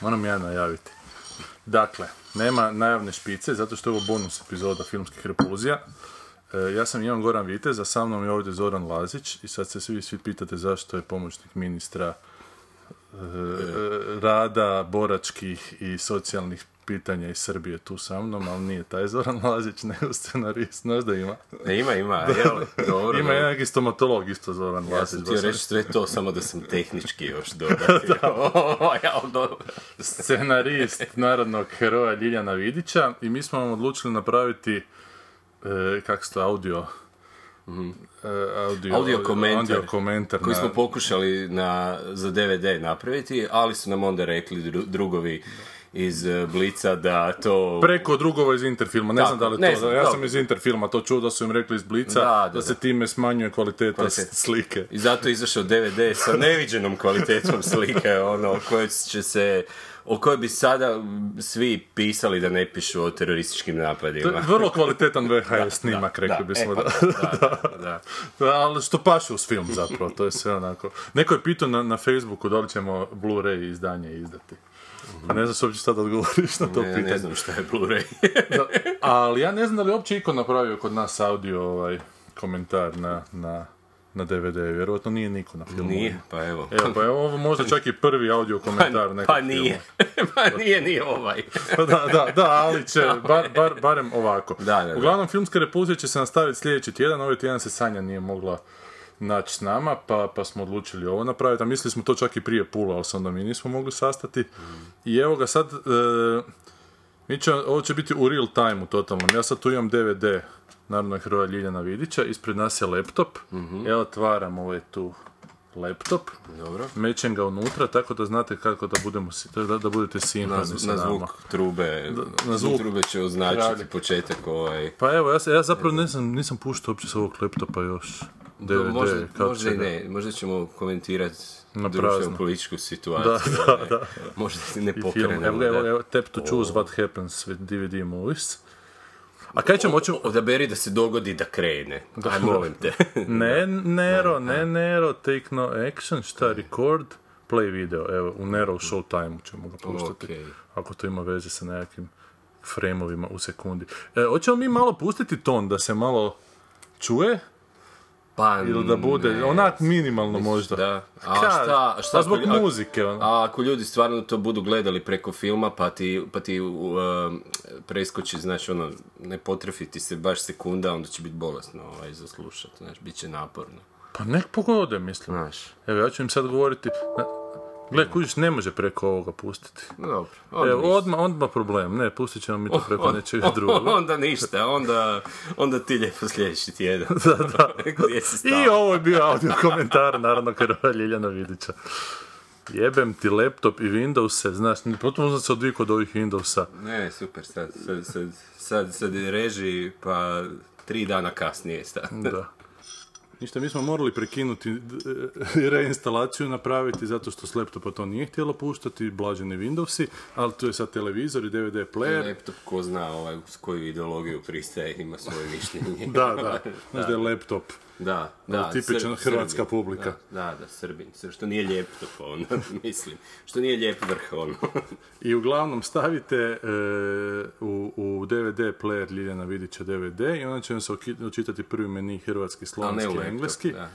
Moram ja najaviti. Dakle, nema najavne špice, zato što je ovo bonus epizoda filmskih repulzija. E, ja sam Ivan Goran Vitez, a sa mnom je ovdje Zoran Lazić i sad se svi, svi pitate zašto je pomoćnik ministra e, rada, boračkih i socijalnih pitanja iz Srbije tu sa mnom, ali nije taj Zoran Lazić, nego scenarist, znaš da ima. Ne, ima, ima, jel? Dobro, Ima jedan stomatolog isto Zoran Ja Lazić. sam htio sam- reći sve to, samo da sam tehnički još dodati. Ovaj, scenarist narodnog heroja Ljiljana Vidića i mi smo vam odlučili napraviti e, kako se to audio e, audio, Audio komentar. audio komentar Koji na- smo pokušali na, za DVD napraviti, ali su nam onda rekli dru- drugovi iz eh, Blica da to... preko drugova iz Interfilma, ne Tako, znam da li ne to, znam, ja sam iz Interfilma to čuo da su im rekli iz Blica da, Da, da, se time smanjuje kvaliteta s- slike. I zato je izašao DVD sa neviđenom kvalitetom slike, ono, o kojoj će se o kojoj bi sada svi pisali da ne pišu o terorističkim To je napadima. vrlo kvalitetan VHS snimak, rekli bismo. e, pa da. da, da, da. Da, ali što paše uz film zapravo, to je sve onako. Neko je pitao na, na Facebooku da li ćemo Blu-ray izdanje izdati. A ne znaš uopće šta da odgovoriš na to Ne, pitanje. ne znam šta je Blu-ray. Da, ali ja ne znam da li uopće iko napravio kod nas audio ovaj, komentar na, na, na DVD, vjerojatno nije niko na filmu. Nije, pa evo. Evo, pa evo ovo možda čak i prvi audio komentar nekog Pa nije, pa nije ni ovaj. filma. da, da, da, ali će, bar, bar, barem ovako. Da, da, da. Uglavnom, filmske repulzije će se nastaviti sljedeći tjedan, ovaj tjedan se Sanja nije mogla naći s nama, pa, pa smo odlučili ovo napraviti, a mislili smo to čak i prije Pula, ali se onda mi nismo mogli sastati. I evo ga sad, e, mi će, ovo će biti u real time totalno. Ja sad tu imam DVD Narodnog heroja Ljiljana Vidića, ispred nas je laptop, ja otvaram ovaj tu laptop, Dobro. mećem ga unutra, tako da znate kako da, budemo, da, da budete Na, sinhroni na nama. zvuk trube, na zvuk trube će označiti kralja. početak ovaj. Pa evo, ja, ja zapravo nisam, nisam puštao uopće s ovog laptopa još DVD, možda, kako možda i ne, možda ćemo komentirati društvenu političku situaciju. Da, ovaj. da, Možda ne pokrenemo. Evo, evo, da. evo, tap to choose what happens with DVD movies. A kaj ćemo, hoćemo... Odaberi da se dogodi da krene. Aj, molim te. Ne, Nero, ne, Nero, take no action, šta, record, play video, evo, u Nero u Showtime ćemo ga puštati. Okej. Ako to ima veze sa nekakvim fremovima u sekundi. E, hoćemo mi malo pustiti ton, da se malo čuje, Pa, ili da bude, ne. onak minimalno možda. Da. A Ka- šta, šta pa zbog ako- muzike, ono. A ako ljudi stvarno to budu gledali preko filma, pa ti, pa ti uh, preskoči, znači ono, ne potrefi ti se baš sekunda, onda će biti bolesno ovaj, za slušat, znaš, bit će naporno. Pa nek pogode, mislim. Znaš, Evo, ja ću im sad govoriti... Na... Gle, kužiš, ne može preko ovoga pustiti. dobro. onda Evo, odmah, odmah problem. Ne, pustit ćemo mi to preko nečega drugog. onda ništa, onda, onda ti lijepo sljedeći tjedan. da, da. Gdje si? I ovo je bio audio komentar, naravno, heroja Ljiljana Vidića. Jebem ti laptop i Windowse, znaš, potpuno sam se odvikao od ovih Windowsa. Ne, super, sad, sad, sad, sad, sad reži, pa tri dana kasnije sad. Da. Ništa, mi smo morali prekinuti e, reinstalaciju napraviti zato što s laptopa to nije htjelo puštati, blaženi Windowsi, ali tu je sad televizor i DVD player. Laptop, ko zna ovaj, s koju ideologiju pristaje, ima svoje mišljenje. Da, da, znaš da je laptop. Da, da. tipična Srb- hrvatska Srbin. publika. Da, da, da, Srbin. Što nije lijep to, ono, mislim. Što nije lijep vrh, ono. I uglavnom stavite e, u, u DVD player Ljiljana Vidića DVD i onda će vam se očitati prvi meni hrvatski, slovenski, engleski. da.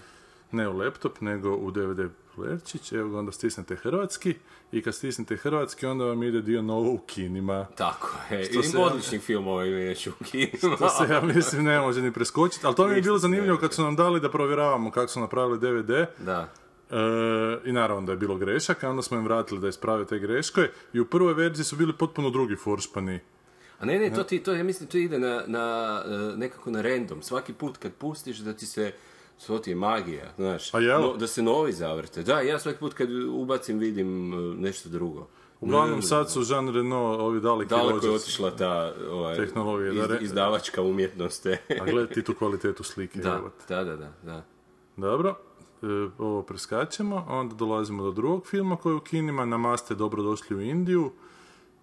Ne u laptop, nego u DVD playerčić. Evo ga, onda stisnete hrvatski i kad stisnete hrvatski onda vam ide dio novo u kinima. Tako je. Što I se- odličnih filmova ima još u kinima. To se ja mislim ne može ni preskočiti, ali to mi je bilo zanimljivo kad su nam dali da provjeravamo kako su napravili DVD. Da. E, I naravno da je bilo grešaka, onda smo im vratili da isprave te greške i u prvoj verziji su bili potpuno drugi foršpani. A ne, ne, to ti, to, ja mislim, to ide na, na, e, nekako na random. Svaki put kad pustiš da ti se, to ti je magija, znaš. A? No, da se novi zavrte. Da, ja svaki put kad ubacim vidim e, nešto drugo. Uglavnom sad su Jean Reno, ovi daleki Daleko je otišla ta ovaj, Tehnologija, da, iz- re- izdavačka umjetnost. e. A gledaj ti tu kvalitetu slike. da, da, da, da, da. Dobro, e, ovo preskačemo, onda dolazimo do drugog filma koji je u kinima, Namaste, dobrodošli u Indiju.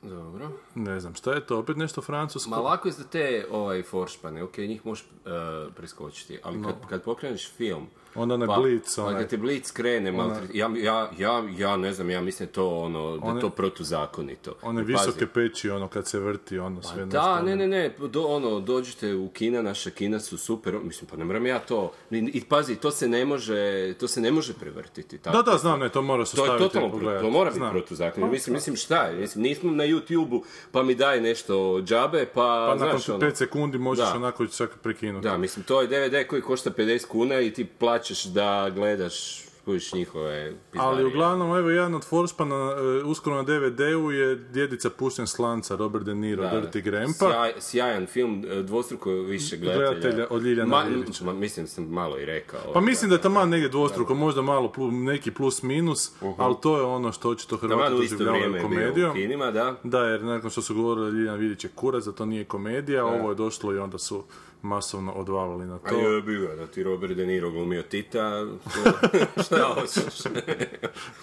Dobro. Ne znam, šta je to, opet nešto francusko? Ma lako je za te ovaj, foršpane, ok, njih možeš e, preskočiti, ali kad, kad pokreneš film, Onda onaj pa, Blitz, pa onaj- kad te Blitz krene, maltre- ja, ja, ja, ja ne znam, ja mislim da to ono, da je One- to protuzakonito. One I visoke pazi, peći, ono, kad se vrti, ono, sve Da, nešto, ne, ono. ne, ne, do, ono, dođite u kina, naša kina su super, mislim, pa ne moram ja to, i, pazi, to se ne može, to se ne može prevrtiti, tako. Da, da, znam, ne, to mora se To staviti totalno, pro- to mora biti protuzakonito. Mislim, mislim šta je, mislim, nismo na YouTube-u, pa mi daj nešto džabe, pa, Pa znaš, nakon ono, 5 sekundi možeš Da. onako čak prekinuti. da, mislim, to je DVD koji košta 50 kuna i ti plaćaš da gledaš, kojiš njihove pizdarije. Ali uglavnom, evo, jedan od Forspana, e, uskoro na DVD-u je Djedica pušten slanca, Robert De Niro, Da, Dirty Grandpa. Sjaj, sjajan film, e, dvostruko više gledatelja. Gledatelja od Ljiljana Ma- mislim da sam malo i rekao. Pa mislim da je taman negdje dvostruko, možda malo plus, neki plus minus, ali to je ono što očito Hrvati doživljavaju je bio u komedijom. kinima, da. Da, jer nakon što su govorili Ljiljana Vidić je kurac, da to nije komedija, ovo je došlo i onda su masovno odvalili na A to. je bi ga, da ti Robert De Niro glumio Tita, šta hoćeš?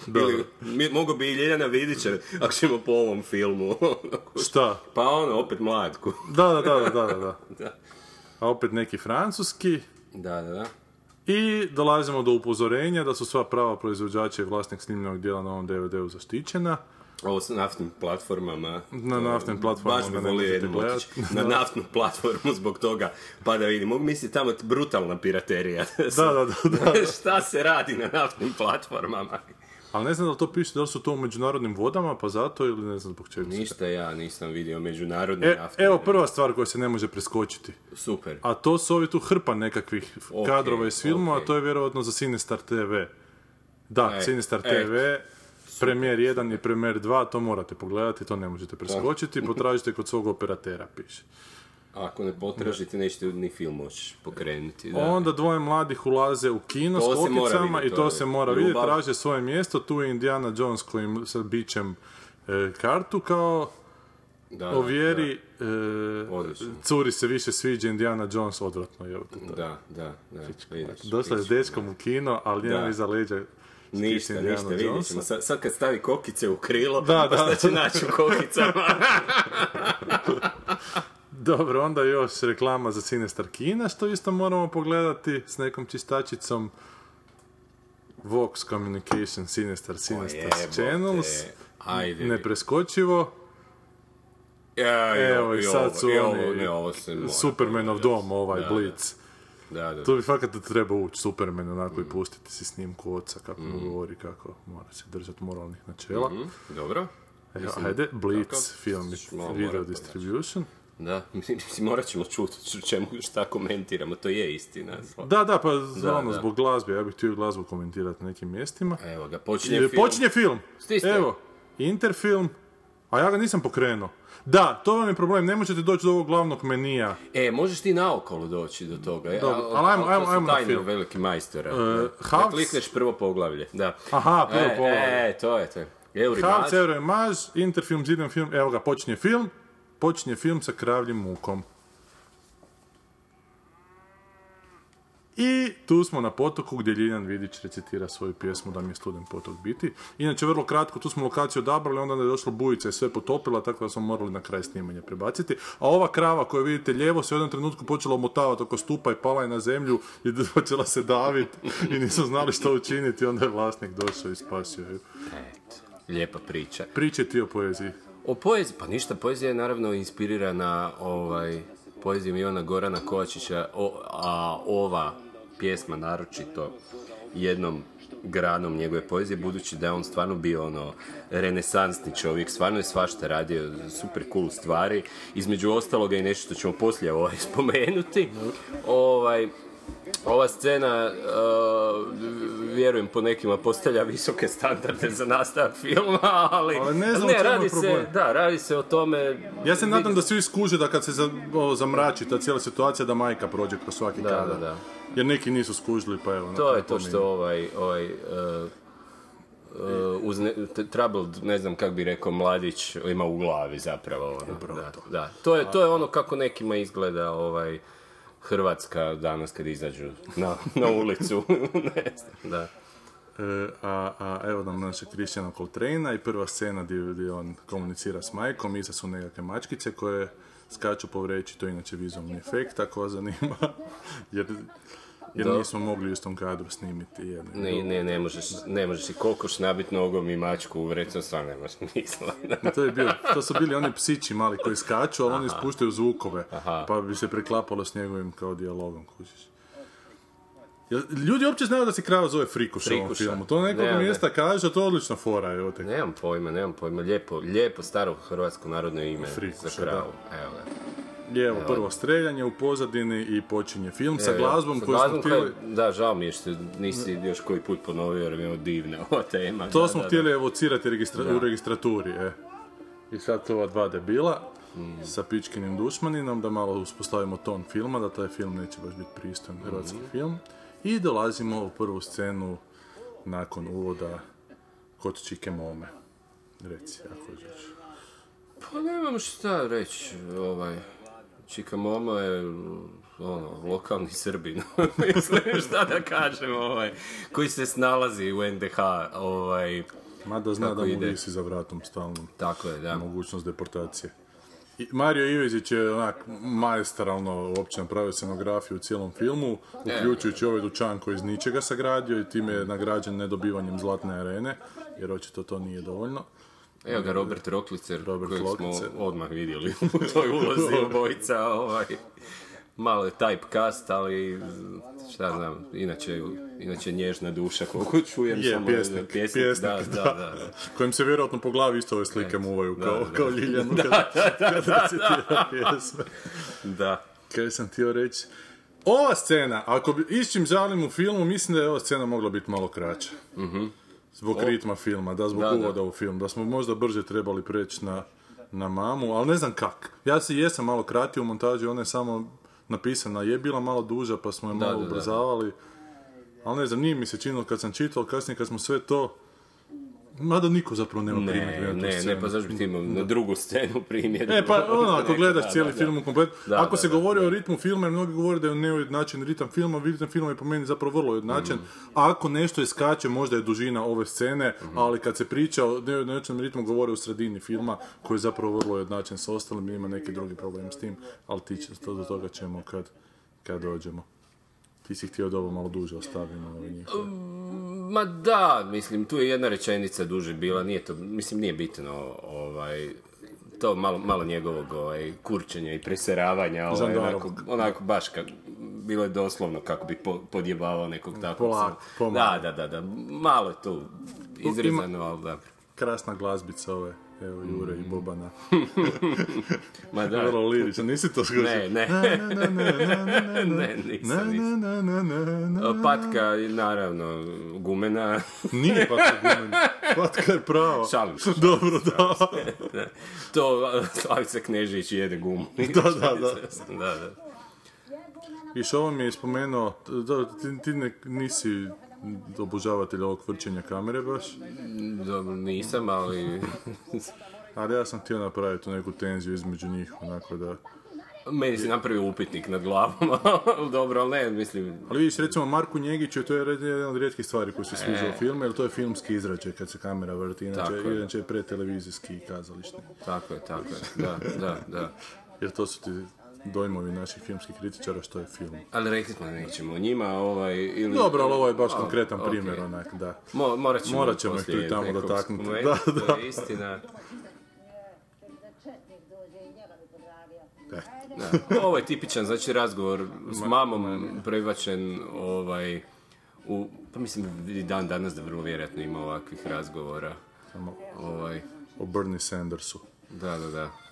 Ili, mi, mogo bi i Ljeljana Vidića, ako ćemo po ovom filmu. Šta? pa ono, opet mladku. Da, da, da, da, da, da. Da. A opet neki francuski. Da, da, da. I dolazimo do upozorenja da su sva prava proizvođača i vlasnik snimljenog dijela na ovom DVD-u zaštićena. Ovo s naftnim platformama. Na naftnim platformama Baš bi volio jednom otići na naftnu platformu zbog toga, pa da vidim. Mogu misliti tamo brutalna piraterija. Da, da, da, da. Šta se radi na naftnim platformama? Ali ne znam da li to piše, da li su to u međunarodnim vodama, pa zato ili ne znam zbog čega. Ništa ja nisam vidio međunarodni E, naftni. evo prva stvar koja se ne može preskočiti. Super. A to su ovi tu hrpa nekakvih Ok, kadrova iz filmova, ok. a to je vjerojatno za Sinistar TV. Da, E, Sinistar e, TV, premijer 1 i premijer 2, to morate pogledati, to ne možete preskočiti, potražite kod svog operatera, piše. Ako ne potražite, nećete ni film moći pokrenuti. Da. Onda dvoje mladih ulaze u kino To s kokicama i to se mora vidjeti, traže svoje mjesto, tu je Indiana Jones kojim sa bićem e, kartu kao da, ovjeri, e, Odlično. curi se više sviđa Indiana Jones odvratno, je Da, da, da. Došla je s dečkom u kino, ali Da. njena iza leđa Ništa, ništa, vidjet ćemo. Sad, sad kad stavi kokice u krilo, Da, pa da. šta će naći u kokicama? Dobro, onda još reklama za Sinestar Kina, što isto moramo pogledati s nekom čistačicom Vox Communication Sinestar Sinestar Channels. Ajde. Nepreskočivo. Ja, Evo ovo, i sad ovo, su i oni ovo, ne, ovo Supermanov dom, ovaj Blitz. Da, da. Tu bi fakat treba ući Superman onako Mm. i pustiti si snimku oca kako mu govori kako mora se držati moralnih načela. Mhm, Dobro. Evo, Mislim, ajde, Blitz, tako. film i video distribution. Da, mislim, morat ćemo čuti čemu, šta komentiramo, to je istina. Da, da, pa za ono, da. zbog glazbe, ja bih htio glazbu komentirati na nekim mjestima. Evo ga, počinje E, film. Počinje film. Stisne. Evo, Interfilm, a ja ga nisam pokrenuo. Da, to vam je problem, ne možete doći do ovog glavnog menija. E, možeš ti naokolo doći do toga. e, Dobro, al- ali ajmo- ajmo- ajmo na film. veliki majstora. E, da. Klikneš prvo poglavlje, da. Aha, prvo e, poglavlje. E, to je to. Havc, Euro Maž, Interfilm, Zidan film, evo ga, počinje film. Počinje film sa kravljim mukom. I tu smo na potoku gdje Ljiljan Vidić recitira svoju pjesmu da mi je studen potok biti. Inače, vrlo kratko, tu smo lokaciju odabrali, onda je došla bujica i sve potopila, tako da smo morali na kraj snimanja prebaciti. A ova krava koju vidite lijevo se u jednom trenutku počela omotavati oko stupa i pala je na zemlju i počela se daviti i nisu znali što učiniti, onda je vlasnik došao i spasio ju. Eto, lijepa priča. Priče ti o poeziji. O poeziji, pa ništa, poezija je naravno inspirirana ovaj, poezijom Ivana Gorana Kovačića, a ova pjesma naročito jednom granom njegove poezije, budući da je on stvarno bio ono renesansni čovjek, stvarno je svašta radio, super cool stvari, između ostaloga i nešto što ćemo poslije ovaj spomenuti. Ovaj, ova scena, uh, vjerujem po nekima postavlja visoke standarde za nastavak filma, ali, Ali ne znam je radi se, da, radi se o tome... Ja se nadam da svi skuže da kad se za, zamrači ta cijela situacija da majka prođe kroz svaki Da, da, da. Jer neki nisu skužili pa evo. To je to što ovaj, ovaj uh, uh, uz ne, t- troubled, ne znam kako bi rekao, mladić ima u glavi zapravo. Ono, da, da. To, je, to je ono kako nekima izgleda ovaj, Hrvatska danas kad izađu na, na ulicu. ne znam, da. E, a, a evo nam našeg Christiana Coltrane'a i prva scena gdje, gdje on komunicira s majkom, iza su nekakve mačkice koje skaču po vreći, to je inače vizualni efekt, ako vas zanima. Jer jer Do- nismo mogli u istom kadru snimiti jedno. i Ne, ne, ne možeš, ne možeš i kokoš nabit nogom i mačku u vrecu, stvarno nema smisla. To, je bio, to su bili oni psići mali koji skaču, ali oni ispuštaju zvukove, Aha. pa bi se preklapalo s njegovim kao dijalogom, kužiš. Ljudi uopće znaju da se krava zove Frikuš u ovom filmu. To nekog Ne, ne. mjesta kaže, to je odlična fora. Evo te. nemam pojma, nemam pojma, lijepo, lijepo staro hrvatsko narodno ime Frikuša, za kravu. Evo ga. Je, evo, prvo streljanje u pozadini i počinje film sa Evo, glazbom koju smo htjeli... Da, žao mi je što nisi još koji put ponovio jer je ovo divna ova tema. To da, smo da, htjeli evocirati registra- u registraturi, e. I sad to ova dva debila Mm. sa pičkinim dušmaninom, da malo uspostavimo ton filma, da taj film neće baš biti pristojan hrvatski Mm. film. I dolazimo u prvu scenu nakon uvoda kod Čike Mome. Reci, ako želiš. Pa nemam šta reći, ovaj, Čika Momo je ono, lokalni Srbin, mislim šta da kažem, ovaj, koji se snalazi u NDH, ovaj, Mada zna da mu ide? visi za vratom stalno tako je, da. mogućnost deportacije. I Mario Ivezić je onak maestralno uopće napravio scenografiju u cijelom filmu, uključujući ovaj dućan koji iz ničega sagradio i time je nagrađen nedobivanjem zlatne arene, jer očito to nije dovoljno. Evo ga Robert Roklicer, Robert kojeg Roklicer. smo odmah vidjeli u toj ulozi obojica, ovaj, malo je typecast, ali šta znam, inače, inače nježna duša koliko čujem. Je, samo pjesnik, pjesnik, pjesnik, da, da, da, da. Kojim se vjerojatno po glavi isto ove slike muvaju, kao, da. kao Ljiljanu kada, kada recitira pjesme. Da. Kaj sam htio reći? Ova scena, ako bi išćim žalim u filmu, mislim da je ova scena mogla biti malo kraća. Zbog ritma filma, da zbog Da, da. uvoda u film, da smo možda brže trebali preći na, na mamu, ali ne znam kak. Ja se jesam malo kratio u montaži, ona je samo napisana, je bila malo duža pa smo je malo da, da. ubrzavali. Ali ne znam, nije mi se činilo kad sam čitao, kasnije kad smo sve to... Mada niko zapravo nema primjedbe Ne, na ne, scenu. ne, pa zašto bi ti imao na drugu scenu primjer. E pa ono, ako gledaš cijeli da, film u kompletu, Da, ako da, se da, govori o ritmu filma, mnogi govore da je neujednačen ritam filma, ritam filma je po meni zapravo vrlo ujednačen. Mm. Ako nešto iskače, možda je dužina ove scene, Mhm. ali kad se priča o neujednačenom ritmu, govore u sredini filma, koji je zapravo vrlo ujednačen sa ostalim, ima neki drugi problem s tim, ali ti će, to, do toga ćemo kad, kad dođemo. Ti si htio da ovo malo duže ostavimo ove njihove. Ma da, mislim, tu je jedna rečenica duže bila, nije to, mislim, nije bitno, ovaj, to malo, malo njegovog ovaj, kurčenja i preseravanja, ovaj, onako, onako baš kak, bilo je doslovno kako bi po, podjebavao nekog takvog. Polako, sam- pomalo. Da, da, da, da, malo je tu izrezano, ali da. Krasna glazbica ove, evo Jure i Bobana. Ma da, Vrlo liričan, nisi to skušao? ne, ne, ne, nisam, nisam. Patka, naravno, gumena, Nije patka gumena. Patka je pravo. šalim se. Dobro, da. To Slavica Knežić jede gumu. Da, da, da. da, da. Viš, ovo mi je spomenuo, da, ti, ti ne, nisi obožavatelj ovog vrćenja kamere baš, Dobro, nisam, ali... ali ja sam htio napraviti tu neku tenziju između njih, onako da... Meni si napravio upitnik nad glavom, dobro, ali ne, mislim... Ali vidiš, recimo Marku Njegiću, to je jedna od rijetkih stvari koji se sviđa u filmu, jer to je filmski izračaj kad se kamera vrti, inače, inače je pretelevizijski i kazališni. Tako je, tako je, da, da, da. Jer to su ti dojmovi naših filmskih kritičara što je film. Ali rekli smo da nećemo o njima, ovaj, ili... Dobro, ali ovo je baš konkretan ok. primjer, onak, da. Mo, morat ćemo, Morat ćemo ih tu i tamo dotaknuti. spomenuti, Da, to je istina. Da. Ovo je tipičan, znači razgovor s mamom prebačen ovaj, u, pa mislim i dan danas da vrlo vjerojatno ima ovakvih razgovora. Samo Ovaj, o Bernie Sandersu. da, da, da.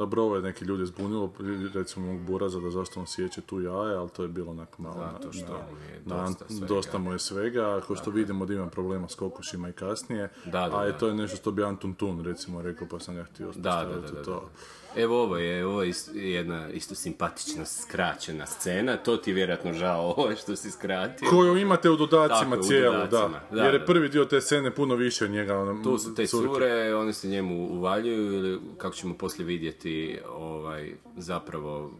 Dobro, ovo je neki ljudi zbunilo, recimo mog buraza da zašto on sjeće tu jaje, ali to je bilo onak malo Zato što na- je na- dosta svega. dosta mu je svega, ako što vidimo da ima problema s kokošima i kasnije, Da, da, a je da. to je nešto što bi Antun Tun recimo rekao, pa sam ja htio Da, da, da, staviti da, to. Evo ovo je, ovo je jedna isto simpatična skraćena scena, to ti je vjerojatno žao ovo što si skratio. Koju imate u dodacima Tako, u cijelu, dodacima, da. da, Jer je prvi dio te scene puno više od njega. ono, Tu su te curke. cure, one se njemu uvaljuju ili kako ćemo poslije vidjeti, ovaj, zapravo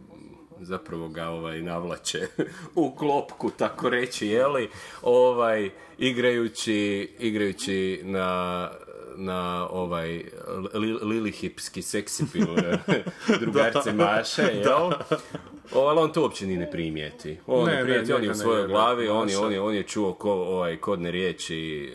zapravo ga ovaj navlače u klopku, tako reći, jeli, ovaj, igrajući, igrajući na na ovaj li, lilihipski seksipil drugarce Maše, jel? O, ali on to uopće ni ne primijeti. On Ne, ne, ne, primijeti, on je u ne svojoj glavi, on je, on je, on je čuo ko, ovaj, kodne riječi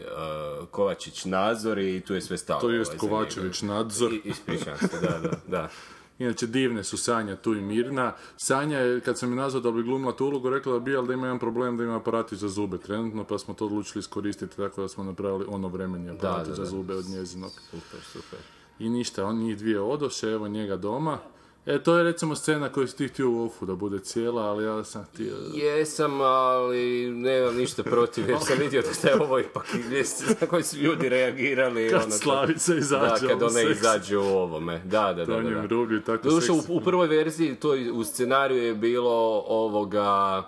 uh, Kovačić nadzor i tu je sve stalo. To jest ovaj, Kovačević nadzor. I, ispričavam se, da, da, da. Inače, divne su Sanja tu i Mirna. Sanja je, kad sam je nazvao da bi glumila tu ulogu, rekla da bi, ali da ima jedan problem da ima aparati za zube trenutno, pa smo to odlučili iskoristiti tako da smo napravili ono vremeni aparati da, za da. zube od njezinog. Super, super. I ništa, on njih dvije odoše, evo njega doma. E, to je recimo scena koju si ti htio u ofu da bude cijela, ali ja sam htio... Jesam, ali nemam ništa protiv, jer sam vidio da je ovo ipak na koji su ljudi reagirali. Kad ono, Slavica Da, izađe kad u ona seks. izađe u ovome. Da, da, da. da, da. rublju tako Doduše, u, u prvoj verziji, to u scenariju je bilo ovoga...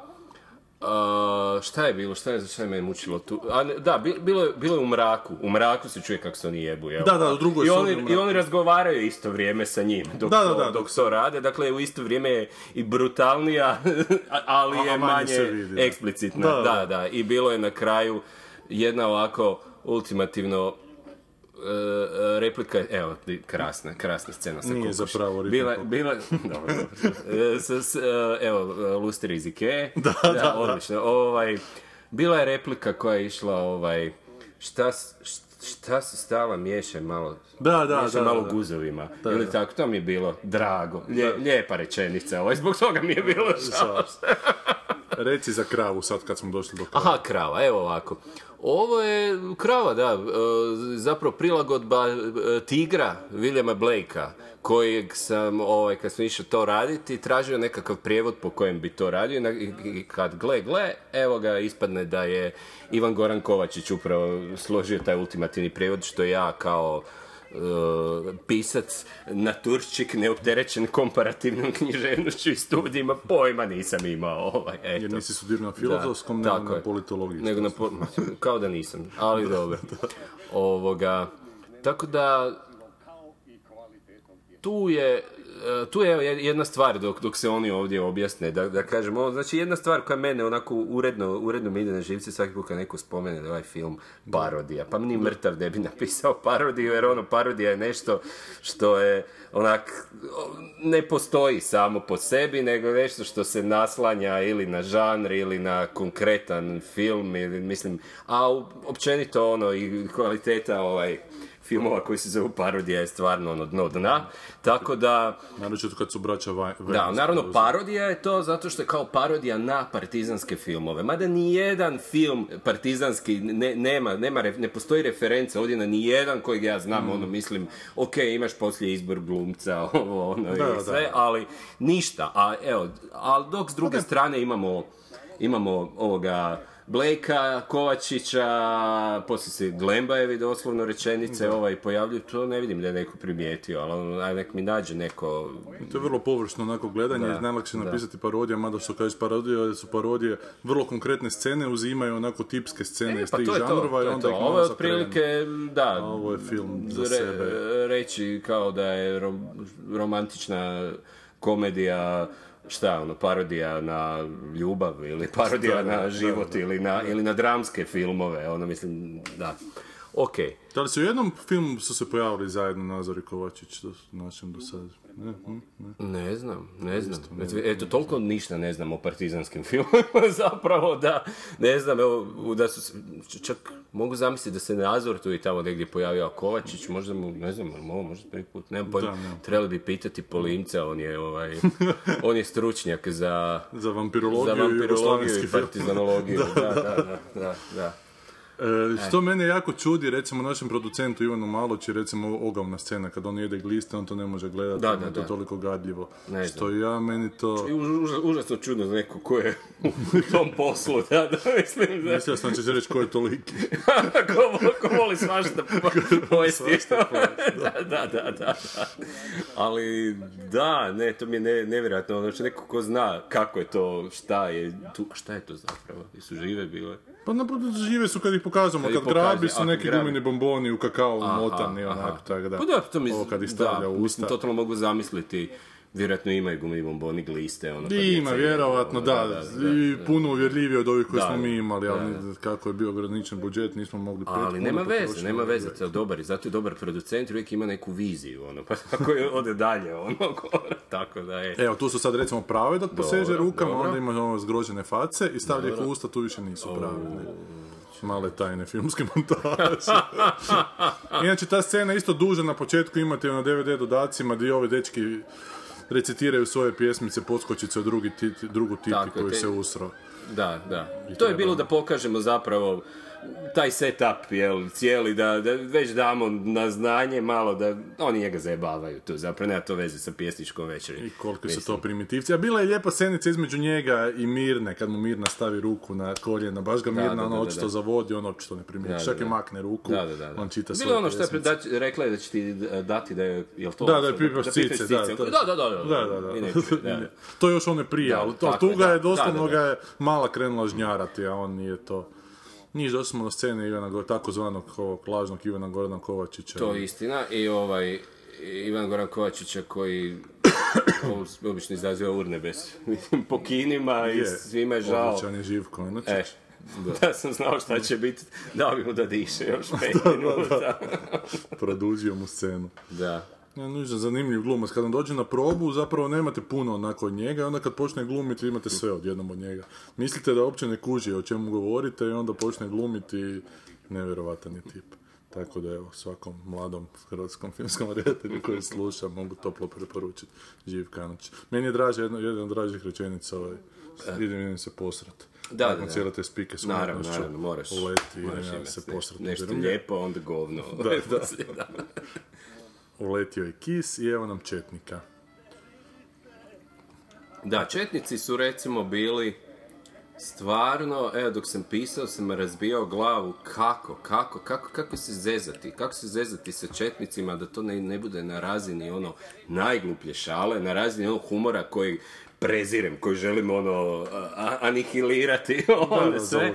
a, šta je bilo, šta je, šta je me mučilo tu? A, ne, da, bi- bilo, je, bilo je u mraku. U mraku se čuje kako se oni jebu, jel? Da, da, u drugoj I oni, i oni razgovaraju isto vrijeme sa njim dok, Da, da, to, da, dok to rade. Dakle, u isto vrijeme je i brutalnija, ali je manje manje eksplicitna. Da, Da, da. da, I bilo je na kraju jedna ovako ultimativno e, e, replika, evo, krasna, krasna scena sa Nije zapravo Bila, bila, dobro, dobro. E, s- s- e, evo, Luster iz Ikea. Da, da, da. odlično. Ovaj, bila je replika koja je išla, ovaj, šta, s- š- šta se stala miješaj malo, Da, da, miješaj da, malo da. guzovima. Da, Ili da. tako, to mi je bilo drago. Lje- lijepa rečenica, ovaj, zbog toga mi je bilo žao. Reci za kravu sad kad smo došli do kraja. Aha, krava, evo ovako. Ovo je krava, da, e, zapravo prilagodba e, tigra Williama Blakea, kojeg sam, ovaj, kad sam išao to raditi, tražio nekakav prijevod po kojem bi to radio i kad gle, gle, evo ga, ispadne da je Ivan Goran Kovačić upravo složio taj ultimativni prijevod, što ja kao e, pisac, naturščik, neopterećen komparativnom književnošću i studijima, pojma nisam imao. Ovaj, eto. Jer nisi studirao na filozofskom, Da, nego na politologiji. Nego na po- kao da nisam, ali dobro. Ovoga, tako da tu je e, tu je jedna stvar dok, dok se oni ovdje objasne, da, da kažem, ovo, znači jedna stvar koja mene onako uredno, uredno mi ide na živce svaki put kad neko spomene da ovaj film parodija, pa ni mrtav ne bi napisao parodiju, jer ono parodija je nešto što je onak, ne postoji samo po sebi, nego nešto što se naslanja ili na žanr ili na konkretan film, ili mislim, a općenito ono i kvaliteta ovaj filmova koji se zovu parodija je stvarno ono dno dna, tako da Naročito kad su braća Vaj... da, naravno parodija je to zato što je kao parodija na partizanske filmove. Mada ni jedan film partizanski ne, nema, nema, ne postoji referenca ovdje na ni jedan kojeg ja znam, Mm. ono mislim, ok, imaš poslije izbor glumca, ovo, ono Da, i da. sve, ali ništa. A evo, ali dok s druge strane imamo, imamo ovoga Blejka, Kovačića, poslije se Glembajevi doslovno rečenice ovaj pojavljuju, to ne vidim da je neko primijetio, ali ono, aj nek mi nađe neko To je vrlo površno onako gledanje, Da, najlakše je da. napisati parodija, mada što kažeš parodija, da su parodije vrlo konkretne scene, uzimaju onako tipske scene E, iz pa tih žanrova i onda to. ih Ovo je otprilike, da, A ovo je film za re- sebe. reći kao da je rom- romantična komedija, šta ono, parodija na ljubav ili parodija na život ili na, ili na dramske filmove, ono mislim, da. Ok, Da li su u jednom filmu su se pojavili zajedno Nazor i Kovačić, do, našem do sada? Ne, hm, ne. ne znam, ne znam. Eto, toliko ništa ne znam o partizanskim filmovima zapravo da, ne znam, evo, da su, se- čak mogu zamisliti da se Nazor tu i tamo negdje pojavio, a Kovačić, možda mu, ne znam, ali ovo možda prvi put, nemam pojma, trebali bi pitati Polimca, on je, ovaj, on je stručnjak za, Za vampirologiju, za i vampirologiju i partizanologiju, da, da, da, da, da. E, što mene jako čudi, recimo našem producentu Ivanu Maloći, recimo ogavna scena, kad on jede gliste, on to ne može gledati, Da, da, je to da. toliko gadljivo. Ne znam. što ja, meni to... I už- užas- užasno čudno za neko ko je u tom poslu, da, da, mislim, da, Mislio sam da će reći ko je toliki. ko, ko voli svašta po- pojesti. da, da, da, da. Ali, da, ne, to mi je ne, nevjerojatno. Što neko ko zna kako je to, šta je tu, šta je to zapravo? Jesu žive bile? Pa naprotiv žive su kad ih pokazamo, Kad kad, pokaže, grabi su neki grabi. gumeni bomboni u kakao motani, aha. onako, tako da. Pa da, to mi, Ovo kad ih da, stavlja u mislim, usta. totalno mogu zamisliti Vjerojatno imaju gumi bomboni gliste, ono. pa I ima, djeca vjerojatno, ono, da, i puno uvjerljivije od ovih koje Da, smo mi imali, ali da, kako je bio ograničen budžet, nismo mogli pet Ali nema veze, nema veze, to je dobar i zato je dobar producent, uvijek ima neku viziju, ono, pa tako je ode dalje, ono, tako da je. Evo, tu su sad recimo prave dok poseže rukama, dobro. onda ima ono zgrožene face i stavlja ih u usta, tu više nisu prave. Male tajne filmske montaže. Inače, ta scena isto duža na početku, imate na DVD dodacima gdje ovi dečki recitiraju svoje pjesmice, poskočice drugi drugu titi Tako koji te- se usro. Da, da. To je bilo da pokažemo zapravo taj setup, jel, cijeli, da, da već damo na znanje malo da oni njega zajebavaju tu, zapravo nema to veze sa pjesničkom večeri. I koliko su to primitivci. A bila je lijepa scenica između njega i Mirne, kad mu Mirna stavi ruku na koljena, baš ga Mirna da, ono da, očito da. zavodi, on očito ne primijeti. Da, da, Čak i da. makne ruku, Da, da, da. da. on čita Bilo svoje je ono što je predač- rekla je da će ti dati da je, jel to? Da, da je ono, pipaš cice, pipaš da, cice. Da, da, da, da, Da, da, da. Da. to je još ono prije, Da, ali to, tako tu je, da. je doslovno Da, da, da. ga je mala krenula žnjarati, a on nije to. Nije došli smo na scene Ivana, takozvanog ovog lažnog Ivana Gorana Kovačića. To je istina i ovaj Ivan Goran Kovačića koji obično izaziva urnebes po kinima i Je, svima je žao. Odličan je Živko. E, da. sam znao šta će biti, dao bi mu da diše još pet minuta. Produžio mu scenu. Da. Ja, nužno zanimljiv glumac. Kad on dođe na probu, zapravo nemate puno onako od njega, i onda kad počne glumiti, imate sve odjednom od njega. Mislite da uopće ne kuži o čemu govorite i onda počne glumiti nevjerovatan je tip. Tako da evo, svakom mladom hrvatskom filmskom redatelju koji sluša, mogu toplo preporučiti Živ Kanoć. Meni je draže, jedna, jedna od dražih rečenica ovaj, idem, idem se posrat. Da, Nakon da, da. cijele te spike s Naravno, naravno, moraš. Uleti, moraš ja imati se posrat. Nešto lijepo, onda govno. Da, da. da. Uletio je kis i evo nam četnika. Da, četnici su recimo bili stvarno, evo dok sam pisao sam razbijao glavu kako, kako, kako, kako se zezati, kako se zezati sa četnicima da to ne, ne bude na razini ono najgluplje šale, na razini onog humora koji prezirem, koji želim ono anihilirati ono da, sve.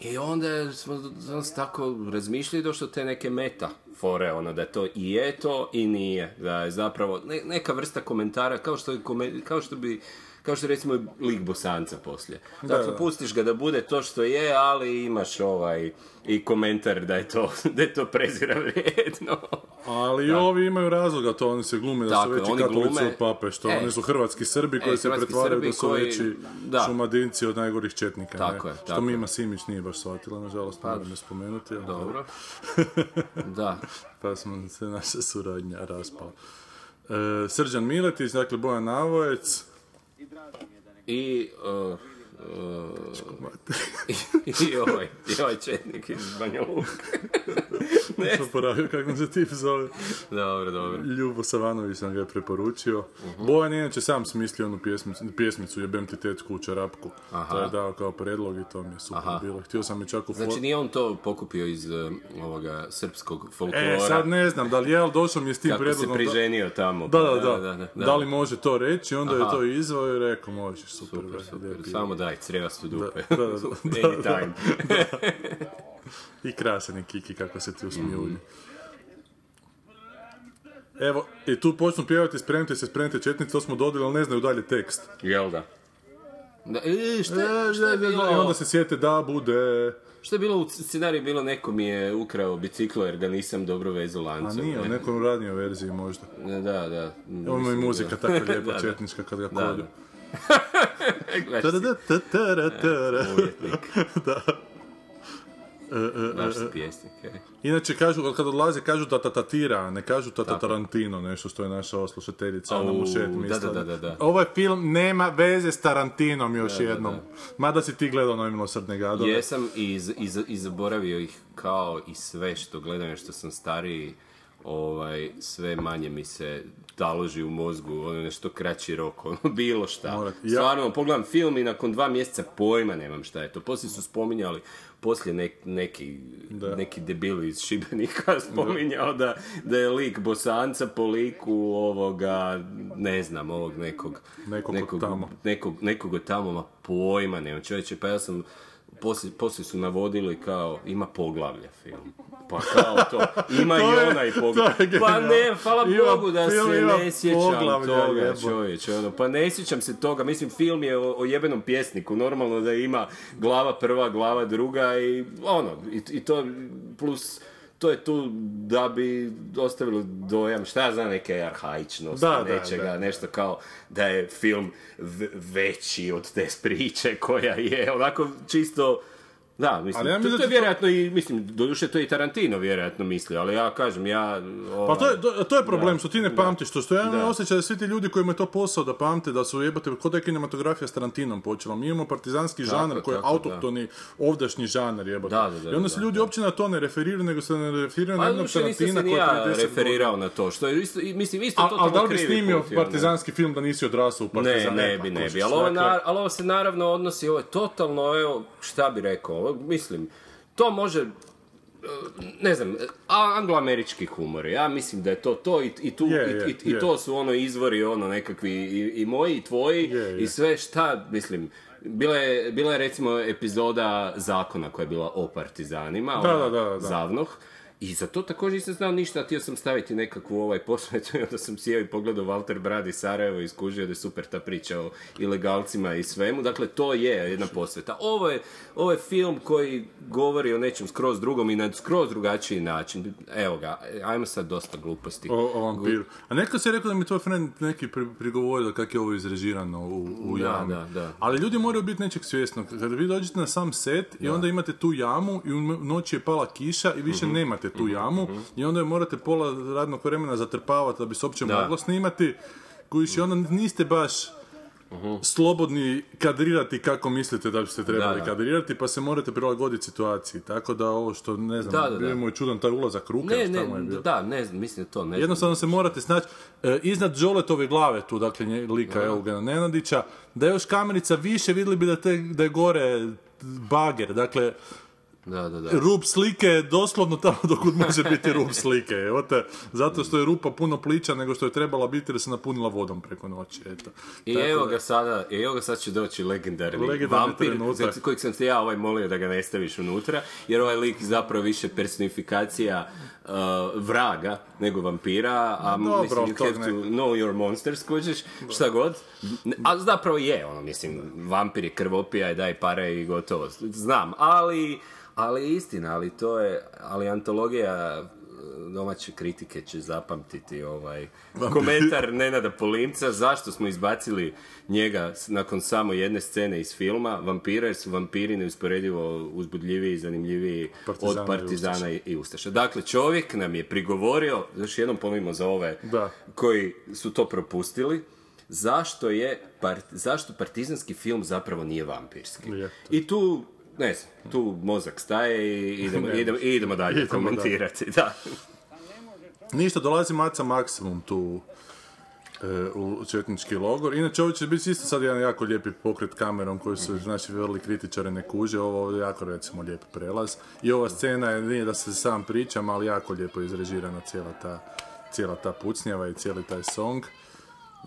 I onda smo smo tako razmišljali došlo do te neke meta fore, ono, da to i je to i nije. Da je zapravo ne- neka vrsta komentara, kao što, je kao što bi kao što recimo lik bosanca poslije. Dakle, da. pustiš ga da bude to što je, ali imaš ovaj i komentar da je to, da je to prezira vrijedno. Ali i ovi imaju razloga, to oni se glume da Tako su veći oni katolici glume- od pape, što E. oni su hrvatski Srbi koji E, se pretvaraju da su koji- veći da. šumadinci od najgorih četnika. Tako ne? je, Što tako Mima je. Simić nije baš shvatila, nažalost, moram ne spomenuti. ali- Dobro. Da. Pa smo se naša suradnja raspala. E, Srđan Miletić, dakle Bojan Navojec, I, uh, uh, i, ovaj, i ovaj četnik iz Banja ne, kako se tip zove. dobro, dobro. Ljubo Savanović sam ga je preporučio. Mhm. Bojan je inače sam smislio onu pjesmicu, pjesmicu Jebem ti tečku u čarapku. Aha. To je dao kao predlog i to mi je super Aha. bilo. Htio sam i čak u Znači nije on to pokupio iz uh, ovoga srpskog folklora. E, sad ne znam, da li je, ali došao mi je s tim kako se prijedlogom. da- priženio tamo. Da, da, da, da, da, da, da. Da li može to reći, onda je to izvao i rekao, možeš, super. Super, super. lijepi. Samo daj, crevastu dupe. Da, da, da. Anytime. I krasan je Kiki kako se ti usmijulji. Evo, i tu počnu pjevati, spremite se, spremite četnici, to smo dodali, ali ne znaju dalje tekst. Jel da? Da, e, šta, E, šta je da, bilo? da, I onda se sjete da bude... Šta je bilo u scenariju? Bilo neko mi je ukrao biciklo jer ga nisam dobro vezao A lancom. nije, u ne? nekoj radnijoj verziji možda. Da, da. Ovo je i muzika tako lijepa, četnička kad ga kolju. Umjetnik. Da. E, e, pjesnik, e. Inače, kažu, kad odlaze, kažu da tatatira, ne kažu tata Tarantino, nešto što je naša oslušateljica Ana Mušet da, mislila. da, da, da. Ovaj film nema veze s Tarantinom još jednom. Mada si ti gledao Novi milosrdne gadove. Jesam i, iz, iz, i zaboravio ih kao i sve što gledam, jer što sam stariji, ovaj, sve manje mi se taloži u mozgu, ono nešto kraći rok, ono bilo šta. Morat- ja- Stvarno, pogledam film i nakon dva mjeseca pojma nemam šta je to. Poslije su spominjali, poslije nek, neki, neki debili iz Šibenika spominjao da, da je lik Bosanca po liku ovoga, ne znam, ovog nekog, Nekog od tamo. nekog, nekog tamo, ma pojma nemam čovječe, pa ja sam poslije, poslije su navodili kao, ima poglavlje film. Pa kao to, ima i To je- onaj poglavlje. je Pa ne, hvala Ima Bogu da film, se ne sjećam poglavlja, toga, čovječe. Ono, pa ne sjećam se toga, mislim film je o, o jebenom pjesniku, normalno da ima glava prva, glava druga i ono, i, i to plus to je tu da bi ostavilo dojam, šta ja znam, neke arhaičnosti, Da, da, nečega, da. nešto kao da je film veći od te priče koja je, onako čisto da, mislim, Ali ja to, mislim to da je to- vjerojatno i, mislim, doduše to je i Tarantino vjerojatno mislio, ali ja kažem, ja... Pa ovaj, to je, to, to je problem, što ti ne pamtiš to, što ja imam Da. osjećaj da svi ti ljudi kojima je to posao da pamte, da su jebate, kod da je kinematografija s Tarantinom počela. Mi imamo partizanski žanr koji je tako, autohtoni, ovdašnji žanr jebate. Da, da, da, I onda se da, ljudi uopće na to ne referiraju, nego se ne referiraju na Pa jednog Tarantina koji je ja prije 10 referirao na to, što je isto, mislim, isto to ali da li bi snimio partizanski film da nisi odrasao u Ne, partizan? ne pa, bi, ne bi, ali ovo, dakle, ali ovo se naravno odnosi, ovo je totalno, evo, šta bi rekao, mislim, to može, e, ne znam, a- angloamerički humor, ja mislim da je to to i, i tu, Je, i, i- i je. to su ono izvori, ono nekakvi, i, i moji, i tvoji, je. i sve šta, mislim, bila je, bila je recimo epizoda Zakona koja je bila o partizanima, Da, da, da, da. Zavnoh, i za to također nisam znao ništa, htio sam staviti nekakvu ovaj posvetu i onda sam sjeo i pogledao Walter Brad i Sarajevo i skužio da je super ta priča o ilegalcima i svemu. Dakle, to je jedna posveta. Ovo je, ovo je film koji govori o nečem skroz drugom i na skroz drugačiji način. Evo ga, ajmo sad dosta gluposti. O, o vampiru. A neko si rekao da mi tvoj friend neki pri, prigovorio kako je ovo izrežirano u, u Da, jami. da, da. Ali ljudi moraju biti nečeg svjesnog. Kada vi dođete na sam set i onda imate tu jamu i u noći je pala kiša i više Mhm. nemate tu jamu i onda je morate pola radnog vremena zatrpavati da bi se uopće moglo snimati. Kojiš i onda niste baš slobodni kadrirati kako mislite da biste trebali Mhm. Da, da. kadrirati, pa se morate prilagoditi situaciji. Tako da ovo što, ne znam, Da, bio mu je čudan taj ulazak ruke, Ne, ne, mu je bio. da, ne znam, mislim da to ne znam. Jednostavno se morate snaći e, iznad Đoletove glave tu, dakle nje, lika Eugena Nenadića, da je još kamerica više vidjeli bi da, te, da je gore bager, dakle Da, da, da. rub slike je doslovno tamo dokud može biti rub slike, evo te, zato što je rupa puno plića nego što je trebala biti jer se napunila vodom preko noći, eto. I Tako evo da- ga sada, i evo ga sad će doći legendarni, Legendarni vampir, trenutak. kojeg sam te ja ovaj molio da ga ne staviš unutra, jer ovaj lik zapravo više personifikacija uh, vraga nego vampira, a Dobro, mislim you have to know your monsters, kužiš, šta god. A zapravo je, ono, mislim, vampir je krvopija i daj pare i gotovo. Znam, ali, ali istina, ali to je, ali antologija domaće kritike će zapamtiti ovaj komentar Nenada Polimca zašto smo izbacili njega nakon samo jedne scene iz filma vampira jer su vampiri neusporedivo uzbudljiviji i zanimljiviji Partizana od partizana i, i ustaša. Dakle, čovjek nam je prigovorio, još jednom ponovimo za ove Da. koji su to propustili, zašto je part- zašto partizanski film zapravo nije vampirski. Je. I tu ne znam, tu mozak staje i idemo, idemo, idemo dalje Idemo komentirati. Da. Ništa, dolazi Maca Maksimum tu e, u četnički logor. Inače, ovo će biti isto sad jedan jako lijepi pokret kamerom koji su naši vrli kritičari ne kuže. Ovo je jako, recimo, lijep prelaz. I ova scena je, nije da se sam pričam, ali jako lijepo izrežirana cijela ta, cijela ta pucnjava i cijeli taj song.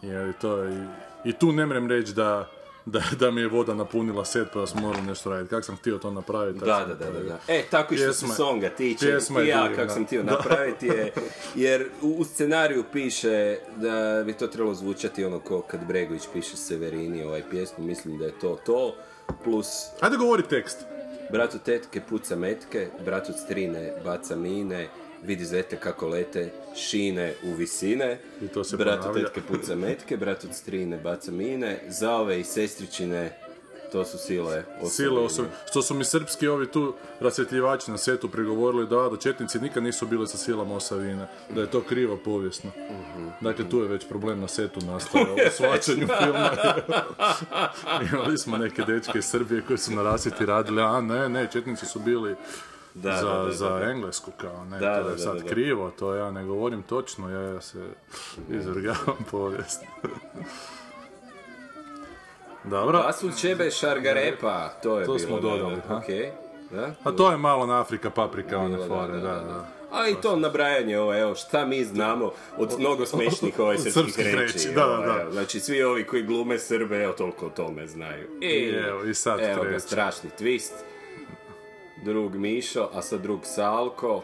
Jer to je, i, i tu ne mrem reći da, da, da mi je voda napunila set pa da smo morali nešto raditi. Kako sam htio to napraviti. Da, sam da, da, da. E, tako i što se songa tiče, i ja kako sam htio napraviti je, jer u, scenariju piše da bi to trebalo zvučati ono ko kad Bregović piše Severini ovaj pjesmu, mislim da je to to, plus Ajde govori tekst. Brat od tetke puca metke, brat od strine baca mine, vidi zete kako lete, šine u visine. I to se brat od tetke puca metke, brat od strine baca mine, zaove i sestričine, to su sile osobine. Sile osobe. Što su mi srpski ovi tu rasvjetljivači na setu prigovorili da, da četnici nikad nisu bili sa silama Osavine. Da je to krivo povijesno. Dakle, tu je već problem na setu nastao u shvaćanju filma. Imali smo neke dečke iz Srbije koji su na rasvjeti radili, a ne, ne, četnici su bili Da, za, da, da, da, za. Englesku kao, ne, Da, to je da, sad da, da. krivo, to ja ne govorim točno, ja, ja se izvrgavam povijest. Dobro. Pasu čebe šargarepa, to je To bilo. smo da, dodali, da, okej. Da? A to je malo na Afrika paprika, one fore, da, da. A i to nabrajanje, ovo, evo, šta mi znamo od mnogo smešnih ovaj srpskih, reči. reči, da, da, da. evo. Znači, svi ovi koji glume Srbe, evo, toliko o tome znaju. I, I evo, i sad evo ga, strašni twist. Drug Mišo, a sad drug Salko.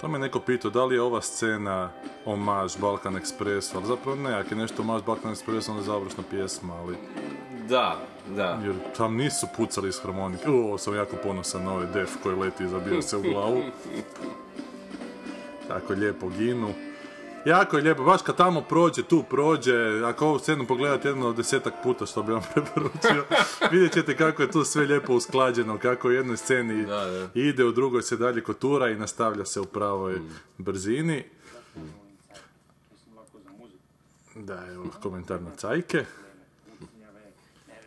To me neko pitao da li je ova scena omaž Balkan Expressu, ali zapravo ne, ako je nešto omaž Balkan Expressu, onda je završna pjesma, ali... Da, da. Jer tam nisu pucali iz harmonike. O, sam jako ponosan na ovaj def koji leti i zabija se u glavu. Tako lijepo ginu. Jako je lijepo, baš kad tamo prođe, tu prođe, ako ovu scenu pogledate jedno od desetak puta što bi vam preporučio, vidjet ćete kako je tu sve lijepo usklađeno, kako u jednoj sceni Da, da. ide, u drugoj se dalje kotura i nastavlja se u pravoj brzini. Da, evo komentar na cajke.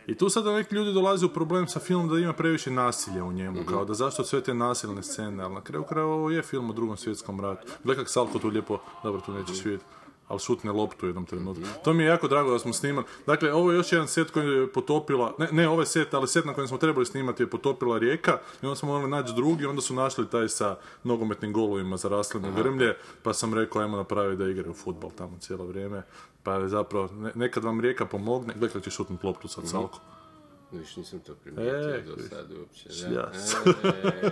I tu sada neki ljudi dolaze u problem sa filmom da ima previše nasilja u njemu, kao da zašto sve te nasilne scene, ali na kraju krajeva ovo je film o drugom svjetskom ratu. Gledaj kak Salko tu lijepo, dobro tu nećeš vidjeti, ali šutne loptu u jednom trenutku. To mi je jako drago da smo snimali. Dakle, ovo je još jedan set koji je potopila, ne, ne ovaj set, ali set na kojem smo trebali snimati je potopila rijeka i onda smo morali naći drugi, onda su našli taj sa nogometnim golovima zaraslim u grmlje, pa sam rekao ajmo napraviti da igraju futbal tamo cijelo vrijeme. Pa je zapravo, ne- nekad vam rijeka pomogne, gledaj kako će šutnut loptu sad Salko. Viš, nisam to primijetio E, do sad uopće. Da. šljas. E,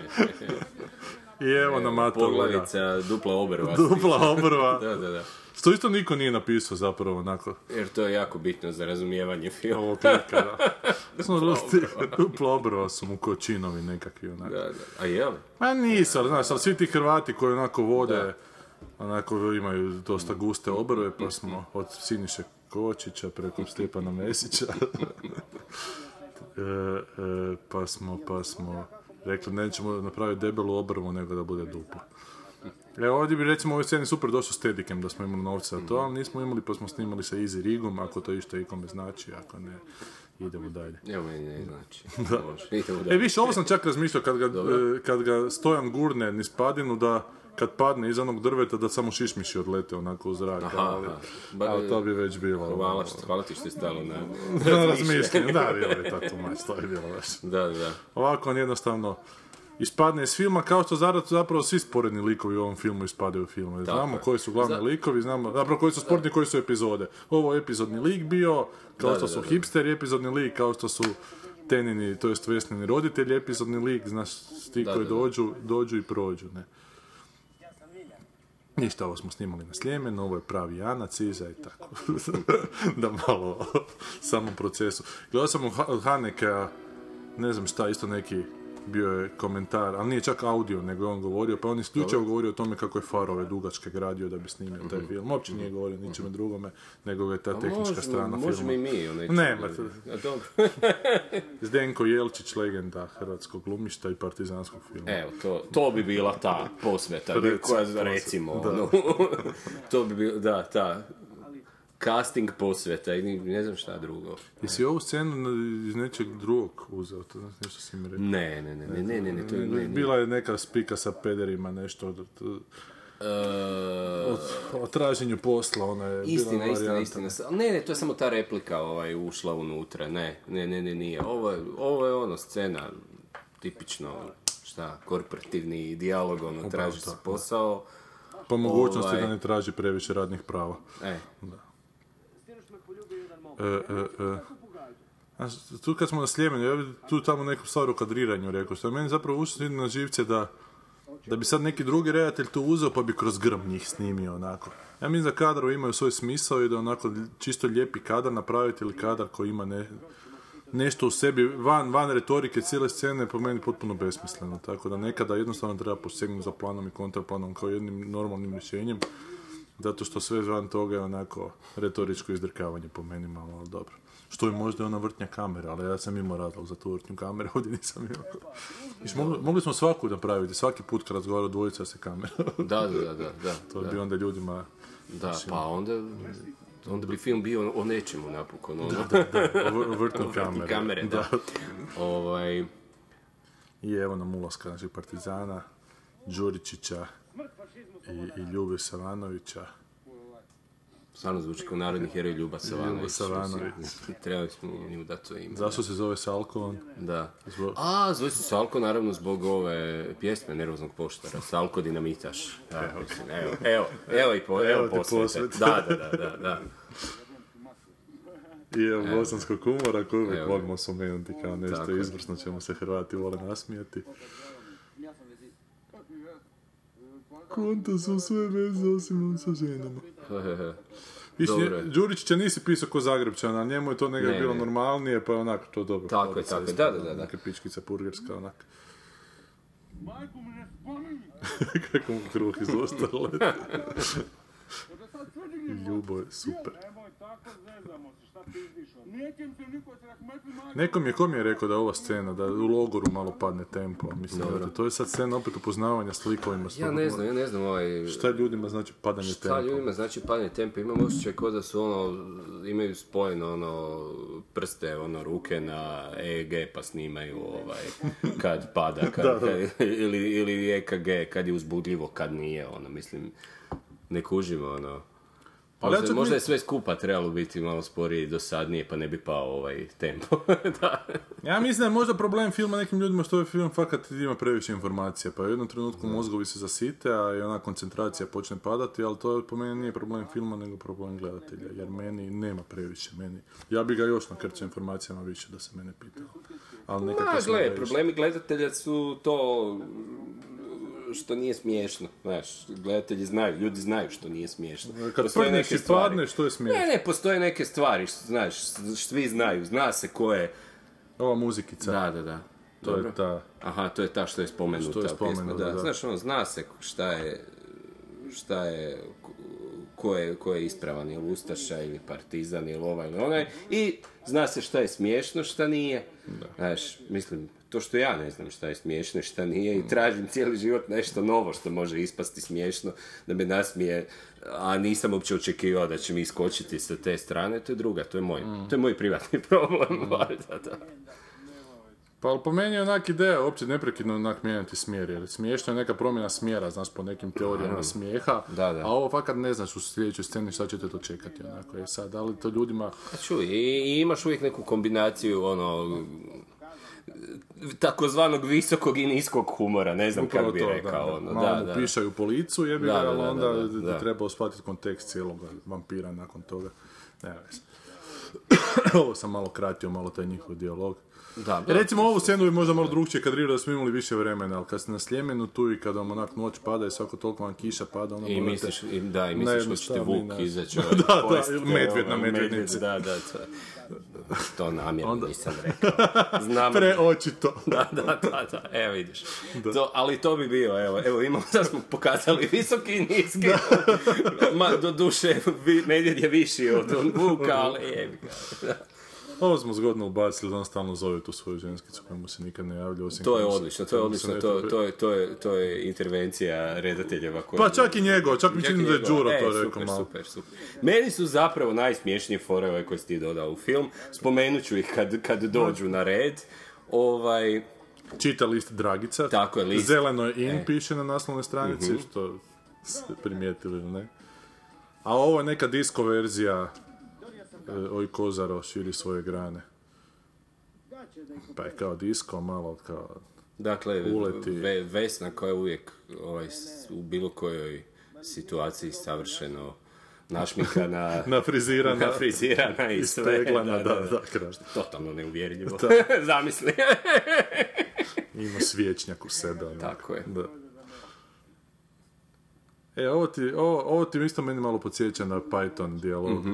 I evo nam Mato. Poglavica, dupla obrva. Dupla obrva. Da, da, da. Što isto niko nije napisao zapravo onako. Jer to je jako bitno za razumijevanje filma. Ovo klika, da. Smo Dupla obrva su mu kočinovi nekakvi onako. Da, da. A je li? Ma nisu, ali znaš, ali svi ti Hrvati koji onako vode, onako imaju dosta guste obrve, pa smo od Siniše Kočića preko Stjepana Mesića. E, e, pa smo, pa smo rekli nećemo napraviti debelu obrvu, nego da bude dupla. E, ovdje bi recimo ovoj sceni super došao Steadicam da smo imali novca za to, ali nismo imali pa smo snimali sa Easy Rigom, ako to išto ikome znači, ako ne, idemo dalje. Evo meni ne znači. Idemo E, dalje. više, ovo sam čak razmišljao kad ga, e, kad ga Stojan gurne niz padinu da kad padne iz onog drveta da samo šišmiši odlete onako u zrak, Aha, ali, aha. Ali to bi već bilo... Hvala, što, hvala ti što je stalo na... Razmišljanje, da, bilo je to tumač, to je bilo baš. Da, da. Ovako on jednostavno ispadne iz filma kao što zara- zapravo svi sporedni likovi u ovom filmu ispadaju u filmu. Znamo koji su glavni Za- likovi, znamo zapravo koji su sporedni, koji su epizode. Ovo je epizodni lik bio, kao Da, što da, su da, da. hipsteri, epizodni lik, kao što su tenini, to jest vesnini roditelji, epizodni lik, znaš, ti koji da, da. dođu, dođu i prođu, ne. Ništa, ovo smo snimali na Sljemenu, ovo je pravi Janac iza i tako. da malo samom procesu. Gledao sam u Ha- od Haneka, ne znam šta, isto neki bio je komentar, ali nije čak audio, nego je on govorio, pa on je isključivo govorio o tome kako je farove dugačke gradio da bi snimio taj film. Uopće nije govorio ničemu drugome, nego je ta tehnička Mhm. Možemo, strana možemo i filma. mi o nečemu. Nema. A dobro. Zdenko Jelčić, legenda hrvatskog glumišta i partizanskog filma. Evo, to, to bi bila ta posveta, Recimo, koja, posveta, recimo, da. ono, to bi bilo, da, ta, casting posveta i ne znam šta drugo. Jesi ovu scenu iz nečeg drugog uzeo? To znaš, nešto si mi rekao. Ne, ne, ne, ne, ne, ne, ne, to je, ne, ne. Bila je neka spika sa pederima, nešto od, od, E, o traženju posla, ona je Istina, bila istina, istina. Ali Ne, ne, to je samo ta replika ovaj, ušla unutra. Ne, ne, ne, ne, nije. Ovo je, ovo je ono scena, tipično, šta, korporativni dijalog, ono, traži se posao. Po mogućnosti Ovaj. da ne traži previše radnih prava. E, E, e, e. A s- tu kad smo na Sljemenu, ja bi tu tamo neku stvar u kadriranju rekao, što je meni zapravo ušlo na živce da, da bi sad neki drugi redatelj to uzeo pa bi kroz grm njih snimio onako. Ja mislim da kadrovi imaju svoj smisao i da onako čisto lijepi kadar napraviti ili kadar koji ima ne, nešto u sebi van, van retorike cijele scene po meni potpuno besmisleno. Tako da nekada jednostavno treba posegnuti za planom i kontraplanom kao jednim normalnim rješenjem. Zato što sve van toga je onako retoričko izdrkavanje po meni malo, ali dobro. Što je možda ona vrtnja kamere, ali ja sam imao razlog za tu vrtnju kamere, ovdje nisam imao. Mogli, mogli smo svaku napraviti, svaki put kad razgovaraju dvojica se kamera. da, da, da, da, da, to bi onda ljudima... da, pa onda, onda bi film bio o nečemu napokon, ono. o vrtnju kamere. kamere, da. Ovaj, I evo nam ulaska naših partizana, Đuričića i, i Ljube Savanovića. stvarno zvuči kao narodni heroj Ljuba Savanović. Savanović. mislim, Trebali smo njemu dati to ime. Zašto se zove Salko? Da. Zbog- A, zove se Salko naravno zbog ove pjesme Nervoznog poštara. Salko Dinamitaš. Da, mislim, evo, evo, evo i po, evo, Evo ti posvete. Da, da, da, da, da. I evo bosanskog humora koji uvijek Evo. volimo spomenuti kao nešto izvrsno ćemo se Hrvati vole nasmijati. Konta su sve veze osim sa ženama. Đuričića nisi pisao ko Zagrebčan, a njemu je to nekako Ne, bilo ne. normalnije, pa je onako to dobro. Tako je, tako je, da, da, da. Neka pičkica purgerska, onak. Majku mi ne spominji! Kako mu kruh čudim Ljubo je super. Nemoj tako, zezamo šta. Nekom je, kom je rekao da je ova scena, da u logoru malo padne tempo, mislim, da to je sad scena opet upoznavanja s likovima. Ja ne znam, ja ne znam ovaj... Šta ljudima znači padanje Šta tempa? ljudima znači padanje tempa, imam osjećaj kao da su ono, imaju spojeno ono, prste, ono, ruke na EEG pa snimaju ovaj, kad pada, kad, kad- ili, ili EKG, kad je uzbudljivo, kad nije, ono, mislim, ne kužimo, ono. Ali ja Možda, čak možda mi- je sve skupa trebalo biti malo sporije i dosadnije, pa ne bi pao ovaj tempo. da. Ja mislim da je možda problem filma nekim ljudima što ovaj film fakat ima previše informacija, pa u jednom trenutku mozgovi se zasite, a i ona koncentracija počne padati, ali to po meni nije problem filma, nego problem gledatelja, jer meni nema previše, meni. Ja bi ga još nakrcao informacijama više da se mene pitao. Ali nekako previše. problemi gledatelja su to što nije smiješno, znaš, gledatelji znaju, ljudi znaju što nije smiješno. Kad Postoje neke stvari. padne, što je smiješno? Ne, ne, postoje neke stvari, znaš, svi znaju, zna se ko je... Ova muzikica, Da, da, da. to Dobro. je ta... Aha, to je ta što je spomenuta Što je spomenuta, da. da. Znaš, ono, zna se šta je, šta je, ko je, ko je ispravan, ili Ustaša, ili Partizan, ili ovaj, ili onaj, i zna se šta je smiješno, šta nije. Znaš, mislim, to što ja ne znam šta je smiješno i šta nije i tražim cijeli život nešto novo što može ispasti smiješno, da me nasmije, a nisam uopće očekivao da će mi iskočiti sa te strane, to je druga, to je moj, to je moj privatni problem. da, da. Pa ali po meni je onak ideja uopće neprekidno onak mijenjati smjer, jer smiješno je neka promjena smjera, znaš, po nekim teorijama smijeha, Da, da. a ovo fakat ne znaš u sljedećoj sceni šta ćete to čekati, onako, je sad, da li to ljudima, Pa čuj, i, i imaš uvijek neku kombinaciju, ono, takozvanog visokog i niskog humora, ne znam upravo kako bi to, rekao, da, ono, malo da, mu da. pišaju po licu, jebi Da, ga, da, ali da, onda da, da. da, trebao shvatiti kontekst cijelog vampira nakon toga, ne. Ovo sam malo kratio, malo taj njihov dijalog. Da, da. Recimo ovu scenu bi možda malo drugčije kadrirao da smo imali više vremena, ali kad ste na Sljemenu tu i kad vam onak noć pada i svako toliko vam kiša pada, onda I morate- misliš, i, da, i misliš da će ti Vuk izaći Da, ovaj, da, te, medvjed na ono, medvjednici. Da, da, to, to namjerno nisam rekao. Znam, Preočito. da, da, da, da, evo vidiš. To, ali to bi bio, evo, evo imamo, sad smo pokazali visoki i niski. Ma, do duše, vi, medvjed je viši od Vuka, ali jebi ga. Ovo smo zgodno ubacili, da on stalno zove tu svoju ženskicu koja mu se nikad ne javlja. Osim To je odlično, to je odlično, to, to, je, to, je, to je intervencija redateljeva koja... Pa čak i njegov, čak mi čini da je. Đuro E, to super, rekao malo. Super, super. Meni su zapravo najsmješnije fore ove koje si ti dodao u film. Spomenut ću ih kad, kad dođu na red. Ovaj, Čita list Dragica. Tako je, list. Zeleno je in, E. piše na naslovnoj stranici, što ste primijetili ili ne. A ovo je neka disco verzija Oj Kozaro širi svoje grane. Pa je kao disco, malo kao... dakle, Uleti. Ve- Vesna koja je uvijek ovaj, u bilo kojoj situaciji savršeno našminkana, Nafrizirana, nafrizirana i sve. da, da, krašno. Totalno neuvjerljivo. Zamisli. Ima svječnjak u sebe. ono. Tako je. Da. E, ovo ti, ovo, ovo ti isto meni malo podsjeća na Python dijalog,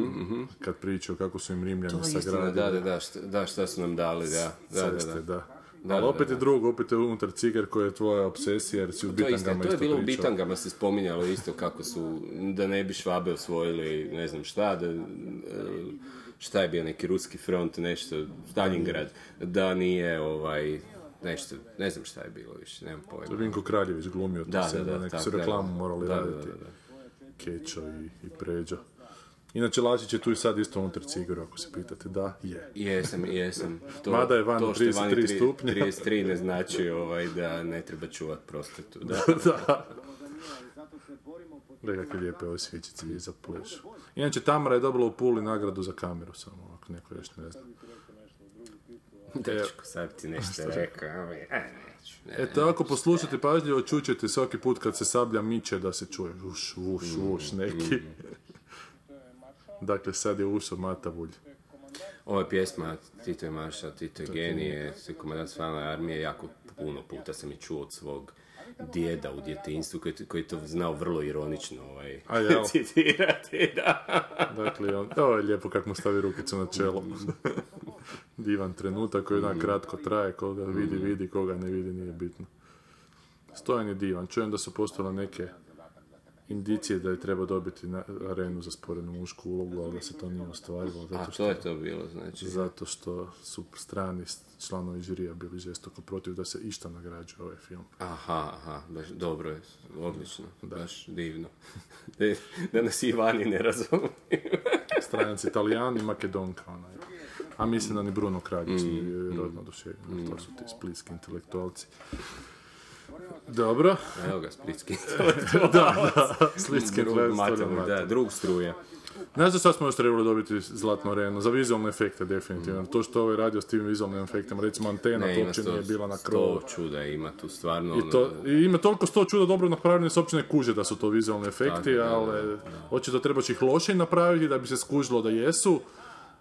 kad pričaju kako su im Rimljani To je istina, sagradili da, da, da, šta, da, šta su nam dali, da. Da, da, da. da. Da, Ali da, opet da. je drugo, opet je unutar ciger koja je tvoja obsesija, jer si u To bitangama to je isto bilo u bitangama se spominjalo isto kako su, da ne bi švabe osvojili, ne znam šta, da, e, šta je bio neki ruski front, nešto, Stalingrad, da nije ovaj, nešto, ne znam šta je bilo više, nemam pojma. Vinko Kraljević glumio to Da, da, da, neku tako, su da, reklamu da. morali Da, da, raditi. da, da. Kečo i, i Pređo. Inače, Lačić je tu i sad isto unutar cigeru, ako se pitate. Da, je. Jesam, jesam. To, Mada je to je vani 33 tri- stupnja. 33 ne znači ovaj, da ne treba čuvat prostetu. Da. da. Gledaj kakve lijepe ove svičice iza plešu. Inače, Tamara je dobila u Puli nagradu za kameru, samo ako neko još ne zna. Dečko, sad ti nešto rekao. ovaj, a, neću, ne. Eto, ako poslušate pažljivo, čućete svaki put kad se sablja miče da se čuje uš, uš, uš neki. dakle, sad je ušao Matavulj. Ova je pjesma Tito je maršal, Tito je genije, komandant svalne armije, jako puno puta sam je čuo od svog djeda u djetinstvu koji, koji je to znao vrlo ironično ovaj, A jel? citirati, da. Dakle, on, ovo je lijepo kako mu stavi rukicu na čelo. Divan trenutak koji onak kratko traje, koga vidi, vidi, koga ne vidi, nije bitno. Stojan je divan. Čujem da su postale neke indicije da je treba dobiti na arenu za sporenu mušku ulogu, ali da se to nije ostvarilo. A Zato što, to je to bilo, znači. zato što su strani članovi žirija bili žestoko protiv da se išta nagrađuje ovaj film. Aha, aha, baš dobro je, odlično, baš divno. Da, da nas i vani ne razumiju. Stranac Italijan i Makedonka onaj. A mislim da ni Bruno Kraljić Mm, nije rodno oduševljen, to su ti splitski intelektualci. Dobro, Evo ga, splitski. splitski intelektualci. mater, da, drug struje. Za šta smo još trebali dobiti zlatnu arenu? Za vizualne efekte, definitivno. To što ovaj radio s tim vizualnim efektima, recimo antena. Ne, to uopće sto, nije bila na sto krovu. čuda ima tu stvarno. I, to, ono, I ima toliko sto čuda dobro napravljene, se uopće ne kuže da su to vizualni efekti, da, da, ali očito ih loše napraviti da bi se skužilo da jesu,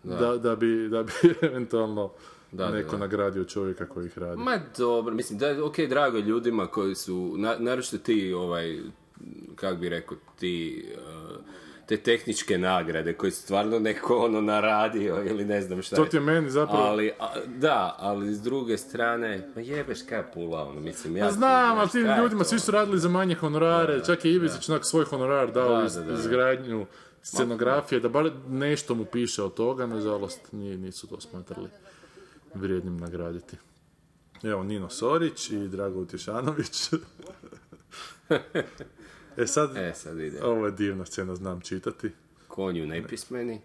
da, da bi, da bi eventualno Da, da, neko da. nagradio čovjeka koji ih radi. Ma dobro, mislim da ok, drago ljudima koji su, na, naročito ti, ovaj, kak bi rekao, ti, uh, te tehničke nagrade koji su stvarno neko ono naradio ili ne znam šta To ti je meni zapravo... Ali, a, da, ali s druge strane, ma jebeš kaj pula, ono, mislim, ja... Pa znam, ali tim ljudima to? svi su radili za manje honorare, čak je Ivičić onak svoj honorar dao Da, iz, da, da, da. izgradnju scenografije, da bar nešto mu piše od toga, nažalost nisu to smatrali vrijednim nagraditi. Evo, Nino Sorić i Drago Utješanović. e sad, E, sad ide. ovo je divna scena, znam čitati. Konju nepismeni.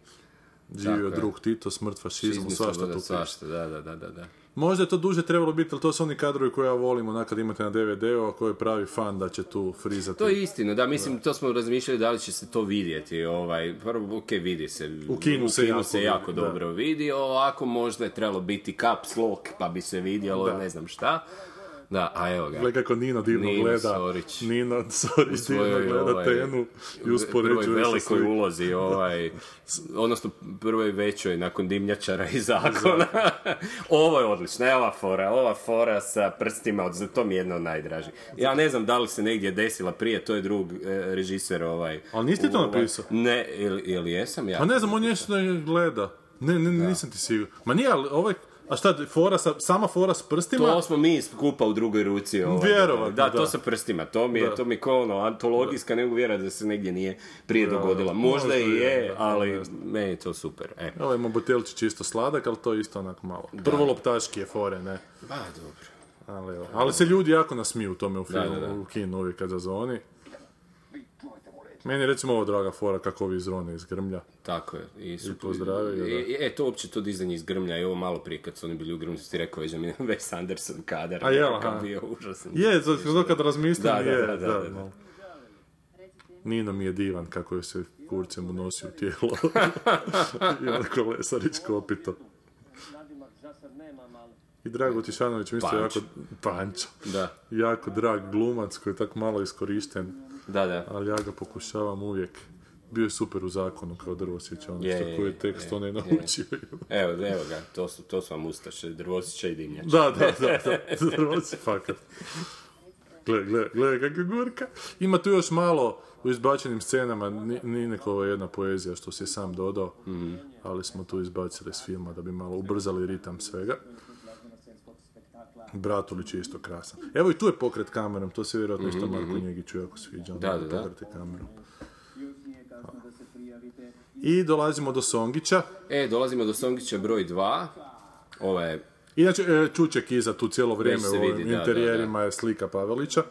Živio drug Tito, smrt fašizmu, Šizmu, svašta tu svašta, da, da, da, da. Možda je to duže trebalo biti, ali to su oni kadrovi koje ja volim, onak kad imate na DVD-u, a ko je pravi fan da će tu frizati. To je istina, da, mislim, to smo razmišljali da li će se to vidjeti, ovaj, prvo, ok, vidi se. U kinu se jako se jako da. dobro vidi, ovako možda je trebalo biti caps lock, pa bi se vidjelo, Da. ne znam šta. Da, a evo ga. Gle kako Nino divno Nino gleda. Sorić. Nino Sorić divno gleda ovaj, tenu i uspoređuje velikoj svi. ulozi, ovaj, odnosno prvoj većoj nakon dimnjačara i zakona. Ovo je odlično, ova fora, ova fora sa prstima, od, to mi je jedna od najdražih. Ja ne znam da li se negdje desila prije, to je drug e, režiser ovaj. Ali nisi ti to ovaj- napisao? Ne, ili, ili jesam ja? Pa ne znam, on nešto ne gleda. Ne, ne, nisam ti siguran. Ma nije, ali ovaj... A šta, fora sa, sama fora s prstima? To smo mi skupa u drugoj ruci. Ovaj, Vjerovatno, da, to da. sa prstima. To mi je, Da. to mi kao ono, antologijska, ne mogu vjerovati da se negdje nije prije dogodila. Možda, možda i je, je, da, ali ne meni je to super. E. Ovaj mobotelčić isto sladak, ali to je isto onak malo. Prvo loptaški je fore, ne. Ba, dobro. Ali, ali se ljudi jako nasmiju u tome u filmu, Da, da, da. u kinu uvijek kad zazvoni. Meni je recimo ovo draga fora kako ovi izrone iz grmlja. Tako je. I, super. pozdravi ga, da. I- E, to uopće to dizanje iz grmlja i ovo malo prije kad su oni bili u grmlju, ti rekao već da mi je Wes Anderson kadar. A nekakav aha. bio užasan. Je, to, to kad razmislim Da, da, je, da, da, da, da. Nino mi je divan kako je se kurcem unosi u tijelo. I onda Kolesarić kopito. I Drago Tišanović mi isto Panč. jako... Pančo. Da, Jako drag glumac koji je tako malo iskorišten, da, da. ali ja ga pokušavam uvijek. Bio je super u zakonu kao drvo sjećan, Je, što koji je tekst je, on je je. naučio. Evo, evo ga, to su, to su vam ustaše, drvosića i dimnjač. Da, da, da, da, drvo si fakat. Gle, gle, gle kakva gurka. Ima tu još malo u izbačenim scenama, ni- nije nekova jedna poezija što si je sam dodao, Mhm. ali smo tu izbacili s filma da bi malo ubrzali ritam svega. Bratulić je isto krasan. Evo i tu je pokret kamerom, to se vjerojatno isto Marko Njegiću jako sviđa. Mhm, Da, ono da, da. kamerom. I dolazimo do Songića. E, dolazimo do Songića broj 2. Ovo je Inače, e, Čuček iza tu cijelo vrijeme u ovim da, interijerima je slika Pavelića.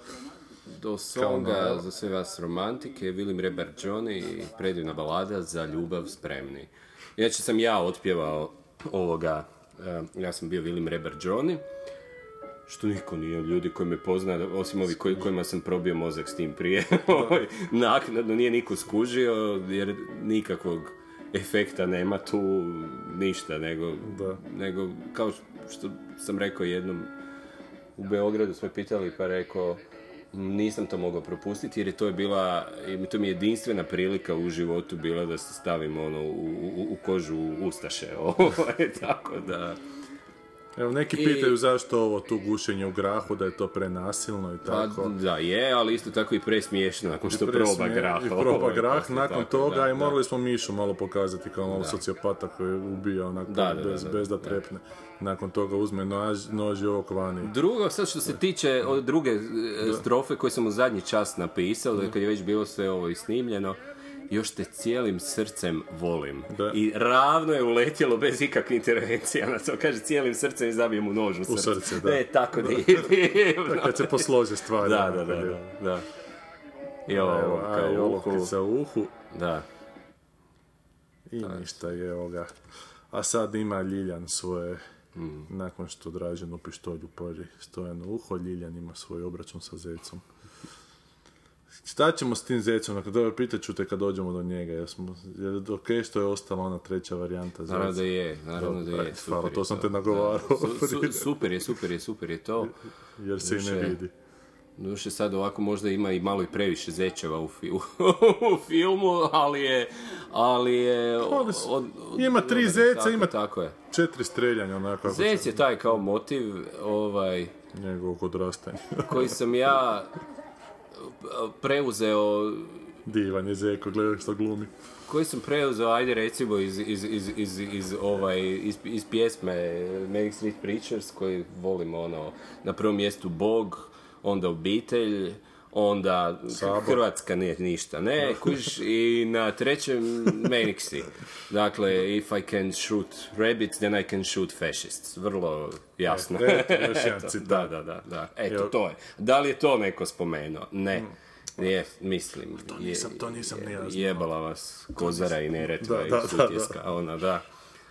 do songa naravno. za sve vas romantike, Vilim Reber Johnny i predivna balada za ljubav spremni. Inače sam ja otpjevao ovoga, eh, ja sam bio Vilim Reber Johnny, što niko nije od ljudi koji me pozna, osim ovih koji, kojima sam probio mozak s tim prije. Ovaj, Naknadno nije niko skužio, jer nikakvog efekta nema tu ništa, nego, Da. nego kao što sam rekao jednom u Beogradu smo pitali pa rekao nisam to mogao propustiti jer je to je bila, to mi je jedinstvena prilika u životu bila da se stavim ono u, u, u kožu Ustaše. Ovaj, tako da... Evo, neki I- pitaju zašto ovo tu gušenje u grahu, da je to prenasilno i Pa, tako. da, je, ali isto tako i presmiješno nakon što Presmije- proba grah. I proba ovaj, grah, poslije, nakon tako, toga da, i da. morali smo Mišu malo pokazati kao malo sociopata koji ubija onako Da, da, da, bez, da, bez da da. trepne. Nakon toga uzme nož, nož i ovog vani. Drugo, sad što se tiče od druge e, strofe koje sam u zadnji čas napisao, da kad je već bilo sve ovo i snimljeno, još te cijelim srcem volim. Da. I ravno je uletjelo bez ikakve intervencija. Na to kaže cijelim srcem i zabijem mu nož u srce. srce, da. E, tako divno. Kad se poslože stvari. Da, da, onako, da, da, da. I ovo, kao olovkica u uhu. Da. I ništa je ovoga. A sad ima Ljiljan svoje, Mm. nakon što Dražen u pištolju pori Stojanu uho, Ljiljan ima svoj obračun sa zecom. Šta ćemo s tim zecom? Dakle, dobro, pitat ću te kad dođemo do njega. Jesmo, je li ok što je ostala ona treća varijanta zeca? Naravno da je, naravno da je. super hvala, je to sam te nagovarao. Su- su- super je, super je, super je to. Jer se i ne vidi. Doduše sad ovako možda ima i malo i previše zečeva u, fi- u filmu, ali je... Ali je... Su- od- ima tri dobar, zeca, tako, ima- Tako je. Četiri streljanja onako Zec je taj kao motiv, ovaj, njegovog odrastanja. koji sam ja preuzeo Divan je Zeko, gledaj što glumi. koji sam preuzeo, ajde recimo iz, iz, iz, iz, iz, ovaj, iz, iz pjesme Manic Street Preachers koji volimo ono, na prvom mjestu Bog, onda obitelj, onda Sabor. Hrvatska nije ništa, ne, kužiš, i na trećem Manixi. Dakle, if I can shoot rabbits, then I can shoot fascists. Vrlo jasno. Eto, još jedan citat. Da, da, da, da. Eto, to je. Da li je to neko spomenuo? Ne. Je, mislim. To nisam- to nisam znao. Jebala vas Kozara i Neretva i Sutjeska, ona, da.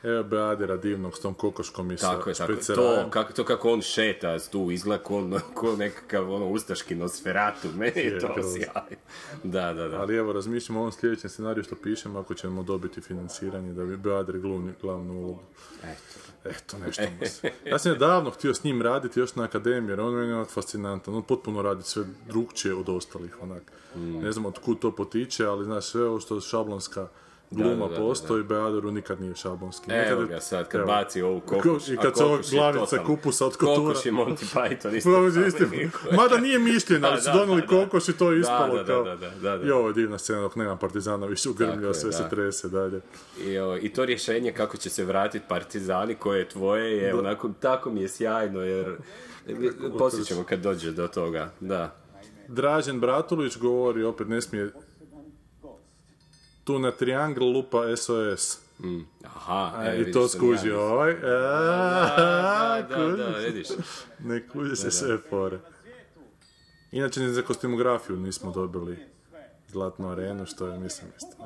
Evo Beadira divnog s tom kokoškom i sa Tako je, tako je. To, kako, to kako on šeta tu izgleda ko, ko nekakav ono ustaški nosferatu, meni je Je, to sjaj. Da, da, da. Ali evo, razmišljamo o ovom sljedećem scenariju što pišemo ako ćemo dobiti financiranje da bi Beadir glumi glavnu ulogu. Eto. Eto, nešto se. Ja sam je davno htio s njim raditi još na akademiji, jer on meni je fascinantan. On potpuno radi sve drugčije od ostalih, onak. Mm. Ne znam od kud to potiče, ali znaš, sve ovo što šablonska gluma da, da, da, postoji, Beadiru nikad nije šablonski. Evo Nekad je- ga sad, kad evo. baci ovu kokoš, I kad se ova je glavica kupusa od kotura. Kokoš je Monty Python, isto. Isti. Mada nije mišljen, ali su donijeli kokoš i to je ispalo kao... I ovo je divna scena dok nema partizana više ugrmlja, sve se trese dalje. I, o, I to rješenje kako će se vratiti partizani koje je tvoje je onako, tako mi je sjajno jer poslije ćemo kad dođe do toga, da. Dražen Bratulić govori, opet ne smije... Tu na triangl lupa SOS. Mm. Aha, E, I to skuži ja. ovaj. Da, da, da, vidiš. Ne kuži se sve fore. Inače, ni za kostimografiju nismo dobili Zlatnu arenu, što je, mislim, isto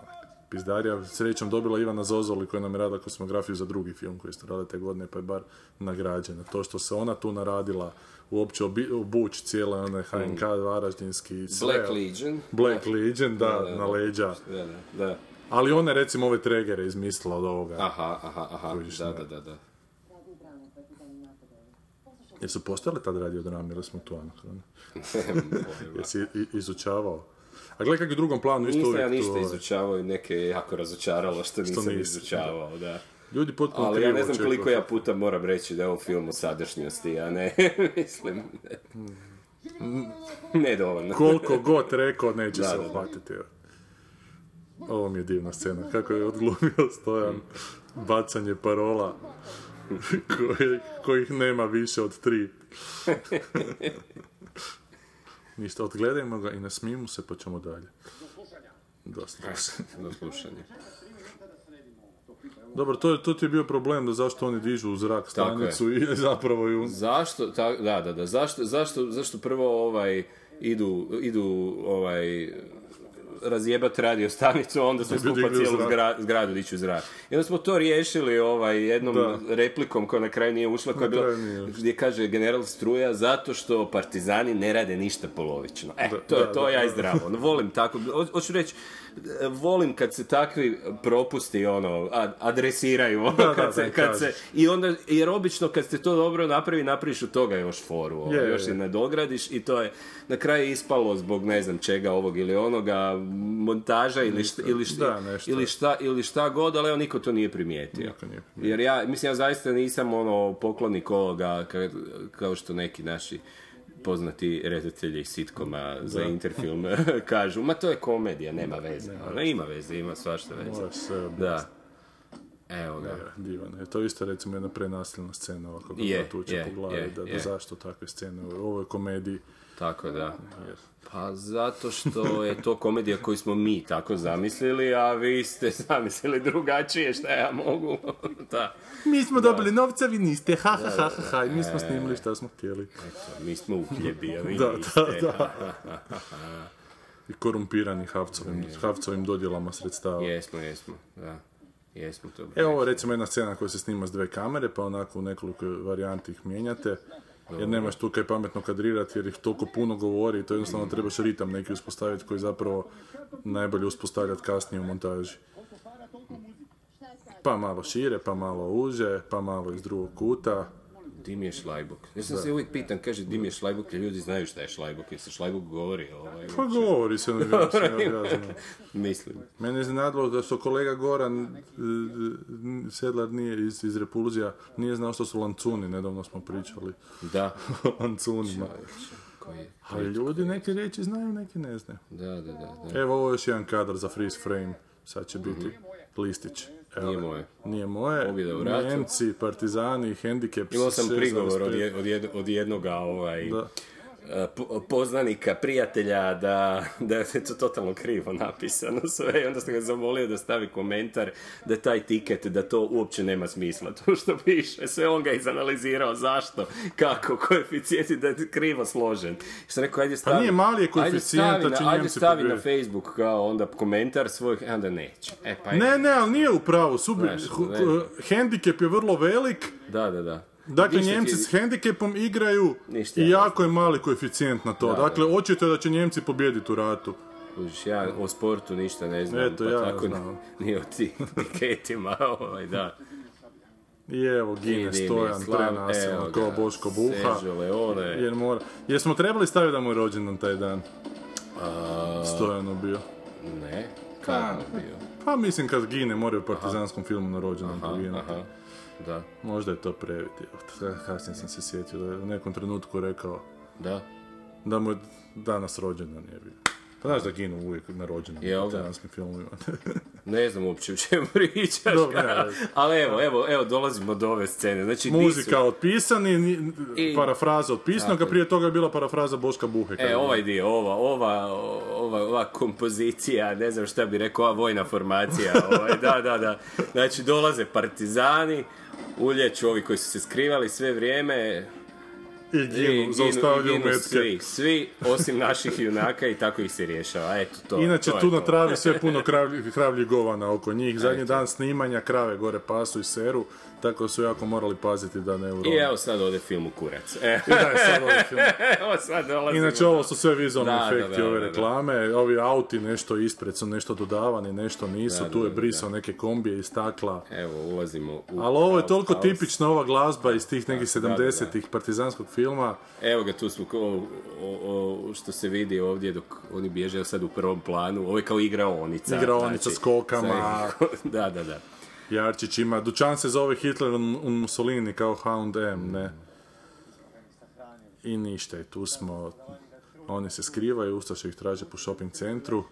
pizdarija. Srećom dobila Ivana Zozoli koja nam je radila kostimografiju za drugi film koji ste radili te godine, pa je bar nagrađena. To što se ona tu naradila, uopće obuć cijela onaj HNK Varaždinski, sve. Black Legion. Black Legion, da, na leđa. Da, da, da. Ali ona je recimo ove tregere izmislila od ovoga. Aha, aha, aha, Kužiš, da, da. da, da, da. Jesu postojale tad radiodrame ili smo tu anahroni? Jesi izučavao? A gledaj kako je u drugom planu isto Nisam uvijek ja ništa ovaj, izučavao i neke je jako razočaralo što nisam nisi, izučavao, da. Ljudi potpuno Ali ja ne znam koliko ja puta moram reći da je ovo film u sadašnjosti, a ne, mislim, ne dovoljno. Koliko god rekao, neće Da, se uhvatiti. evo. Ovo mi je divna scena. Kako je odglumio Stojan bacanje parola koje, kojih nema više od tri. Ništa, odgledajmo ga i nasmijemo se pa ćemo dalje. Dosta. Do slušanja. Dobro, to, je, to ti je bio problem da zašto oni dižu u zrak stanicu i zapravo ju... Zašto, ta, da, da, da, zašto, zašto, zašto prvo ovaj, idu, idu ovaj, razjebat radio stanicu, onda sve skupa cijelu zgra, zgradu diću u zrak. I onda smo to riješili ovaj, jednom Da. replikom koja na kraju nije ušla, koja je bila, gdje kaže general Struja, zato što partizani ne rade ništa polovično. E, Da, to je da, to, da, ja i zdravo. No, volim tako, ho- hoću reći, volim kad se takvi propusti ono, ad- adresiraju, ono, Da, kad, da se, kad se, i onda, jer obično kad ste to dobro napravi, napraviš od toga još foru, ono, Je, još je. se nadogradiš i to je na kraju ispalo zbog ne znam čega ovog ili onoga, montaža ili šta, ili šta, Da, ili šta, ili šta god, ali evo niko to nije primijetio. Niko nije Jer ja, mislim, ja zaista nisam ono poklonik ovoga ka- kao što neki naši poznati redatelji sitkoma za Interfilm kažu, ma to je komedija, nema veze. Ono, ima veze, ima svašta veze. Da. Evo ga. Je, divan je. To je isto recimo jedna prenasilna scena ovako ga Je, tuče po glavi, je, da, da zašto takve scene u ovoj komediji. Tako da. Jer, Pa zato što je to komedija koju smo mi tako zamislili, a vi ste zamislili drugačije, šta ja mogu. da. mi smo dobili novca, vi niste, ha ha ha ha, ha, mi smo snimili šta smo htjeli. Eto, mi smo uhljebi, a vi Da, niste. da, I korumpirani Havcovim, Havcovim dodjelama sredstava. Jesmo, jesmo, da. Jesmo to. Evo recimo jedna scena koja se snima s dve kamere, pa onako u nekoliko varijanti ih mijenjate. Jer nemaš tu kaj pametno kadrirati jer ih toliko puno govori i to jednostavno trebaš ritam neki uspostaviti koji zapravo najbolje uspostavljati kasnije u montaži. Pa malo šire, pa malo uže, pa malo iz drugog kuta. Dim je šlajbuk. Ja sam se uvijek pitan, kaže dim je šlajbuk, jer ljudi znaju šta je šlajbuk, jer se šlajbuk govori. Ovaj, Pa govori se, ne. Mislim. Mene je iznenadilo da što kolega Goran e, Sedlar nije iz, iz Repulzija, nije znao što su lancuni, nedavno smo pričali Da. lancunima. Koji? Ali ljudi neke riječi znaju, neki ne znaju. Da, da, da. da. Evo ovo je još jedan kadar za freeze frame, sad će biti listić. Evo, Nije moje. Nije moje. Pobjeda u ratu. Njemci, partizani, hendikep. Imao sam 6,5. prigovor od, jed- od jednoga ovaj, Da. E, po- poznanika, prijatelja, da, da je to totalno krivo napisano sve i onda sam ga zamolio da stavi komentar da taj tiket, da to uopće nema smisla, to što piše. Sve on ga izanalizirao, zašto, kako, koeficijenti, da je krivo složen. Sam rekao, ajde stavi... nije mali je ajde stavi na- Ajde stavi na. Facebook kao onda komentar svoj, e, onda neće. E, pa Ne, ne, ali nije u pravu. Subi, Znaš, hendikep je vrlo velik. Da, da, da. Dakle, Ništa ti- Njemci s hendikepom igraju Ništa i jako je mali koeficijent na to. Da, dakle, očito je da će Njemci pobijediti u ratu. Kužiš, ja o sportu ništa ne znam, Eto, pa ja tako znam. ni o tim tiketima, ovaj, da. I evo, Gine stojan, evo kao Boško Buha. Leone. Jer mora... Jer smo trebali staviti da mu je rođendan taj dan. A, Stojano bio. ne, kako je bio? Pa mislim kad gine mora u partizanskom filmu na rođendan poginuti. Aha, da, Možda je to previti. Kasnije sam se sjetio da je u nekom trenutku rekao da. da mu je danas rođendan je bio. Pa znaš da ginu uvijek na Jel u da? partizanskim filmovima. Ne znam uopće o čemu pričaš. Dobro, ne, ne. Ali evo, evo, evo, dolazimo do ove scene. Znači, Muzika otpisani, ni- I- parafraza od pisnog, a prije toga je bila parafraza Boška Buhe. E, ovaj dio, ova, ova, ova, ova kompozicija, ne znam šta bi rekao, ova vojna formacija, ovaj, da, da, da. Znači, dolaze partizani, ulječu ovi koji su se skrivali sve vrijeme, I ginu, zaustavljaju metke. svi, svi, osim naših junaka i tako ih se rješava. Eto, to, Inače, to tu na travi sve puno kravlji, kravlji govana oko njih. Zadnji dan snimanja, krave gore pasu i seru, tako su jako morali paziti da ne urone. I evo sad ode film u kurac. E, I daj sad ovaj film. evo sad. Inače, ovo su sve vizualni Da, da, efekti da, ove da, da. reklame. Ovi auti nešto ispred su nešto dodavani, nešto nisu. Da, tu da, je da, brisao neke kombije i stakla. Evo, ulazimo u... Ali ovo je toliko haos. tipična ova glazba iz tih nekih Da, da, da. 70-ih partizanskog filma. Evo ga, tu smo, o, o, što se vidi ovdje dok oni bježe sad u prvom planu, ovo je kao igraonica. Igraonica s kokama. da, da, da. Jarčić ima, dućan se zove Hitler un un Mussolini kao H&M, ne. I ništa, i tu smo, oni se skrivaju, Ustaše ih traže po shopping centru,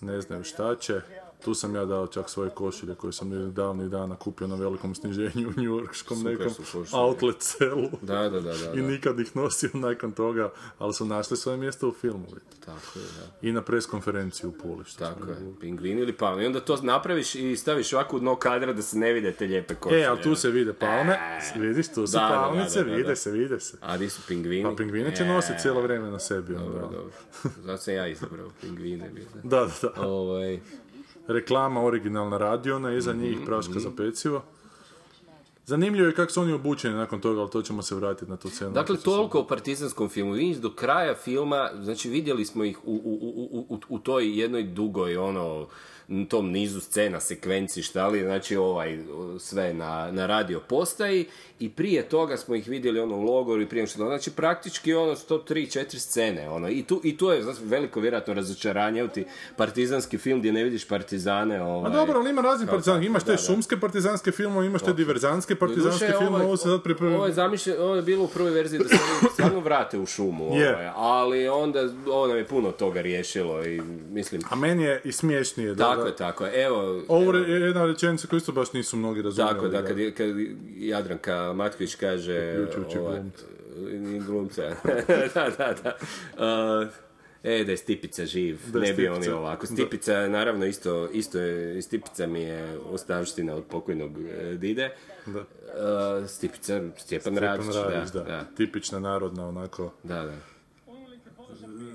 ne znaju šta će. Tu sam ja dao čak svoje košilje koje sam davnih dana kupio na velikom sniženju u njujorškom Super nekom outlet celu. Da, da, da, da. I nikad ih nosio nakon toga, ali su našli svoje mjesto u filmu. Tako je, da. I na pres konferenciji u Puli. Tako je, bili. pingvin ili palma. I onda to napraviš i staviš ovako u dno kadra da se ne vide te lijepe košulje. E, ali tu se vide palme, vidiš, tu su Da, palmice, vide se, vide se. A di su pingvini? Pa pingvine će E, nositi cijelo vrijeme na sebi. onda. Dobro, dobro. Zato sam ja izabrao pingvine. da. Da, da, da. Reklama originalna radiona, iza njih Mhm, praška za pecivo. Zanimljivo je kako su oni obučeni nakon toga, ali to ćemo se vratiti na tu scenu. Dakle, toliko o partizanskom filmu. Vidiš, do kraja filma, znači vidjeli smo ih u, u, u, u, u toj jednoj dugoj, ono, tom nizu scena, sekvenci, šta li, znači ovaj, sve na, na radio postaji i prije toga smo ih vidjeli ono u logoru i prije što, znači praktički ono 103, 4 scene, ono, i tu, i tu je znači, veliko vjerojatno razočaranje. U ti partizanski film gdje ne vidiš partizane, ovaj, dobro, ali ima raznih partizanskih, imaš te da, da. šumske partizanske filmove, imaš te diverzanske partizanske Doduše, filmove, ovaj- ovo se sad pripremi... Ovo je zamišljeno, ovo je bilo u prvoj verziji da se stvarno vrate u šumu, Je. ovaj, ali onda ovo nam je puno toga riješilo i mislim, A meni je i smiješnije da... tako da- je, tako je, evo, Ovo je jedna rečenica koju isto baš nisu mnogi razumjeli. tako da, kad, kad Jadranka Matković kaže, Uključujući ovaj, glumca. ni glumca, da, da, da, Uh, E, da je Stipica živ, Da ne bi oni ovako. da. Stipica, naravno, isto, isto je, Stipica mi je ostavština od pokojnog e, Dide. Da. Uh, Stipica, Stjepan, Radić, da, da. da, Tipična narodna onako da, da.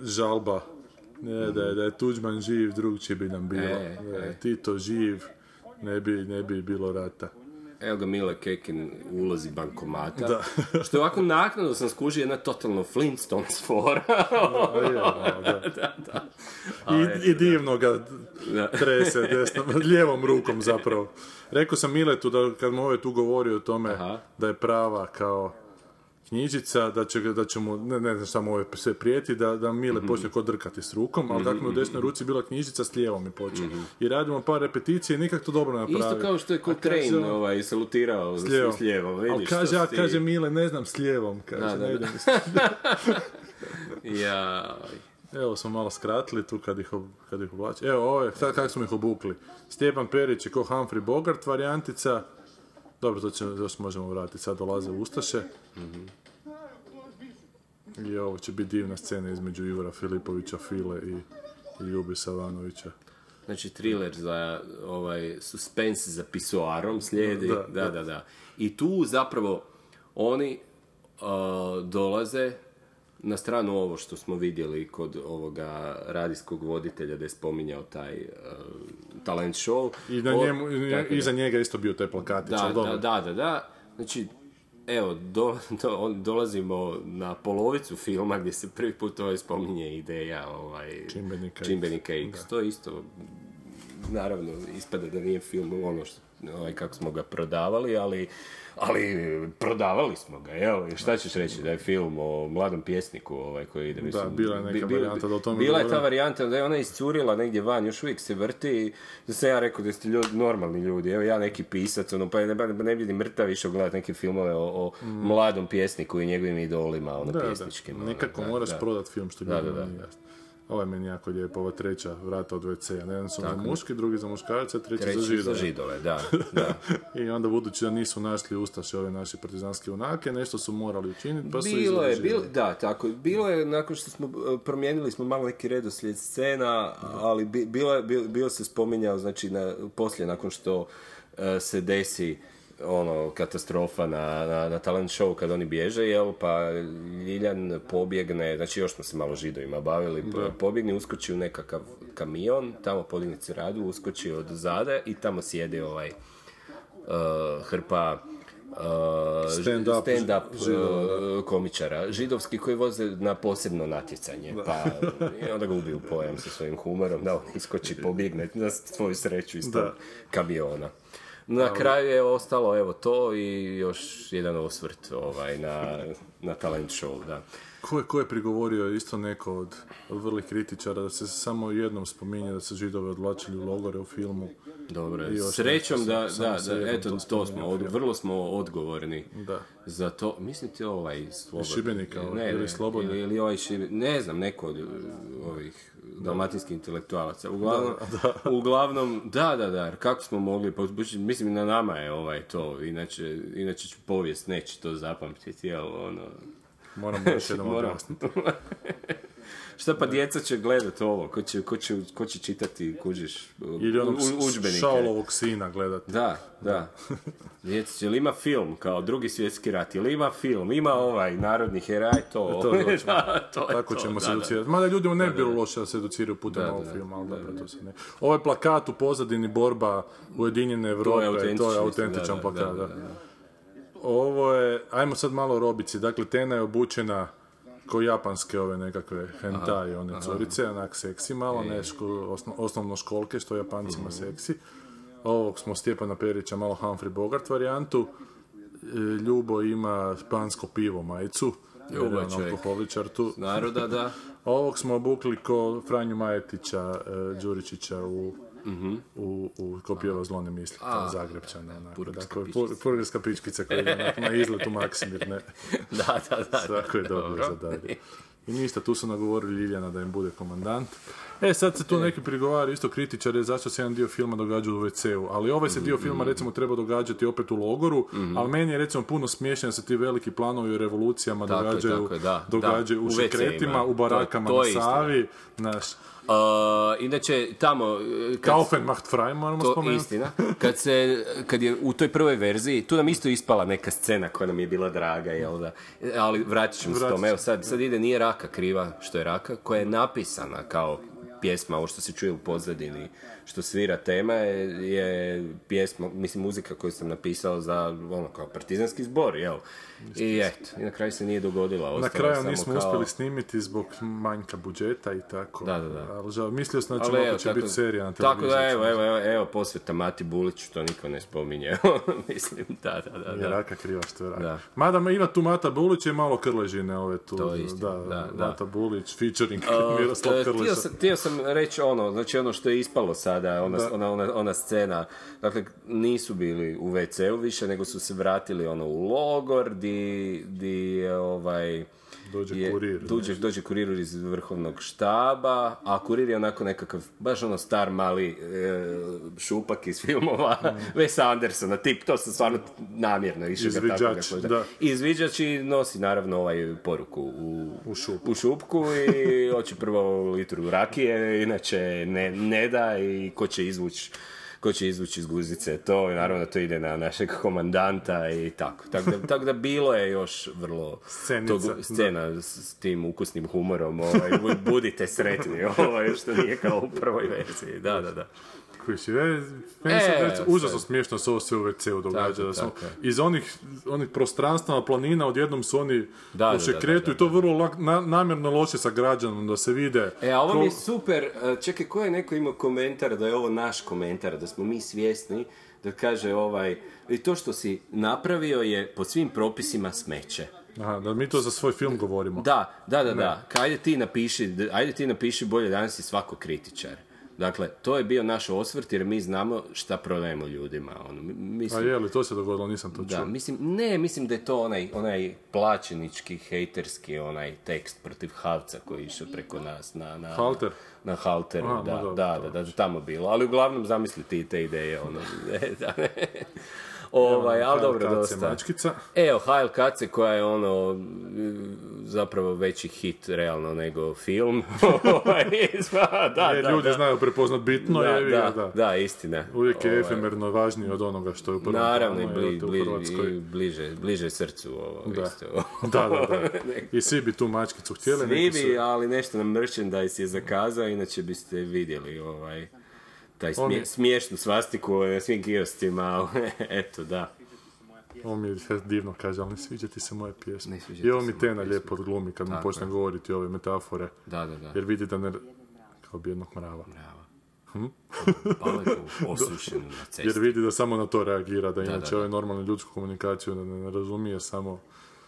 žalba. Ne, da, je, da je Tuđman živ, drugčije bi nam bilo. E, e. Tito živ, ne bi, ne bi bilo rata. Evo ga Mile Kekin u ulozi bankomata. Da. što je ovako naknadno sam skužio jedna totalno Flintstones fora. I, I divno ga trese desnom, lijevom rukom zapravo. Rekao sam Miletu da kad mu ovaj tu govorio o tome Aha. da je prava kao knjižica, da će, da će mu, ne, ne znam šta mu ovaj sve prijeti, da, da Mile Mhm. počne kod drkati s rukom, ali mi u desnoj ruci bila knjižica, s lijevom je počeo. I radimo par repeticija i nikak to dobro napravio. Mhm. Isto kao što je kaže Coltrane on, ovaj, salutirao s, lijevom. s lijevom. Ali Vidiš, kaže, to a si- kaže Mile, ne znam s lijevom, kaže, Da, da, ne da. idem s- Ja, Evo smo malo skratili tu kad ih, ob- kad ih oblači. Evo, ovo je, sad kako smo ih obukli. Stjepan Perić je ko Humphrey Bogart varijantica. Dobro, to, će, to se možemo vratiti. Sad dolaze Ustaše. I ovo će biti divna scena između Ivora Filipovića, File i, i Ljubi Savanovića. znači thriller za ovaj suspense za pisoarom slijedi. Da, Da, da, da. I tu zapravo oni uh, dolaze na stranu ovo što smo vidjeli kod ovoga radijskog voditelja da je spominjao taj uh, talent show. I na O- njemu, i- iza njega isto bio taj plakatić, Da, da, da, da, da. Znači, evo, do, do- dolazimo na polovicu filma gdje se prvi put ovaj spominje ideja ovaj, Čimbenika čimbenika X. To je isto, naravno, ispada da nije film ono što, ovaj, kako smo ga prodavali, ali, ali prodavali smo ga, jel? I šta ćeš reći, da je film o mladom pjesniku ovaj, koji ide, mislim... bila je neka varijanta da o tome Bila je ta varijanta da je ona iscurila negdje van, još uvijek se vrti i da sam ja rekao da ste ljudi, normalni ljudi, evo ja neki pisac, ono, pa ne, ne bi ni mrtav išao gledati neke filmove o, o mladom pjesniku i njegovim idolima, ono, Mm. Da, da. pjesničkim. ono, Nekako da, moraš da. prodat film što Da, ljudima da, da. Ovo je meni jako lijepo, ova treća vrata od WC-a. Jedan su za muški, drugi za muškarce, treći Treći za židove. za židove, da, da. I onda budući da nisu našli ustaše ove naše partizanske junake, nešto su morali učiniti, pa su Bilo je, bilo, da, tako, bilo je, nakon što smo e, promijenili smo malo neki redoslijed scena, ali bi, bilo, je, bilo, se spominjao, znači, na, poslije, nakon što e, se desi ono, katastrofa na, na, na talent show kad oni bježe, jel, pa Ljiljan pobjegne, znači još smo se malo židovima bavili, po- pobjegne, uskoči u nekakav kamion, tamo podigne radu, uskoči od zade i tamo sjedi ovaj uh, hrpa uh, Stand-up stand-up, židova, uh, komičara, židovski koji voze na posebno natjecanje, pa i onda ga ubiju pojam sa svojim humorom, da on iskoči, pobjegne na svoju sreću iz tog Da. kamiona. Na kraju je ostalo evo to i još jedan osvrt ovaj, na, na talent show, da. Ko je, ko je prigovorio isto neko od, od vrlih kritičara da se samo jednom spominje da se židove odvlačili u logore u filmu. Dobro, srećom da, samo da, se da, jednom eto, to smo, od, vrlo smo odgovorni Da. za to. Mislite ovaj Slobodni? Šibenika, ne, ili Slobodni? Ili, ili ovaj Šibenik, ne znam, neko od uh, ovih dalmatinskih intelektualaca. Uglavnom, uglavnom, da, da, da, jer kako smo mogli, pa, mislim, na nama je ovaj to, inače, inače ću povijest, neće to zapamtiti, jel, ono, Moramo još jednom Moram. objasniti. Šta pa djeca će gledat ovo, ko će, ko će, ko će čitati, kužiš, Ili onog udžbenike? Sina gledati. Da, da. Djeca, jel ima film kao drugi svjetski rat, jel ima film, ima ovaj narodni heraj, to. To je da, to je Tako to, ćemo se da, da. educirati. Mada ljudima ne bi bilo loše da se educiraju putem ovog filma, ali dobro, to se ne. Ovaj plakat u pozadini borba Ujedinjene Europe, to je autentičan da, da, plakat, da, da. da, ovo je, ajmo sad malo o robici, dakle Tena je obučena ko japanske ove nekakve hentai, one curice, onak seksi malo, ne ško, osno, osnovno školke, što japancima seksi. Ovog smo Stjepana Perića, malo Humphrey Bogart varijantu. E, Ljubo ima špansko pivo majicu, Ljubo je čovjek. tu. Naroda, da. Ovog smo obukli ko Franju Majetića, e, Đuričića u, Mhm. u, u ko pjeva zlone misli, kao Zagrebčana. Onako, dakle, purgerska pičkica koja je onak na izletu Maksimir, ne? Da, da, da. Svako je dobro za dalje. I ništa, tu su nagovorili Ljiljana da im bude komandant. E, sad se tu neki prigovara isto kritičari zašto se jedan dio filma događa u WC-u, ali ovaj se dio filma recimo treba događati opet u logoru, ali meni je recimo puno smiješno da se ti veliki planovi o revolucijama Tako je, događaju, tako je, da, događaju da, u u šekretima, u barakama To- to na je. Savi, naš, inače, tamo... uh, Kad, Kaufenmacht frei moramo to spomenuti. istina. Kad, se, kad je u toj prvoj verziji, tu nam isto ispala neka scena koja nam je bila draga, jel da? Ali vratit ćemo se tome. Evo sad, sad ide Nije raka kriva, što je raka, koja je napisana kao pjesma, ovo što se čuje u pozadini, što svira tema je, je pjesma, mislim muzika koju sam napisao za ono kao partizanski zbor, jel? I eto, i na kraju se nije dogodila. Na kraju samo nismo kao- uspjeli snimiti zbog manjka budžeta i tako. Da, da, da. Ali žao, mislio sam da će evo, tako, biti serija na tako televiziji. da, evo, evo, evo, evo posveta Mati Buliću, to niko ne spominje. Mislim, da, da, da. Da. raka kriva što je raka. Da. Mada ma ima tu Mata Bulić i malo Krležine ove tu. To je istina, da, da, da. Mata Bulić, featuring Uh, Miroslav Krleža. htio, sam, sam reći ono, znači ono što je ispalo sada, ona, ona, ona, ona scena, dakle nisu bili u WC-u više, nego su se vratili ono u logor, di, di ovaj... Dođe je- kurir? Dođe, dođe kurir iz vrhovnog štaba, a kurir je onako nekakav, baš ono star mali e, šupak iz filmova Mm. Wes Andersona, tip, to sam stvarno namjerno išao ga tako ga- da. Izviđač i nosi naravno ovaj poruku u, U šupu. u šupku i hoće prvo litru rakije, inače ne, ne da i ko će izvući ko će izvući iz guzice to i naravno to ide na našeg komandanta i tako. Tako da, tako da bilo je još vrlo Scenica, tog- scena s, s tim ukusnim humorom, ovaj, bu- budite sretni, ovaj, što nije kao u prvoj verziji, da, da, da. Kužiš, je, meni se E, užasno smiješno se ovo sve u WC-u događa. Tako, da smo, iz onih, onih prostranstava, planina, odjednom su oni Da, u da, da, šekretu da, i to vrlo lak- na- namjerno loše sa građanom, da se vide. E, a ovo mi je super, e, čekaj, ko je neko imao komentar da je ovo naš komentar, da smo mi svjesni, da kaže ovaj, i to što si napravio je po svim propisima smeće. Aha, da mi to za svoj film govorimo. Da, da, da, da. Ka- Ajde ti napiši, ajde ti napiši bolje danas si svako kritičar. Dakle, to je bio naš osvrt jer mi znamo šta prodajemo ljudima. Ono, mi- A mislim, je li, to se dogodilo, nisam to da, čuo. mislim, ne, mislim da je to onaj, onaj plaćenički, hejterski, onaj tekst protiv Havca koji je išao preko nas na... na Halter? Na Halteru, Aha, ma da, dobro, da, da, da, da, tamo bilo. Ali uglavnom zamisli ti te ideje, ono, da, ne. Ovaj, ali dobro, dosta. Mačkica. Evo, Hajl Kace koja je ono, zapravo veći hit realno nego film. Ovaj, da, da, E, ljudi da. znaju prepoznat bitno, da, je, da, da. da, istina. Uvijek je Ovaj, efemerno važnije od onoga što je u prvom Naravno, i, bli, bli- i bliže, bliže srcu ovo Da. isto. Da, da, da. I svi bi tu mačkicu htjeli. Svi neki su- bi, ali nešto nam merchandise je zakazao, inače biste vidjeli ovaj, taj smije, smiješnu svastiku na svim kioscima, eto, da. Ovo mi je divno kaže, ali ne sviđa ti se moje pjesme. I ovo mi Tena moje lijepo odglumi kad mu počne je. govoriti ove metafore. Da, da, da. Jer vidi da ne... Kao bijednog mrava. Paletu osušenu na cesti. Jer vidi da samo na to reagira, da inače da, da. ovaj normalnu ljudsku komunikaciju ne, ne razumije samo,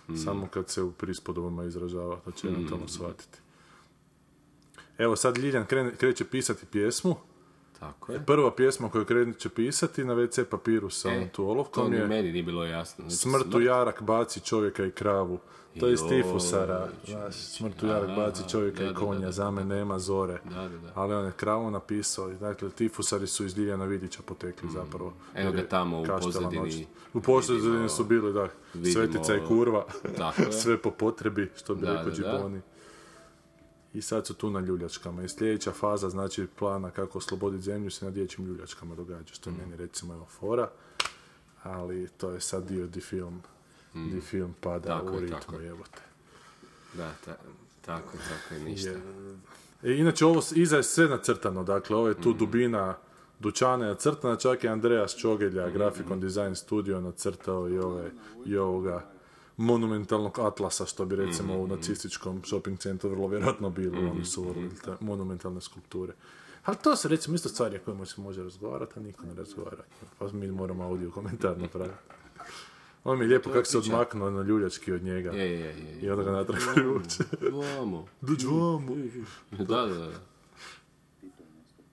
Mm. samo kad se u prispodobama izražava, da će eventualno shvatiti. Evo sad Ljiljan kreće pisati pjesmu. Tako je. Prva pjesma koju kreće pisati na WC papiru sa onom tu olovkom je meni nije bilo jasno. Znači, Smrtu jarak baci čovjeka i kravu. To je iz Joj, Tifusara. Znaš, smrtu jarak baci čovjeka da, i konja, da, da. za me nema zore. Da, da, da. Ali on je kravu napisao. Dakle, Tifusari su iz Ljiljana Vidića potekli zapravo. Mm. Evo Jer ga tamo u pozadini. U pozadini su bili, da, vidimo- svetica i kurva. Sve po potrebi, što bi rekao da, da. Džiboni. I sad su tu na ljuljačkama. I sljedeća faza, znači plana kako osloboditi zemlju se na dječjim ljuljačkama događa, što je Mm. meni recimo evo fora. Ali to je sad dio di film, di film pada Mm. Tako u je, ritmu, tako je. jebote. Da, ta, tako, tako je ništa. Je- E, inače, ovo iza je sve nacrtano, dakle, ovo je tu dubina dućana je nacrtana, čak je Andreas Čogelja, Grafikon Design Studio, nacrtao i, ove, i ovoga monumentalnog atlasa, što bi recimo u nacističkom shopping centru vrlo vjerojatno bilo, oni su volili te monumentalne skulpture. Ali to su recimo isto stvari o kojima se može razgovarati, a niko ne razgovara. Pa mi moramo audio komentar napraviti. On mi je lijepo kako se odmaknuo na ljuljački od njega. Je, je, je. I onda ga natrag privuče. Vamo. Vamo. Da, da, da.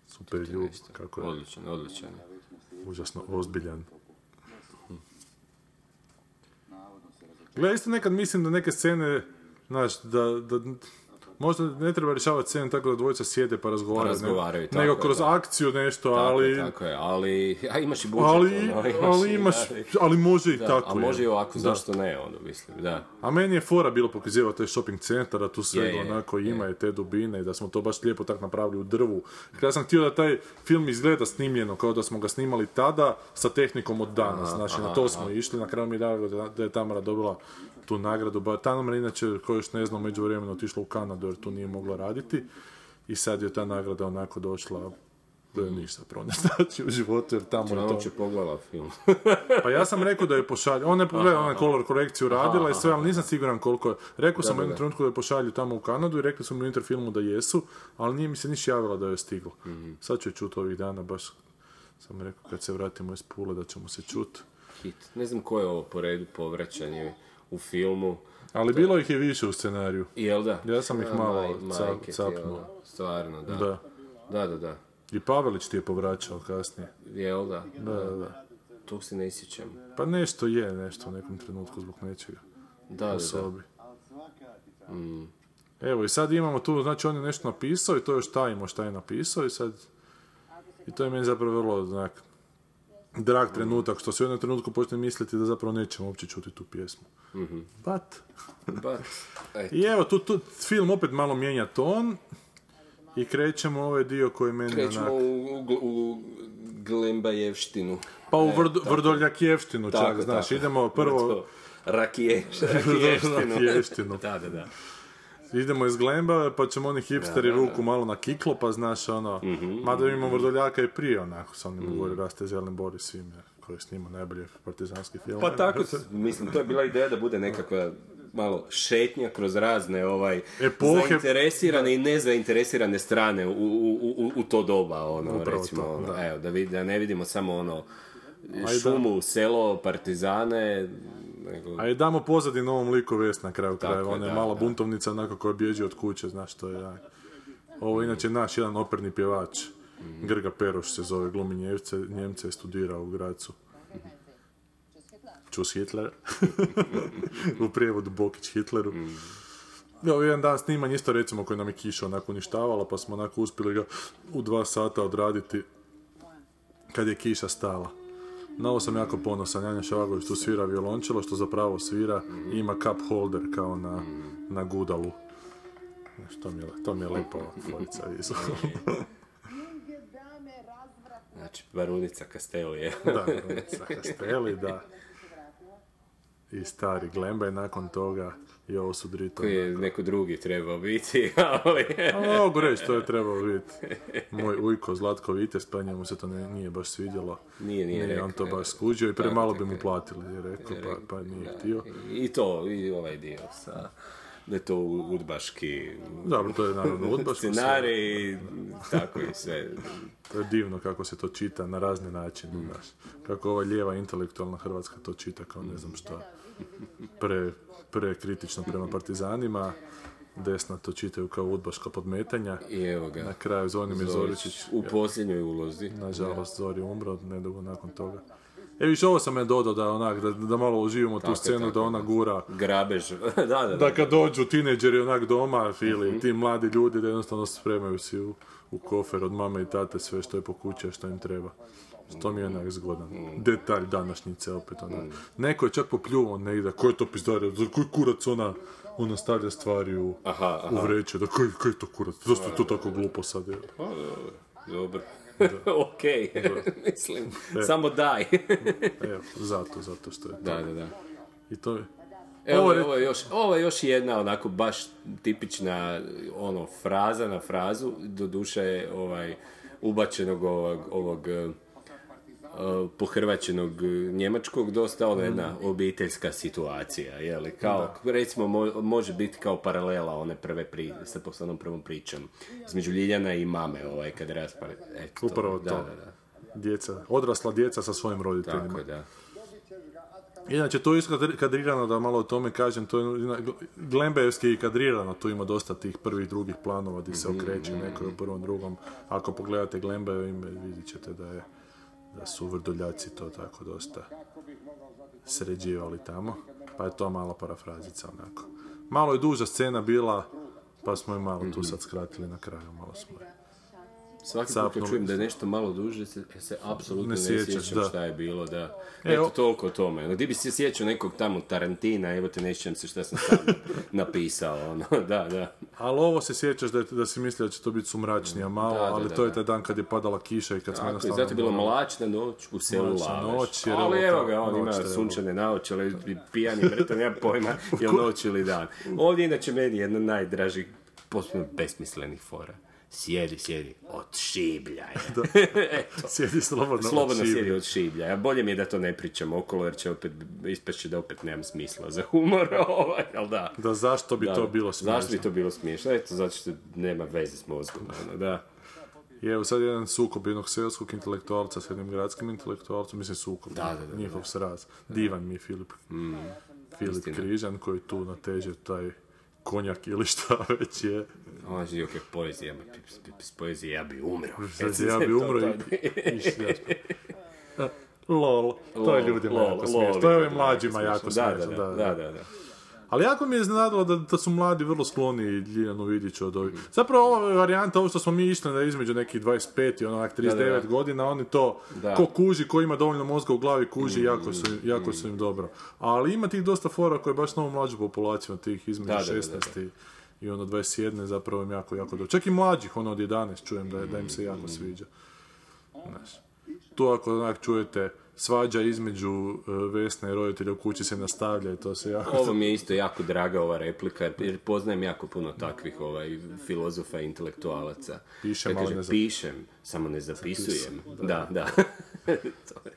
Super ljub, kako je Odličan, odličan. užasno ozbiljan. Gle, isto nekad mislim da neke scene, znaš, da, da možda ne treba rješavati scenu tako da dvojica sjede pa razgovaraju, ne- Razgovaraju, tako nego je, kroz da. akciju nešto, Tako ali... je, tako je, ali, a imaš i budžet, Ali, ono, ali i- imaš, ali- ali može i da, tako. a može i je. ovako, Da. zašto ne, ono, mislim, da. A meni je fora bilo pokazivati taj shopping centar, da tu sve Je, je, onako ima i te dubine i da smo to baš lijepo tak napravili u drvu. Ja sam htio da taj film izgleda snimljeno, kao da smo ga snimali tada sa tehnikom od danas. Znači, na to smo išli, na kraju mi je drago da je Tamara dobila tu nagradu. Ba, Tamara inače, ko još ne znam, među vremenu otišla u Kanadu jer tu nije mogla raditi. I sad je ta nagrada onako došla da je ništa pronaći u životu jer tamo je Ona to... uopće pogledala film. Pa ja sam rekao da je pošalju, ona je pogledala, ona je color korekciju radila i sve, ali nisam siguran koliko je. Rekao sam u jednom trenutku da je pošalju tamo u Kanadu i rekli su mi u interfilmu da jesu, ali nije mi se niš javila da je stiglo. Sad ću je čuti ovih dana, baš sam rekao kad se vratimo iz Pule da ćemo se čuti. Hit. Ne znam ko je ovo po redu povraćanje u filmu. Ali bilo ih je više u scenariju. Jel da? Ja sam ih A, malo maj- ti, capnuo. Stvarno, da. Da. Da, da, da. I Pavelić ti je povraćao kasnije. Jel da? Da, da, da. Tog se ne sjećam. Pa nešto je, nešto u nekom trenutku zbog nečega. Da, da, da. sobi. Evo i sad imamo tu, znači on je nešto napisao i to još tajimo šta je napisao i sad i to je meni zapravo vrlo onak drag trenutak što se u jednom trenutku počne misliti da zapravo nećemo uopće čuti tu pjesmu. But, But, ej, i evo tu, tu film opet malo mijenja ton i krećemo ovaj dio koji meni krećemo onak... u, u, u Glembajevštinu. Pa u Vrd, Vrdoljak-jevštinu čak, Tako, znaš, tako. idemo prvo... Rakije. Rakijevštinu. da, da, da. Idemo iz Glembave, pa ćemo oni hipsteri ruku malo na kiklo, pa znaš ono, mada imamo Vrdoljaka i prije onako, sa onim gore raste zelen Boris svime, koji je snimao najbolje partizanski film. Pa tako, mislim, to je bila ideja da bude nekakva malo šetnja kroz razne ovaj Epohe. zainteresirane i nezainteresirane strane u, u, u, u to doba ono Upravo recimo to, ono, da. evo da, vid, da ne vidimo samo ono Ajde. šumu, selo, partizane nego A i damo pozadinu ovom liku Vest na kraju Tako krajeva, je, ona je da, mala da. buntovnica onako koja bježi od kuće, znaš to je jak. Ovo je inače naš jedan operni pjevač, Mhm. Grga Peroš se zove, glumi Njemce, Njemce je studirao u Gracu. Čus Hitler. u prijevodu Bokić Hitleru. Mhm. Evo, jedan dan snimanje isto recimo koji nam je kiša onako uništavala, pa smo onako uspjeli ga u dva sata odraditi kad je kiša stala. Na ovo sam jako ponosan, Janja Šavagović tu svira violončelo, što zapravo svira i ima cup holder kao na, na gudalu. Znaš, to mi je, to mi je lepo izu. znači Barunica Castelli je da, sa Castelli, da. I stari Glemba je nakon toga i ovo su drito. koji je neko drugi trebao biti ali A mogu reći, to je trebao biti moj ujko Zlatko Vitez, pa njemu se to ne, nije baš svidjelo. Nije, nije Nije rekao, on to baš skuđio i premalo bi mu platili, je rekao, pa, pa nije htio. i to i ovaj dio sa da je to udbaški Dobro, to je naravno udbaško sve. scenarij tako i sve To je divno kako se to čita na razne načine, Mm. znaš. Kako ova lijeva intelektualna Hrvatska to čita kao ne znam šta. Pre, prekritično prema partizanima, desna to čitaju kao udbaška podmetanja. i evo ga Na kraju Zvonimir Zoričić, u posljednjoj ulozi nažalost Zori umro nedugo nakon toga. E viš, ovo sam je dodao da, onak, da, da malo uživimo tu Tako scenu, tako da ona gura grabež da da da, da kad dođu tineđeri onak doma Mhm. ili ti mladi ljudi da jednostavno spremaju si u, u kofer od mame i tate sve što je po kući, a što im treba. To mi je onak zgodan. Mhm. Detalj današnjice opet onak. Neko je čak popljuvao negdje, ko je to pizdarija, za koji kurac ona, ona stavlja stvari u, aha aha u vreće, da koji, koji je to kurac, zašto je to tako glupo sad? je? Pa, dobro ok mislim E. samo daj Evo, zato, zato što je to. da da da I to je, Evo, Ovo je- je, ovo, je još, ovo je još jedna onako baš tipična ono fraza na frazu, doduše ovaj, ubačenog ovog, ovog e, e, pohrvaćenog e, njemačkog, dosta ona jedna obiteljska situacija, je li? Kao, recimo, mo- može biti kao paralela one prve pri, sa po- sa onom prvom pričom, između Ljiljana i mame, ovaj, kad raspare. Eto, Upravo da, to. Da, da, Djeca, odrasla djeca sa svojim roditeljima. tako da. Inače, to je isto kadri- kadrirano, da malo o tome kažem, to je Glembejevski je kadrirano, tu ima dosta tih prvih, drugih planova gdje se okreće neko je u prvom, drugom. Ako pogledate Glembejeve ime, vidjet ćete da je da su vrdoljaci to tako dosta sređivali tamo, pa je to malo parafrazica onako. Malo je duža scena bila, pa smo je malo tu sad skratili na kraju, malo smo je. Svaki put kad čujem da je nešto malo duže, se, se apsolutno ne, Ne sjećaš, sjećam da. šta je bilo, da. E, Eto, toliko o tome. Ono, Gdje bi se sjećao nekog tamo Tarantina, evo te ne sjećam se šta sam sam napisao, ono, da, da. Ali ovo se sjećaš da, je- da si mislio da će to biti sumračnije malo, Da, da, ali da, to je taj dan kad je padala kiša i kad smo jednostavno... zato je morali- mlačna noć u selu Mlačna Laveš. noć, jer Ali evo ga, on ima sunčane naočale, pijani mrtav, nema pojma, je noć ili dan. Ovdje inače meni jedna najdražih, potpuno besmislenih fora. Sjedi, sjedi, odšibljaj. Eto. Sjedi slobodno. Slobodno od sjedi od šiblja. A bolje mi je da to ne pričam okolo, jer će opet, ispašće da opet nemam smisla za humor, ovaj, ali da. Da, zašto bi Da. to bilo smiješno? Zašto bi to bilo smiješno? Eto, zato što nema veze s mozgom, ono, da. I evo sad jedan sukob jednog seoskog intelektualca s jednim gradskim intelektualcom, mislim sukob, Da, da, da, njihov sraz. Divan mi je Filip. Filip istina. Križan koji tu nateže taj konjak ili šta već je. Ovo je kak poezija, ma, s- poezije ja bi umro. Ja bi umro i... Lol, to je ljudima jako smiješno. To je ovim jako mlađima jako smiješno. da, da, da, da. Ali jako mi je iznenadilo da, da su mladi vrlo skloni Ljiljanu Vidiću od ovih. Zapravo ova varijanta, ovo što smo mi išli da između nekih 25 i onak 39 Da, da, godina, oni to, Da. ko kuži, ko ima dovoljno mozga u glavi kuži, jako, su, jako su im dobro. Ali ima tih dosta fora koje baš na ovu mlađu populaciju, tih između Da, da, da, da, 16 i, i ono 21 zapravo im jako, jako dobro. Čak i mlađih, ono od 11 čujem da, da im se jako sviđa. Znaš. Tu ako onak čujete svađa između e, Vesne i roditelja u kući se nastavlja i to se jako... Ovo mi je isto jako draga ova replika, jer poznajem jako puno takvih ovaj, filozofa i intelektualaca. Pišem, ali kaže, ne zap- pišem, samo ne zapisujem. Da, da. To je-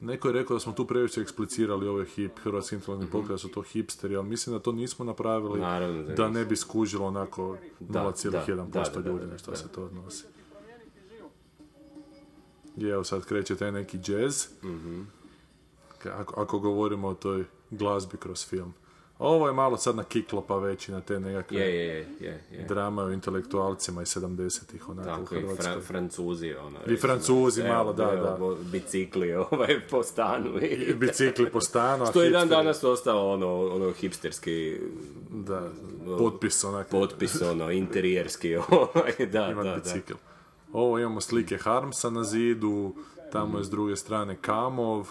Neko je rekao da smo tu previše eksplicirali ovaj hip, hrvatski intelektualni pokret, da su to hipsteri, ali mislim da to nismo napravili Naravno da da ne bi skužilo onako Da, 0,1% da, da, da, ljudi da, na što da. se to odnosi. I evo sad kreće taj neki jazz, Mhm. Ka- ako, ako govorimo o toj glazbi kroz film. Ovo je malo sad na kiklopa već i na te nekakve je, je, je. drame o intelektualcima iz 70-ih onako u Tako i Hrvatskoj. Fra- Francuzi, ono. I Francuzi evo, malo, da, da. Bicikli, ovaj, po stanu. I, I bicikli po stanu, a Što je dan danas ostao ono, ono hipsterski Da, potpis onak. potpis, ono, interijerski, ovaj, da, ima da, da. Ovo imamo slike Harmsa na zidu, tamo je s druge strane Kamov,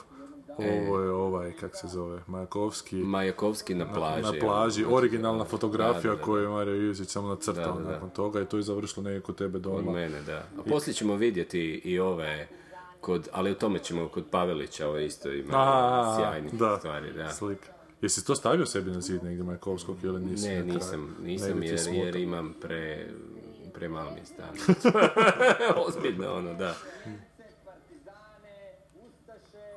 ovo je ovaj, kak se zove, Majakovski. Majakovski na plaži. na plaži, ono, originalna fotografija Da, da, da. koju je Mario Ivić samo nacrtao nakon toga i to je završilo negdje kod tebe Od doma. mene, da. A poslije ćemo vidjeti i ove, kod, ali o tome ćemo kod Pavelića, ovo isto ima A, sjajnih da, stvari, da. slika. Jesi to stavio sebi na zid negdje Majakovskog ili nisi? Ne, nisam, nisam jer, jer imam pre, premalo mi je stan. Ozbiljno, ono, da.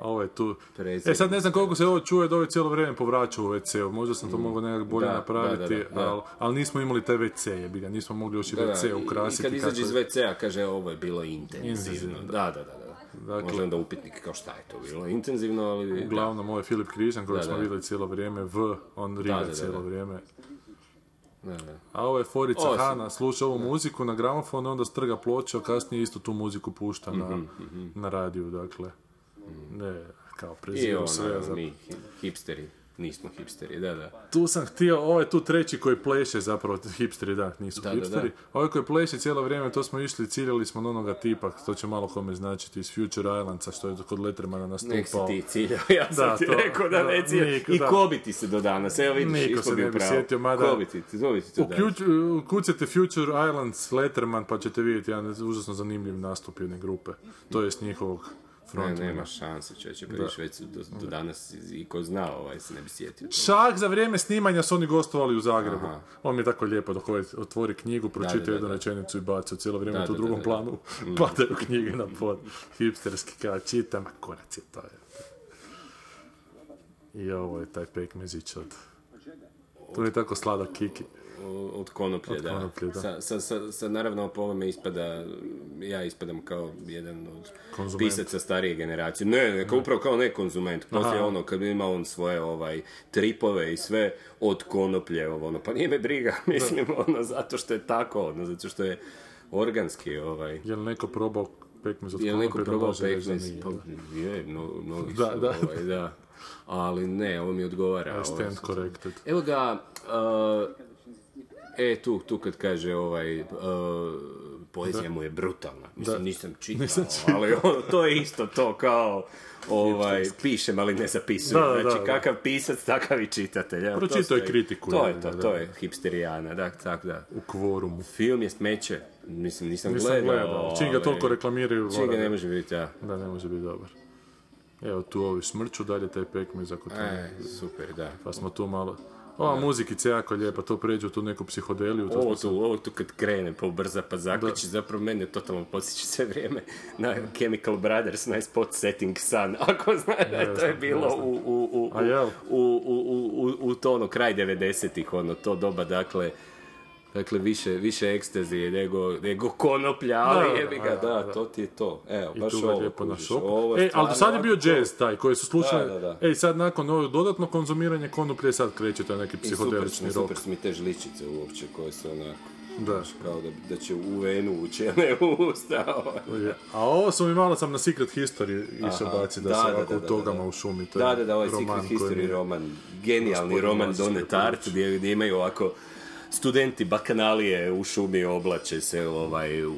Ovo je tu. Predsjednik. E sad ne znam koliko se ovo čuje da ovo cijelo vrijeme povraća u WC-u. Možda sam to mogao nekako bolje Da, napraviti, da, da, ali al nismo imali taj WC, jebi ga. Nismo mogli još i WC ukrasiti. I kad izađe iz WC-a kaže ovo je bilo intenzivno. Intenzivno, Da, da, da. da. Dakle- Možda onda upitnik kao šta je to bilo. Intenzivno, ali... Uglavnom, ovo je Filip Križan Da, smo vidjeli cijelo vrijeme, V, on riga cijelo vrijeme. A ovo je Forica si- Hana, sluša ovu muziku na gramofon, onda strga ploče, a kasnije isto tu muziku pušta na, Mhm, na radiju, dakle. Ne, kao I preziru ono, sve. za- mi hi- hipsteri. Nismo hipsteri, da, da. Tu sam htio, ovo je tu treći koji pleše zapravo, hipsteri da, nisu Da, hipsteri. da. Ovaj koji pleše cijelo vrijeme, to smo išli, ciljali smo na onoga tipa, to će malo kome značiti, iz Future Islandsa, što je kod Lettermana nastupao. Nek si ti ciljao, ja sam Da, ti to- rekao da, da, ne ciljao. niko, I da. ko bi ti se do danas, evo vidiš, Niko se ne bi sjetio, mada- Ko bi ti, bi ti to? Uključ, kucate Future Islands Letterman pa ćete vidjeti jedan užasno zanimljiv nastup jedne grupe. To jest njihovog Ne, frontmana. nema šanse, čovječe, pa već do, do danas i, ko zna, ovaj, se ne bi sjetio. Šah za vrijeme snimanja su oni gostovali u Zagrebu. Aha. On mi je tako lijepo dok ovaj otvori knjigu, pročita jednu rečenicu i baca cijelo vrijeme Da, tu u drugom da, da. planu. Padaju knjige na pod. Hipsterski kao čitam, a konac je to. Je. I ovo je taj pekmezić od... To mi je tako sladak kiki. Od konoplje, Od da. konoplje, da. Sa, sa, sa, sa- naravno, po ovome ispada, ja ispadam kao jedan od Konzument. pisaca starije generacije. Ne, ne, kao, upravo kao ne konzument. Poslije ono, kad bi imao on svoje ovaj, tripove i sve od konoplje, ovo, ono, pa nije me briga, mislim, ono, zato što je tako, ono, zato što je organski, ovaj. Je li neko probao pekmez od Je li neko konoplje probao pekmez? Pa, je, no, mnogi Da, su, da. Ovaj, da. Ali ne, ovo mi odgovara. I ovaj, stand corrected. Evo ga, uh, e, tu, tu kad kaže ovaj, uh, poezija mu je brutalna. Mislim, Da. nisam čitao, Nisam ali ono, to je isto to kao, ovaj, pišem, ali ne zapisujem. Da, znači, da. kakav pisac, takav i čitatelj. Evo, to Pročitao je kritiku, To je, to, da, to da. je hipsterijana, da, tako da. U kvorumu. Film je smeće, mislim, nisam, Nisam gledao. gledao. Čim ga ovaj, toliko reklamiraju, Čim ga ne može biti, ja. Da, ne može biti dobar. Evo tu ovi smrću, dalje taj pekmez ako to... E, super, da. Pa smo tu malo... Ova muzikica je jako lijepa, to pređe u tu neku psihodeliju. To Ovo tu, ovo tu kad krene po brza pa zaključi, zapravo mene totalno podsjeća sve vrijeme na Chemical Brothers, na spot setting sun. Ako znaš, to je bilo u, u, u, u, u, u, u, u to ono, kraj 90-ih, ono, to doba, dakle, Dakle, više, više ekstazije nego, nego konoplja, ali Da, jebi ga, da, da, da. to ti je to. Evo, I baš tu ovo, lijepo na ovo je E, ali do sad je bio jazz taj koji su slušali. Da, da, da. Ej, sad nakon ovog dodatno konzumiranje konoplje sad kreće taj neki psihodelični rok. super su mi te žličice uopće koje su onako, Da. kao da, da će u venu ući, a ne u usta. ovaj. A ovo su mi malo sam na Secret History išao baciti da, Da, se da, ovako da, da, togama da. u šumi. To Da, da, da, ovaj Secret History roman, genijalni roman Lazić Donet Art, gdje, gdje imaju ovako studenti bakanalije u šumi oblače se ovaj, u,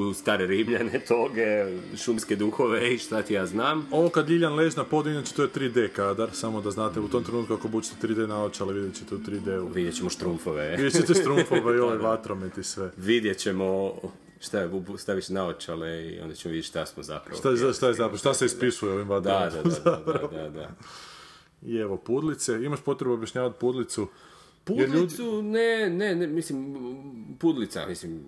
u stare rimljane toge, šumske duhove i šta ti ja znam. Ovo kad Ljiljan leži na podu, inače to je 3D kadar, samo da znate, u tom trenutku ako bučite 3D naočale, vidjet ćete u 3D-u. Vidjet ćemo štrumfove. Vidjet ćete strumfove i ovaj vatromet i sve. Vidjet ćemo, šta staviš naočale i onda ćemo vidjeti šta smo zapravo. Šta, je- šta je zapravo, šta se ispisuje ovim Da, vatrometom? da, da, da, da, da. I evo, pudlice. Imaš potrebu objašnjavati pudlicu? Jer ljudi- Pudlicu, ne, ne, ne, mislim, pudlica, mislim,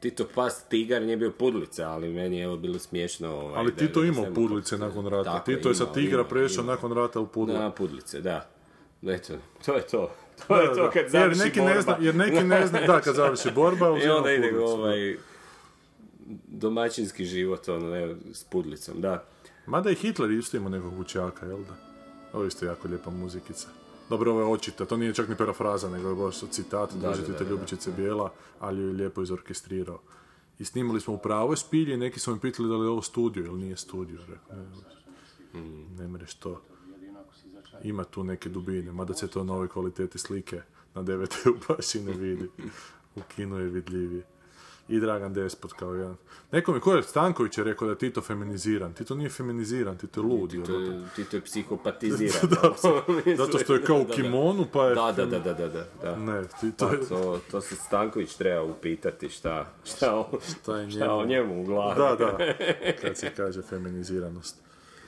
Tito Pas Tigar nije bio pudlica, ali meni je ovo bilo smiješno. Ovaj, Ali da- Tito da imao pudlice nakon rata. Tako, Tito je sa imao, tigra imao, prešao imao. nakon rata u pudlu. Na pudlice, da. Eto, to je to. To je to kad jer završi neki borba. ne zna, jer neki ne zna, da, kad završi borba, I uzima onda ide pudlicu. ovaj domaćinski život, ono, evo, s pudlicom, da. Mada i Hitler isto ima nekog vučaka, jel da? Ovo isto jako lijepa muzikica. Dobro, ovo je očita, to nije čak ni parafraza, nego je baš citat, da, ljubičice bijela, ali ju je lijepo izorkestrirao. I snimali smo u pravoj spilji neki su me pitali da li je ovo studio ili nije studio. Rekao, ne, Hmm. ne to. Ima tu neke dubine, mada se to na ovoj kvaliteti slike na DVD-u baš i ne vidi. U kinu je vidljivije. I Dragan Despot kao jedan. Neko mi, ko je Stanković je rekao da je Tito feminiziran. Tito nije feminiziran, Tito je lud. To jebote. je, Tito je psihopatiziran. Zato što je kao u Da, da. kimonu, pa je... Da, da, da, da, da, da. da. Ne, Tito Pa je... to, to se Stanković treba upitati šta, šta, o, Šta je šta o njemu? njemu u glavi. Da, da, kad se kaže feminiziranost.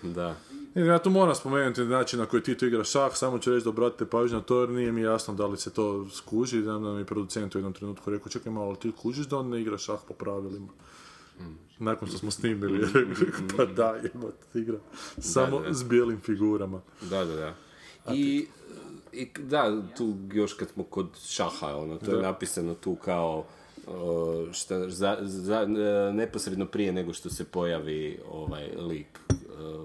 Da. Ja tu moram spomenuti način na koji Tito igra šah, samo ću reći da obratite pažnju na to jer nije mi jasno da li se to skuži, da nam je producent u jednom trenutku rekao, čekaj malo, ali ti kužiš da on ne igra šah po pravilima. Nakon što smo snimili, rekao, pa da, jebote, igra samo da. s bijelim figurama. Da, da, da. I, i da, tu još kad smo kod šaha, ono, to je napisano tu kao o, šta, za, za, e, neposredno prije nego što se pojavi ovaj lik e,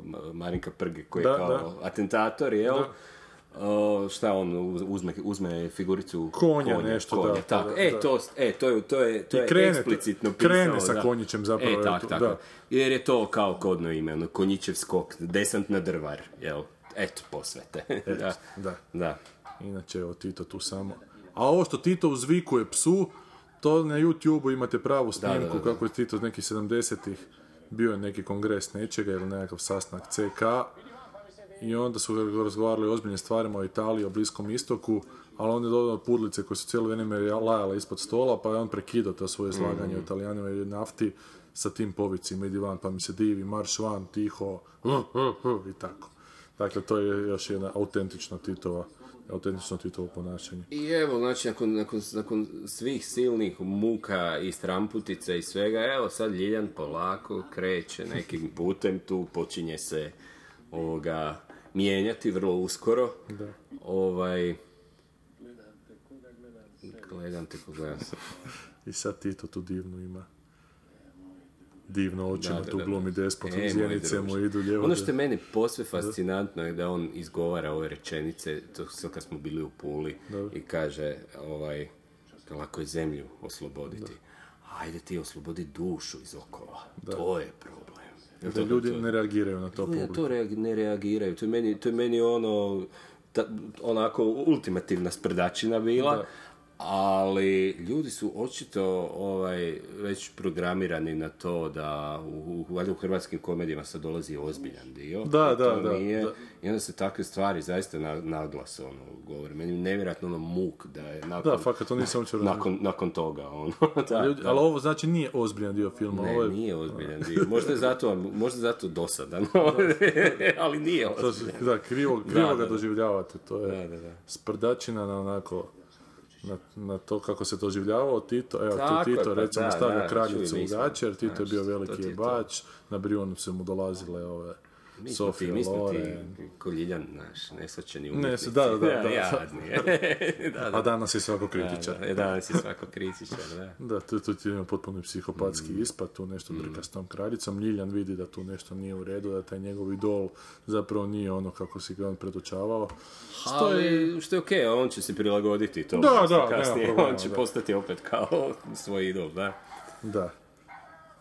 Ma- Marinka Prge koji Da, je kao da. atentator, jel? O, šta on uz- uzme, uzme figuricu Konja, nešto, konja, da, tako. da, e, da. to, e, to je, to je, to je krene- eksplicitno krene pisao, sa da. konjićem zapravo, E, tak, tak. da. Jer je to kao kodno ime, ono, konjićev skok, desant na drvar, jel? Eto, posvete. da. Da. Da. Inače, evo Tito tu samo. A ovo što Tito uzvikuje psu, to na YouTube-u imate pravu snimku da, da. kako je Tito nekih 70-ih bio je neki kongres nečega ili nekakav sastanak CK i onda su razgovarali o ozbiljnim stvarima o Italiji, o Bliskom istoku, ali on je dodao pudlice koje su cijelo vrijeme lajale ispod stola, pa je on prekidao to svoje izlaganje Mm. o Italijanima i nafti sa tim povicima, idi van pa mi se divi, marš van, tiho, uh, uh, uh, i tako. Dakle, to je još jedna autentična Titova, autentično Titovo ponašanje. I evo, znači, nakon, nakon, nakon svih silnih muka i stramputica i svega, evo sad Ljiljan polako kreće nekim putem tu, počinje se ovoga mijenjati vrlo uskoro. Da. Ovaj... Gledam te ko gledam se. I sad Tito tu divnu ima. Divno očima, Da, da, tu da, glumi da. despot, E, zjenice mu idu lijevo. Ono što je meni posve fascinantno je da on izgovara ove rečenice, to kad smo bili u Puli, i kaže, ovaj, lako je zemlju osloboditi. Ajde ti oslobodi dušu iz okova. To je problem. Da to- ljudi to- ne reagiraju na to Ljudi publiku. to reag- ne reagiraju. To je meni, to je meni ono, ta, onako ultimativna sprdačina bila. Da. Ali ljudi su očito ovaj, već programirani na to da u, u, u hrvatskim komedijama sad dolazi ozbiljan dio. Da, da, da, nije- da. I onda se takve stvari zaista na, naglas ono, govore. Meni je nevjerojatno ono muk da je nakon, Da, fakat, to nisam razumio. nakon, nakon toga. Ono. da, Ljudi, da. ali ovo znači nije ozbiljan dio filma. Ne, ovo je, nije ozbiljan dio. Možda je zato, možda je zato dosadan, ali nije to ozbiljan. da, krivo, krivo Da, ga da. doživljavate. To je Da, da, da. sprdačina na onako na, na to kako se doživljavao Tito, evo Tako tu Tito pa recimo da, stavlja da, kraljicu u gaće, jer Tito je bio to veliki to. jebač, na Brionu su mu dolazile ove Mi smo ti, mi smo ti, Loren. ko Ljiljan, naš, nesvaćeni Ne, umjetnici. da, da, da, da. Da, da, A danas je svako kritičar. Da, da, danas je svako kritičar, da. Da, tu, tu ti ima potpuni psihopatski Mm. ispad, tu nešto brka s tom kraljicom. Ljiljan vidi da tu nešto nije u redu, da taj njegov idol zapravo nije ono kako si ga on predočavao. Što je... Ali, što je okej, on će se prilagoditi to. Da, da, kasnije, nema problema, on će da. postati opet kao svoj idol, da. Da.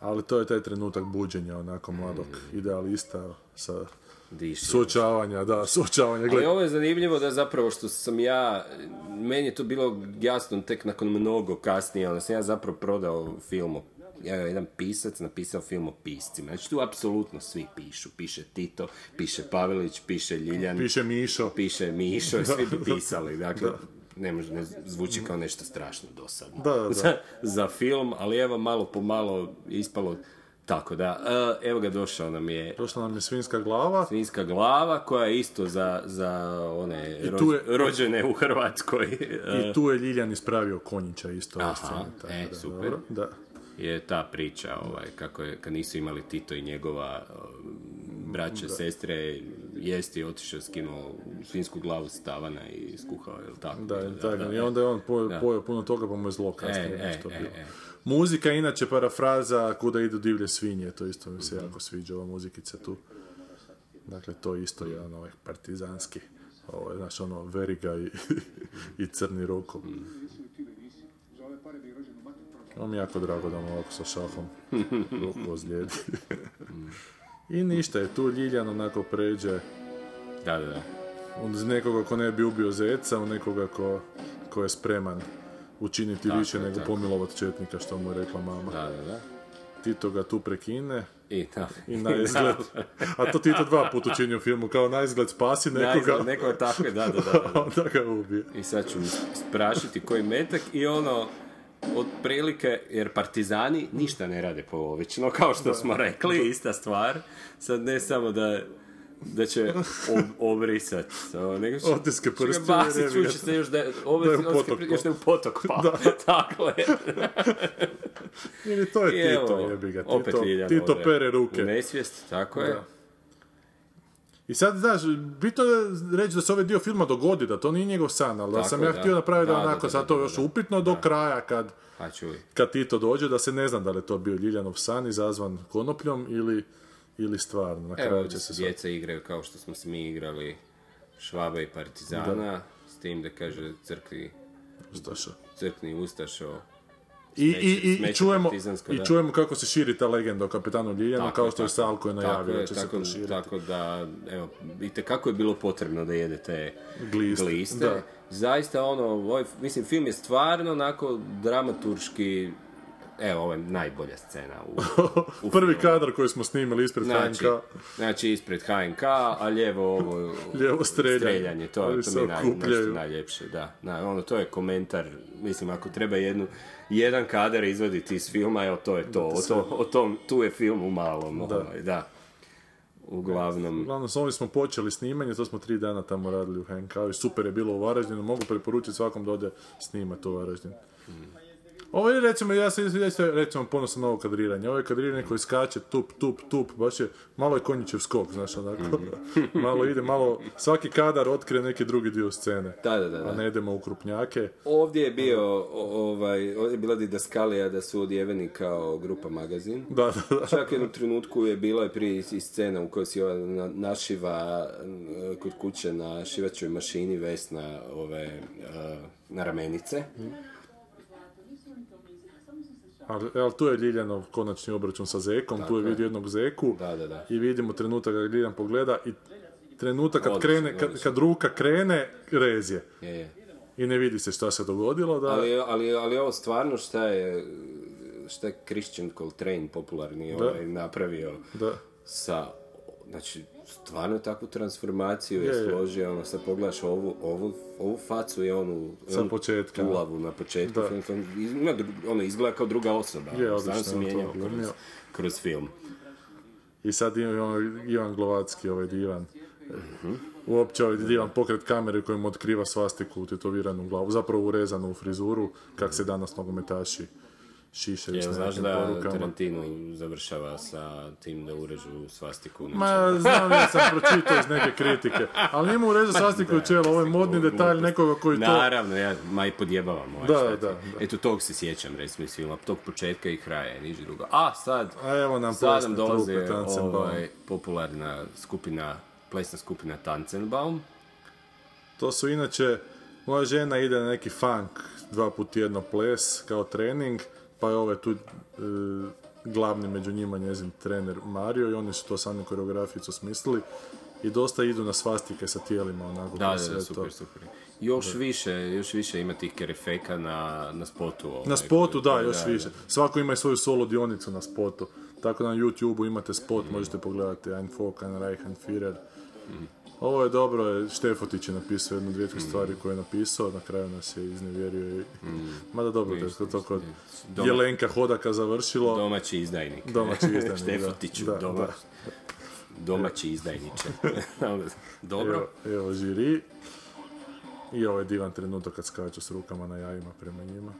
Ali to je taj trenutak buđenja onako mladog Mm. idealista sa Diši. suočavanja, da, suočavanja. Ali ovo je zanimljivo da zapravo što sam ja, meni je to bilo jasno tek nakon mnogo kasnije, onda sam ja zapravo prodao film o jedan pisac napisao film o piscima. Znači tu apsolutno svi pišu. Piše Tito, piše Pavelić, piše Ljiljan, piše Mišo. piše Mišo i svi bi pisali. Dakle, ne može, ne zvuči kao nešto strašno dosadno. Da, da, da. Za, za film, ali evo malo po malo ispalo tako da. E, Evo ga došao nam je Došla nam je svinska glava. Svinjska glava koja je isto za, za one I tu je- rođene u Hrvatskoj. I tu je Ljiljan ispravio konjića isto. Aha, scene, tako e, da, super. dobro, Da. je ta priča ovaj, kako je, kad nisu imali Tito i njegova braća, sestre, jesti otišao, skinuo svinsku glavu s tavana i skuhao, jel tako? Da, tako, i onda je on po- Da. pojeo puno toga pa mu je zlo kasnije E, e, nešto e, bilo. e. Muzika, inače parafraza Kuda idu divlje svinje, to isto mi se jako sviđa ova muzikica tu. Dakle, to isto je jedan ovaj partizanski, ovo je, znaš, ono, Veriga i, i Crni Roko. Ovo mi je jako drago da mu ovako sa šahom ruku ozlijedi. I ništa je tu Ljiljan onako pređe Da, da, da. uz nekoga ko ne bi ubio zeca, u nekoga ko, ko je spreman učiniti Tako više nego tako. pomilovat četnika, što mu je rekla mama. Da, da, da. Tito ga tu prekine I, da. i na izgled, a to Tito dva puta učini u filmu, kao na izgled spasi nekoga, Nekoga, nekoga tako, je, da, da, da. da. onda ga ubije. I sad ću sprašiti koji metak i ono, otprilike, jer partizani ništa ne rade polovično, kao što smo rekli, ista stvar. Sad ne samo da da će ob, obrisat, so, nego će, Otiske jebi ga. čuće se još da, ovo, Da je u potok još da je u potok pao. Tako je. Ili to je I Tito, evo, jebi ga. opet Tito, Ljiljan Tito pere U ruke. nesvijest, tako je. I sad, znaš, bitno je reći da se ovaj dio filma dogodi, da to nije njegov san, ali da sam ja da. htio napraviti da, onako, sad to još upitno do kraja kad, Pa čuj. kad Tito dođe, da se ne znam da li je to bio Ljiljanov san izazvan konopljom ili, ili stvarno. Na kraju će se sad... djeca igraju kao što smo se mi igrali Švaba i Partizana, s tim da kaže crkni, Ustaša. crkni Ustašo. I, i, i, i, čujemo, I čujemo kako se širi ta legenda o kapetanu Ljiljanu, Tako kao što je Salko je najavio tako da će se tako, proširiti. tako da, evo, vidite kako je bilo potrebno da jede te Gliste, gliste. da. Zaista ono, ovaj, mislim, film je stvarno onako dramaturški evo, ovo je najbolja scena u, u Prvi filmu. kadar koji smo snimili ispred Znači, HNK, znači ispred HNK, a lijevo ovo Lijevo streljanje. streljanje to, to se mi je naj, najljepše, da. Na, ono, to je komentar, mislim, ako treba jednu, jedan kadar izvaditi iz filma, evo, to je to, o, to, o tom, tu je film u malom, Da. ovaj, da. Uglavnom, Uglavnom, s ovim smo počeli snimanje, to smo tri dana tamo radili u HNK i super je bilo u Varaždinu, mogu preporučiti svakom da ode snimati u Varaždin. Ovo je, recimo, ja sam sam, recimo, ponosan na ovo kadriranje. Ovo je kadriranje koje skače, tup, tup, tup, baš je, malo je konjičev skok, znaš, onako. malo ide, malo, svaki kadar otkrije neki drugi dio scene. da, da, da. A ne idemo u krupnjake. Ovdje je bio, o- ovaj, ovdje je bila didaskalija da su odjeveni kao grupa magazin. Da, da, da. Čak u jednom trenutku je bila i prije i scena u kojoj si ova na- našiva kod kuće na šivačoj mašini Vesna ove, e, na ramenice. Ali, ali tu je Ljiljanov konačni obračun sa Zekom, tu je vidi jednog Zeku Da, da, da. i vidimo trenutak kad Ljiljan pogleda i trenutak kad, Odlično, krene, kad, kad ruka krene, rez je. Je, je. I ne vidi se šta se dogodilo, da... Ali, ali, ali ovo stvarno šta je šta je Christian Coltrane popularni ovaj, napravio da. sa znači stvarno takvu transformaciju je, Je, složio ono sad pogledaš ovu, ovu, ovu facu i onu Sa onu početka. tulavu na početku Da. film, ono izgleda kao druga osoba Je, ono, odlično se to mijenja kroz, film I sad imamo Ivan Glovacki, ovaj divan. Mhm. Uopće ovaj divan pokret kamere kojim otkriva svastiku tetoviranu u glavu, zapravo urezanu u frizuru, kak se danas nogometaši šišaju Jel s znaš da porukama. Tarantino završava sa tim da urežu svastiku Ma, znam, ja sam pročitao iz neke kritike. Ali njemu ureza svastiku u čelo, ovo je modni detalj nekoga koji to... Naravno, ja, ma i podjebavam ovaj, Da, da, da. Eto, tog se sjećam, recimo, iz filma, tog početka i kraja, niži drugo. A, sad, A evo nam sad nam Tanzenbaum. ovaj, popularna skupina, plesna skupina Tanzenbaum. To su inače, moja žena ide na neki funk dva put tjedno ples kao trening, pa je ovaj tu e, glavni među njima njezin trener Mario i oni su to sami koreograficu smislili i dosta idu na svastike sa tijelima onako. Da, da, da, to. super, super. Još više, još više ima tih kerefeka na, na spotu. Ovaj, Na spotu, da, još više. Svako ima i svoju solo dionicu na spotu. Tako da na YouTube-u imate spot, možete pogledati Ein Folk, Ein Reich, Ein Führer. Ovo je dobro, Štefotić je napisao jednu dvije tri stvari koje je napisao, na kraju nas je iznevjerio i... Mada dobro, da je to, kod Doma- Jelenka Hodaka završilo. Domaći izdajnik. Domaći izdajnik, da. Štefatiću, Da, doma, da. domaći izdajniče. Dobro. Evo, evo žiri. I ovo je divan trenutak kad skaču s rukama na jajima prema njima.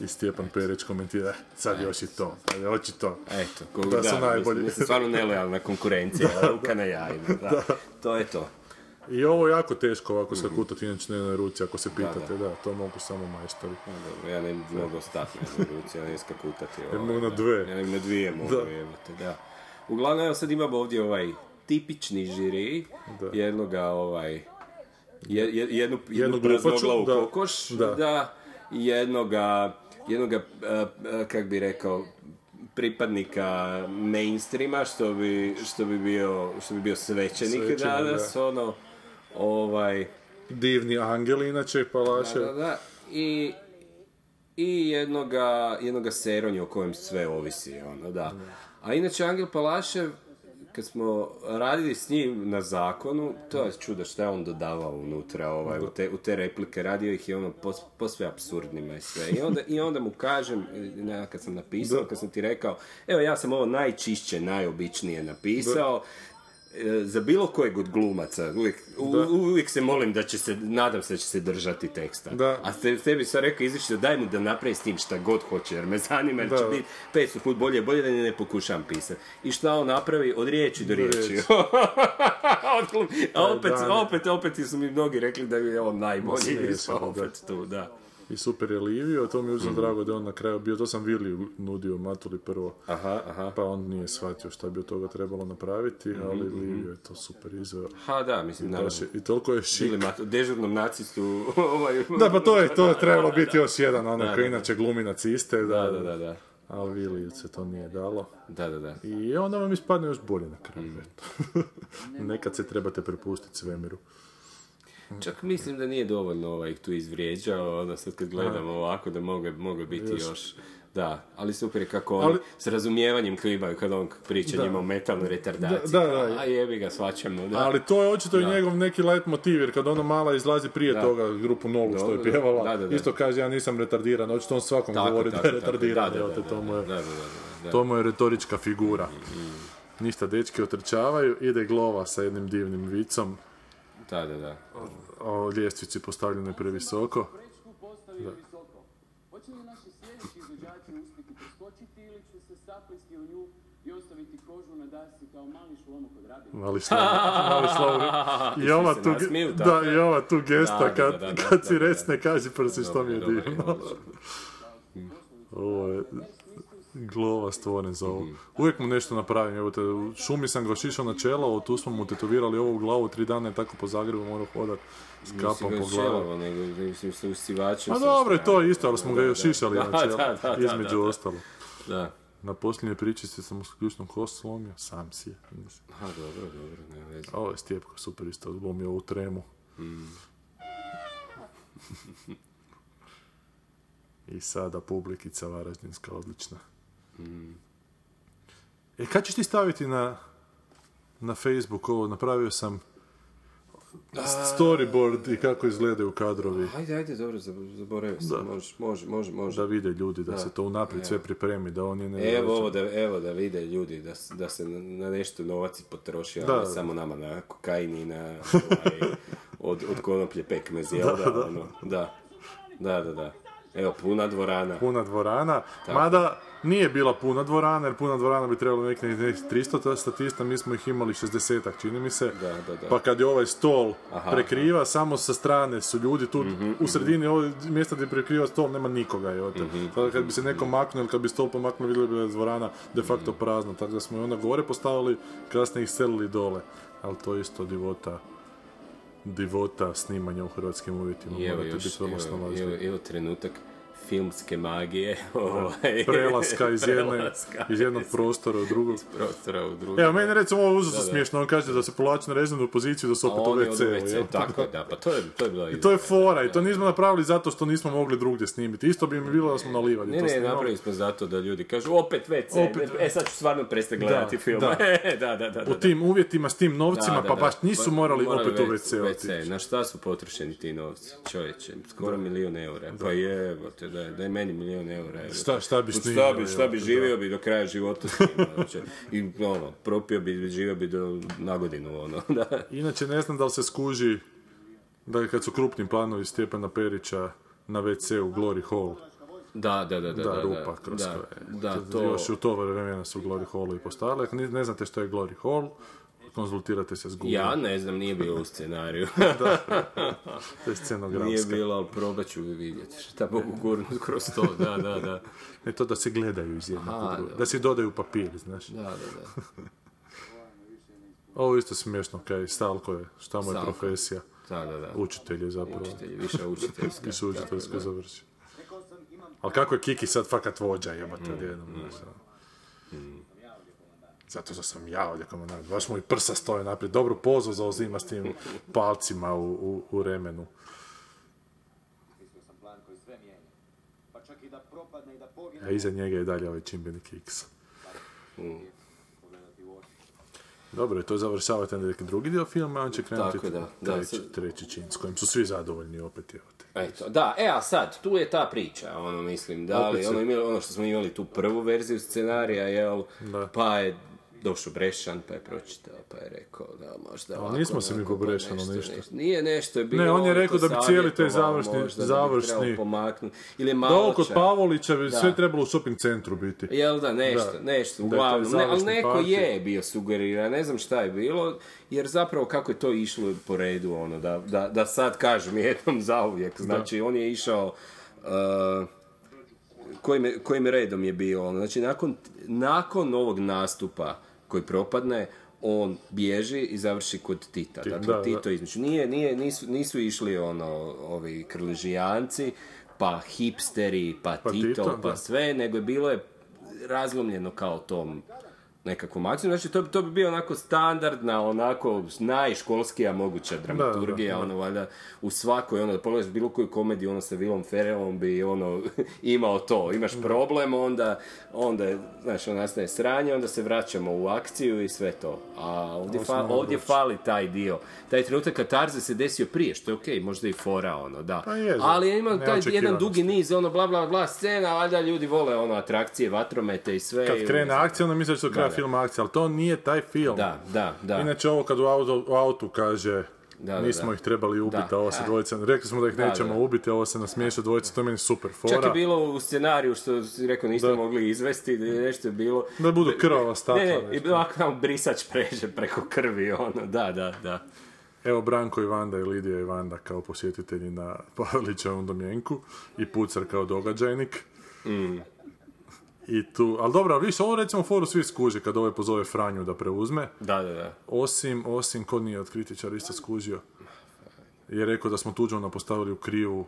I Stjepan Perić komentira, "Eh, sad još i to, sad još i to. Eto, ko, Da da, su najbolji. Mislim, stvarno nelojalna konkurencija, ruka na jajima, da. To je to. I ovo je jako teško ovako skakutati inače na jednoj ruci, ako se pitate, da, to mogu samo majstori. Pa dobro, ja ne bi mogao stati na ruci, ja ne skakutati. Ovaj, mogu na da. dve. Ja ne na dvije mogu, Da. jebote, da. Uglavnom, evo sad imamo ovdje ovaj tipični žiri, Da. jednoga ovaj, je, je- jednu, Jednu praznoglavu da. kokoš, Da. da, i jednoga, jednoga, a, a, kak bi rekao, pripadnika mainstreama, što bi, što bi bio, što bi bio svećenik, Svećenik, danas, ono, ovaj, Divni angeli, inače, palaše. da, da, da. I, i jednoga, jednoga Seronja o kojem sve ovisi, ono, da. A inače, Angel Palašev, kad smo radili s njim na zakonu, to je čudo šta je on dodavao unutra, ovaj, u, te, u te replike, radio ih je ono pos, posve absurdnima i sve. I onda, I onda mu kažem, ne, kad sam napisao, kad sam ti rekao, evo ja sam ovo najčišće, najobičnije napisao, E, za bilo kojeg od glumaca, uvijek, uvijek se molim da će se, nadam se da će se držati teksta. Da. A te, tebi sam rekao izričito, daj mu da napravi s tim šta god hoće, jer me zanima, jer će Da. biti 500 put bolje, bolje da ne pokušam pisati. I šta on napravi? Od riječi do, Do riječi. riječi. Odglum- A opet, dan. opet, opet su mi mnogi rekli da je on najbolji, da. opet tu, da. I super je Livio, to mi je Mm. uzmano drago da je on na kraju bio, to sam Vili nudio Matuli prvo. Aha, aha. Pa on nije shvatio šta bi od toga trebalo napraviti, Mhm, ali Livio je to super izveo. Ha, da, mislim. Baš je- I toliko je šik. Bili mat- dežurnom nacistu, ovaj... Da, pa to je, to je trebalo biti još jedan, onaj Da, koji da, da. inače glumi naciste, da, Da, da, da, da. ali Viliju se to nije dalo. Da, da, da. I onda vam ispadne još bolje na kraju. Mm. Nekad se trebate prepustiti svemiru. Čak mislim da nije dovoljno ovaj tu izvrijeđao, onda sad kad gledamo ovako da mogu, mogu biti još, Da, ali super je kako Ali- s razumijevanjem klibaju kad on priča Da. njima o metalnoj retardaciji. Da, da, da. A jebi ga, svačamo. Da. Ali to je očito i Da. njegov neki light motiv, jer kad ona mala izlazi prije Da. toga grupu Nolu što je pjevala, Da, da, da. isto kaže ja nisam retardiran, očito on svakom Tako, govori tako, da je tako. retardiran, to mu je, retorička figura. Ništa, dečki otrčavaju, ide glova sa jednim divnim vicom, Da, da, da. o ljestvici postavljenoj previsoko. Visoko. Hoće li naši sljedeći izvođači uspjeti preskočiti ili će se saplesti u nju i ostaviti kožu na dasi kao mali šlomok od rabina? Mali slovo, mali slovo. I ova tu, nasmiju, da, i ova tu gesta Da, da, kad, da, da, kad da, si da, recne kaži prsi što mi je divno. Ovo je glova stvoren za ovo. Uvijek mu nešto napravim, evo te, u šumi sam ga šišao na čelo, tu smo mu tetovirali ovu glavu, tri dana je tako po Zagrebu morao hodat s kapom po nego mislim s usivačem. Pa dobro, strane. to je isto, ali smo ga još šišali na čelo, između ostalo. Da. Na posljednje pričice sam mu ključnu kost slomio, sam si je. A, dobro, dobro, nema veze. A ovo je Stjepko super isto, odglumio ovu tremu. I sada publikica Varaždinska, odlična. E, kad ćeš ti staviti na, na Facebook ovo? Napravio sam storyboard i kako izgledaju kadrovi. Ajde, ajde, dobro, zab- zaboravio Da. sam, može, može, može, može. Da vide ljudi, da, Da. se to unaprijed sve pripremi, da oni ne... Evo ovo da, evo da vide ljudi da, da se na, nešto novac potroši, a Da, ne da. samo nama na kokain i na ovaj, od, od konoplje pekmez, jel da, ono, da, da, da, da. Evo, puna dvorana. Puna dvorana, mada nije bila puna dvorana, jer puna dvorana bi trebalo nekih nekih 300 statista, mi smo ih imali 60 čini mi se. Da, da, da. Pa kad je ovaj stol Aha, prekriva, samo sa strane su ljudi tu, u sredini ovog mjesta gdje prekriva stol nema nikoga. Je Sada kad bi se neko maknuo ili kad bi stol pomaknuo, vidjeli bi da je dvorana de facto prazna, tako da smo i onda gore postavili, kasnije ih selili dole. Ali to je isto divota divota snimanja u hrvatskim uvjetima. I evo Morate još, biti vrlo evo, evo, evo trenutak filmske magije. Ovaj, prelaska iz, jedne, prelaska iz jednog prostora u drugog. prostora u drugi. Evo, meni recimo ovo da. smiješno, on kaže da se povlači na rezervnu poziciju, da su A opet u. WC, tako, da, pa to je, to je bila I to je fora, i to nismo napravili zato što nismo mogli drugdje snimiti. Isto bi mi bilo da smo na livadi Ne, to ne, napravili smo zato da ljudi kažu opet WC, Opet. e sad ću stvarno prestati gledati Da, film. da. da, da. U tim uvjetima, s tim novcima, pa baš nisu Pa morali, opet u WC. Na šta su potrošeni ti novci, čovječe? Skoro milijun eura. Pa jebote, daj, daj meni milijun eura. Šta- šta bi Šta snimio, bi, šta bi živio bi do kraja života snimao, znači. I ono, propio bi, živio bi do, na godinu, ono, da. Inače, ne znam da li se skuži da kad su krupni planovi Stjepana Perića na WC-u Glory Hall, Da, da, da, da. da, da, rupa kroz da, koje. Da, To... Još u to vremena su Glory Hallu i postavili. Ako ni- ne znate što je Glory Hall, konzultirate se s Google. Ja ne znam, nije bilo u scenariju. To je scenografska. nije bilo, ali probat ću vidjeti. Šta mogu gurnut kroz to, da, da, da. Ne to da se gledaju iz jednog Aha, da. Da si dodaju papir, znaš. Da, da, da. Ovo isto smiješno, kaj Stalko je, šta mu je Stalko. profesija. Da, da, da. Učitelj je zapravo. Učitelj, više učiteljska. I su učiteljsko Tako da. završi. Ali kako je Kiki sad fakat vođa, Mm, jebate, odjednom, znaš. Zato što sam ja ovdje komandant. Baš mu i prsa stoje naprijed. Dobru pozu zauzima s tim palcima u, u, u remenu. Mijenja. Pa čak i da propadne i da pogine. A iza njega je dalje ovaj čimbenik X. Oči. Dobro, to završavate na neki drugi dio filma, a on će krenuti Tako da, da, treći, sad- treći čin, s kojim su svi zadovoljni opet, evo te. Eto, da, e, a sad, tu je ta priča, ono, mislim, da li, ono, imali, ono što smo imali tu prvu verziju scenarija, jel, Da. pa je došao Brešan, pa je pročitao, pa je rekao da možda ovako, nismo se mi onako, po pa Brešanu nešto, ništa. nešto. Nije nešto, je bilo Ne, on je to rekao da bi cijeli taj završni- možda, da završni- ili Da, malo ovo kod Pavolića bi Da. sve trebalo u shopping centru biti. Jel da, nešto, Da. nešto, Da uglavnom, ne, ali neko party. je bio sugeriran, ne znam šta je bilo, jer zapravo kako je to išlo po redu, ono, da, da, da sad kažem jednom zauvijek, znači on je išao, uh, kojim, kojim redom je bio, ono, znači nakon, nakon ovog nastupa koji propadne, on bježi i završi kod Tita. Ti- Dakle, da. Tito između. Nije, nije, nisu, nisu išli ono, ovi krležijanci, pa hipsteri, pa, Pa Tito, Tito, pa da. sve, nego je bilo je razlomljeno kao tom nekakvom akcijom. Znači, to, to bi bio onako standardna, onako najškolskija moguća dramaturgija, Da, da, da. ono, valjda, u svakoj, ono, da pogledaš bilo koju komediju, ono, sa Willom Ferrellom bi, ono, imao to. Imaš problem, onda, onda, znaš, ono, nastaje sranje, onda se vraćamo u akciju i sve to. A ovdje, fa- ovdje fali taj dio. Taj trenutak katarze se desio prije, što je okej, možda i fora, ono, da. Pa je. Ali je imao taj jedan dugi niz, ono, bla, bla, bla, scena, valjda ljudi vole, ono, atrakcije, vatromete i sve. Kad krene akcija, onda misliš da filma akcija, ali to nije taj film. Da, da, da. Inače ovo kad u auto, u autu kaže Da, da, nismo da. ih trebali ubiti, a ovo se dvojica, rekli smo da ih Da, nećemo da. ubiti, a ovo se nasmiješa dvojica, to je meni super fora. Čak je bilo u scenariju što si rekao niste Da. mogli izvesti, da je nešto je bilo... Da budu krvava stakla. Ne, ne, i bilo tamo brisač pređe preko krvi, ono, da, da, da. Evo Branko i Vanda i Lidija i Vanda kao posjetitelji na Pavelićevom domjenku i Pucar kao događajnik. Mm. I tu, ali dobro, ali viš, ovo recimo foru svi skuže kad ovaj pozove Franju da preuzme. Da, da, da. Osim, osim, ko nije od kritičara isto skužio. Je rekao da smo Tuđmana postavili u krivu,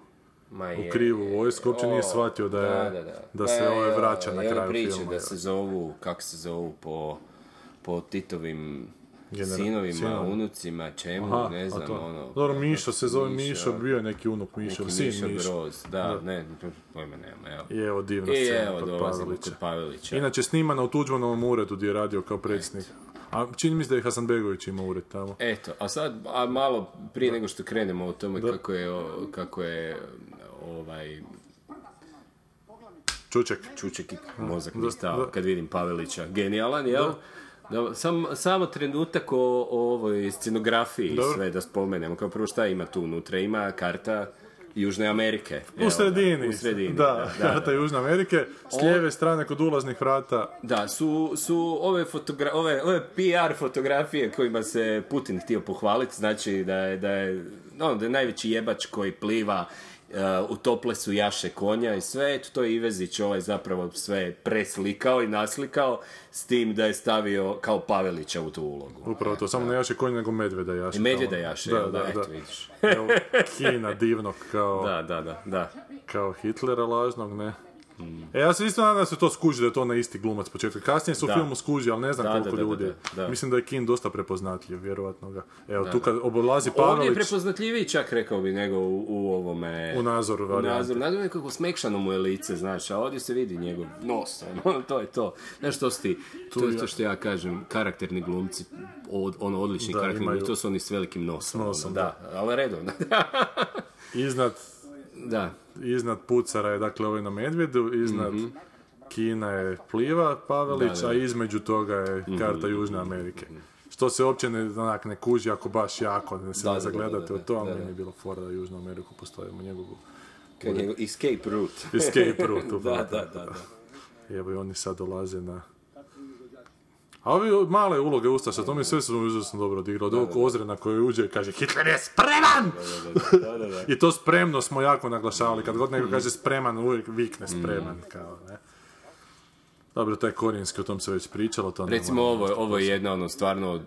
Ma u je. krivu vojsku, uopće nije shvatio da je, da, da, da. da se Pa, ovaj evo, vraća na kraju priče filma. da se zovu, kako se zovu, po, po Titovim Genera- sinovima, sinovima. unucima, čemu, Aha, ne znam, to. ono... Dobro, Mišo se zove Mišo, bio je neki unuk Mišo, neki sin Mišo. Broz, da, ne, pojma nema, evo. I evo divna I scena evo kod Pavelića. kod Pavelića. Inače snimana u Tuđmanovom uredu gdje je radio kao predsjednik. A čini mi se da je Hasanbegović imao ured tamo. Eto, a sad, a malo prije nego što krenemo o tome kako je, o- kako je ovaj, Čuček. Čuček i mozak mi da. stao kad vidim Pavelića. Genijalan, jel? Da, sam, samo trenutak o, o ovoj scenografiji Dobro. sve da spomenemo. Kao prvo šta ima tu unutra? Ima karta Južne Amerike. U Evo, sredini. U sredini, Da, da. da, karta da. Južne Amerike. S lijeve strane kod ulaznih vrata. Da, su, su ove, fotogra- ove, ove PR fotografije kojima se Putin htio pohvaliti, znači da je, da je, no, da je najveći jebač koji pliva u tople su jaše konja i sve, eto to je Ivezić ovaj zapravo sve preslikao i naslikao s tim da je stavio kao Pavelića u tu ulogu. Upravo to, samo ne jaše konj, nego medveda jaše. I medvjeda tamo. jaše, da, da, vidiš. Evo, Kina divnog kao, Da, da, da, da. kao Hitlera lažnog, ne. E, ja se isto nadam da se to skuži, da je to na isti glumac početka. Kasnije se u filmu skuži, ali ne znam Da, koliko da, da, ljudi. da, je. da. Mislim da je Kin dosta prepoznatljiv, vjerojatno ga. Evo, tu kad obolazi Ovdje je Pavelić prepoznatljiviji čak rekao bi nego u, u ovome... u nazoru U varijante. nadzoru, nadzoru nekako smekšano mu je lice, znaš, a ovdje se vidi njegov nos, ono, to je to. Znaš, to su ti, to je to što ja kažem, karakterni glumci, od, ono, odlični Da, karakterni imaju- glumci, to su oni s velikim nosom. nosom, ono, da, ali redovno, Iznad, da. Iznad Pucara je dakle ovaj na medvjedu, iznad Kina je Pliva Pavelić, Mhm. Da, da. a između toga je karta Južne Amerike. Što se uopće ne, onak, ne kuži ako baš jako ne se Da, ne da, zagledate da, da, u to, a meni je bilo fora da Južnu Ameriku postavimo njegovu escape route. escape route. da, da, da. Evo i oni sad dolaze na... A ovi male uloge Ustaša, to mi sve su užasno dobro odigrao. Od ovog Ozrena koji uđe i kaže Hitler je spreman! Da, da, da. I to spremno smo jako naglašavali. Kad god neko kaže spreman, uvijek vikne spreman. Kao, ne? Dobro, taj korijenski, o tom se već pričalo. To Recimo ovo, ovo je jedna ono stvarno...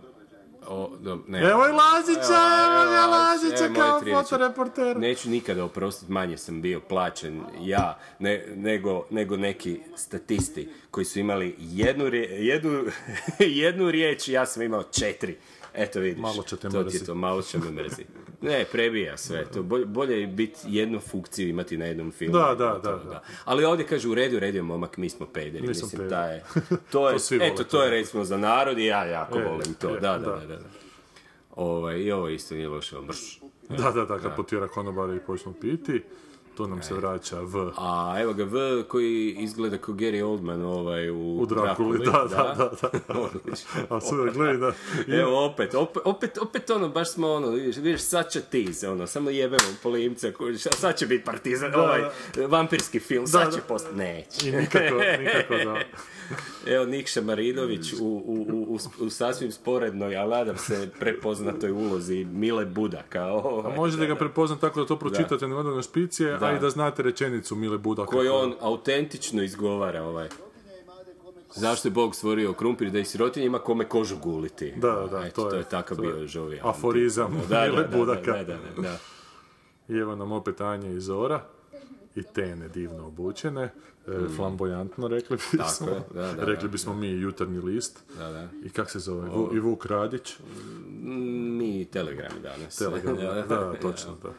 O, do, ne, Evo i Lazića, Evo, evo ga evo, Lazića evo, kao fotoreporter. Neću nikada oprostiti, manje sam bio plaćen ja, ne, nego, nego neki statisti koji su imali jednu, rije- jednu, jednu riječ, ja sam imao četiri. Eto vidiš, Malo će te to ti je mrziti. to, malo će me mrzi. Ne, prebija sve, to bolje, bolje je biti jednu funkciju imati na jednom filmu. Da, da, da, da. Ali ovdje kaže u redu, u redu je momak, mi smo pederi. Mi Mislim, ta je, to je, To eto, to. je recimo za narod i ja jako E, volim to. e, Da, da, da. da, da. da. Ovaj, I ovo isto nije loše, mrš. Da, da, da, kad potira konobara i počnu piti, tu nam se vraća V. A evo ga V koji izgleda kao Gary Oldman ovaj u, U Drakuli, da, da, da, da. A sve, gledaj da... Evo opet, opet, opet, opet ono, baš smo ono, vidiš, vidiš sad će tiz, ono, samo jebemo po limce, kužiš, a sad će biti partizan, ovaj, vampirski film, sad Da, će da. postati, neće. I nikako, nikako da... Evo Nikša Marinović u, u, u, u, u sasvim sporednoj, ali nadam se prepoznatoj ulozi Mile Buda, kao ovaj, A možete ga prepoznati tako da to pročitate na vodene špicije, Da. a i da znate rečenicu Mile Buda. kako- on autentično izgovara ovaj. Zašto je Bog stvorio krumpir da i sirotinja ima kome kožu guliti? Da, da, Eto, to to je- je takav to je bio žovijan. aforizam Da, da, Mile da, Budaka. Da, da, da, da. I evo nam opet Anja i Zora. I Tene divno obučene, e, flamboyantno rekli bismo. je, da, da, rekli da. bismo mi jutarnji list. Da, da. I kak se zove? Vu- I Vuk Radić. Mm, Mi telegrami danas. Telegram, da, točno, da.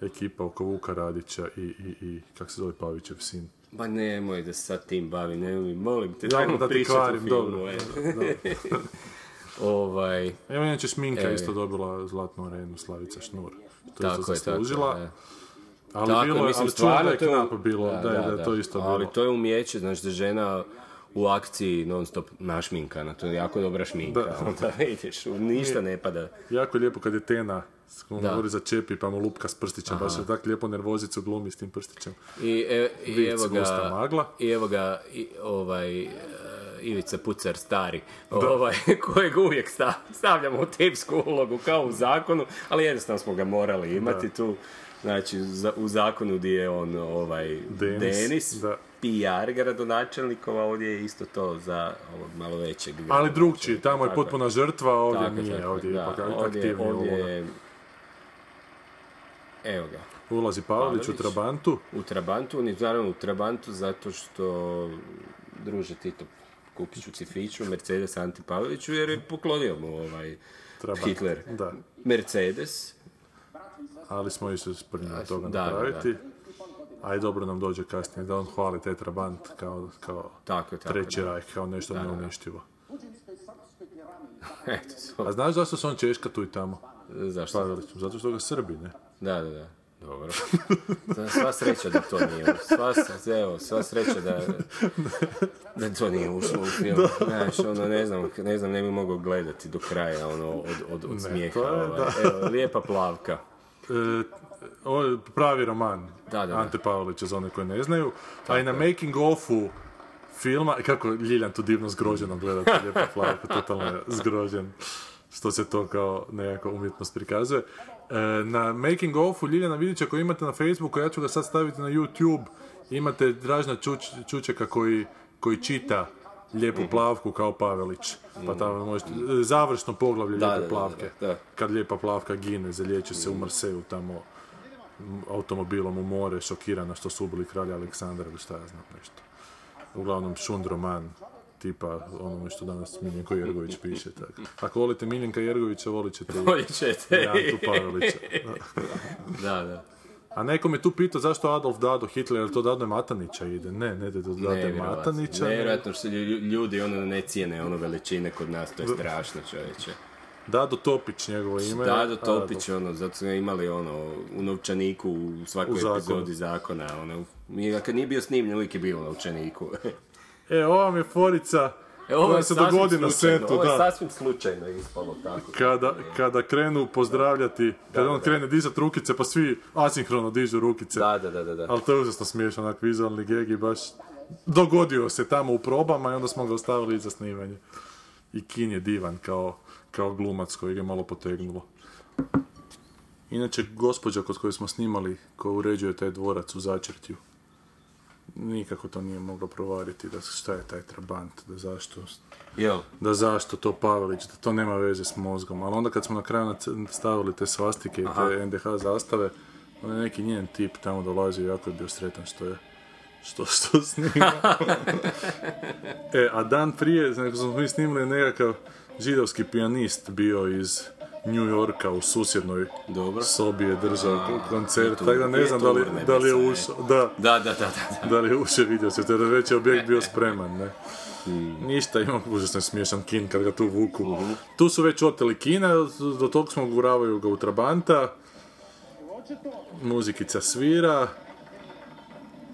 Ekipa oko Vuka Radića i, i, i kak se zove Pavićev sin. Ma nemoj da se sad tim bavim, nemoj, molim te, dajmo da ti o kvarim, filmu, dobro. e. ovaj, Evo inače Šminka E. isto dobila zlatnu arenu Slavica Šnur. To je tako tako je. Ali Tako, bilo mislim, ali da stvarno je to knap bilo, da, je- da, je to isto Ali bilo. to je umjeće, znači da žena u akciji non stop našminkana, to je jako dobra šminka, Da. onda vidiš, ništa ne pada. Jako je lijepo kad je Tena on Da. govori za čepi pa mu lupka s prstićem, baš je tako lijepo nervozicu glumi s tim prstićem. I, e, i evo ga, magla. i evo ga, i, ovaj, e, Ivica Pucar stari, ovaj, kojeg uvijek sta- stavljamo u tipsku ulogu kao u zakonu, ali jednostavno smo ga morali imati tu. Znači, za- u zakonu gdje je on ovaj, Denis, Denis, da. PR gradonačelnikova, ovdje je isto to za ovog malo većeg. Ali drugčiji, tamo je Tako potpuna žrtva, ovdje Tako, nije, tako, ovdje je da, ipak ovdje, Evo ga. Ulazi Pavelić u. Trabantu, U Trabantu, on je naravno u Trabantu zato što druže Tito Kupiću Cifiću, Mercedes Anti Paveliću, jer je poklonio mu ovaj Trabant. Hitler. Da. Mercedes, ali smo isto spremni od toga Da, da, napraviti. A i dobro nam dođe kasnije da on hvali taj Trabant kao, kao tako, tako. treći da. rajh, kao nešto neuništivo. A znaš zašto se on češka tu i tamo? zašto? Zato što ga Srbi, ne? Da, da, da. Dobro. Sva sreća da to nije sva, evo, sva sreća da, da to nije ušlo u film. Znaš, ono, ne znam, ne znam, ne bi mogao gledati do kraja, ono, od, od, od smijeha. je, ovaj. Evo, lijepa plavka. E, ovo je pravi roman Da. Ante Pavelića za one koji ne znaju. A i na making offu filma, kako Ljiljan tu divno zgroženo gleda, to lijepa plavka, totalno je zgrožen što se to kao nekako umjetnost prikazuje. E, na making offu Ljiljana Vidića koji imate na Facebooku, ja ću ga sad staviti na YouTube, imate Dražna Čuč, Čučeka koji, koji čita lijepu Mhm. plavku kao Pavelić. Pa tamo možete, e, završno poglavlje Da, lijepe da, plavke. da. Kad lijepa plavka gine, zaliječi se u Marseju tamo automobilom u more, šokirana što su ubili kralja Aleksandra ili šta ja znam nešto. Uglavnom šund roman tipa onome što danas Miljenko Jergović piše. Tako. Ako volite Miljenka Jergovića, volit ćete i Antu Pavelića. Da, da. A neko me tu pitao zašto Adolf Dado Hitler, jer to Dado Matanića ide. Ne, ne ide do Dado. Matanića. ne. Nevjerojatno što lju- ljudi ono ne cijene ono veličine kod nas, to je strašno čovječe. Dado Topić, njegovo ime. Dado Adolf. Topić, ono, zato smo imali ono, u novčaniku u svakoj U zakonu. epizodi zakona, ono, mi, kad nije bio snimljen, uvijek je bio u novčaniku. E, ova vam je forica E, ovo je se sasvim dogodi na slučajno, setu. Ovo je Da. sasvim slučajno ispalo tako. kada, kada krenu pozdravljati, kada Da, on da. krene dizati rukice, pa svi asinhrono dižu rukice. Da, da, da, da. da. Ali to je užasno smiješno, onak vizualni geg i baš dogodio se tamo u probama i onda smo ga ostavili i za snimanje. I Kin je divan kao, kao glumac koji ga je malo potegnulo. Inače, gospođa kod koje smo snimali, koja uređuje taj dvorac u začrtju, nikako to nije mogla provariti da šta je taj trabant, da zašto Jel? da zašto to Pavelić, da to nema veze s mozgom. Ali onda kad smo na kraju stavili te svastike i te NDH zastave, onda je neki njen tip tamo dolazio i jako je bio sretan što je što, što snima. e, a dan prije, znači, smo mi snimili nekakav židovski pijanist bio iz New Yorka u susjednoj Dobro. sobi je držao koncert, tako da ne znam da li, da li je ušao, da, Da, da, da, da. da. da li je ušao vidio se, to je već je objekt bio spreman, ne. Hmm. Ništa, ima užasno smiješan kin kad ga tu vuku. Mhm. Tu su već oteli kina, do tog smo guravaju ga u Trabanta. Muzikica svira.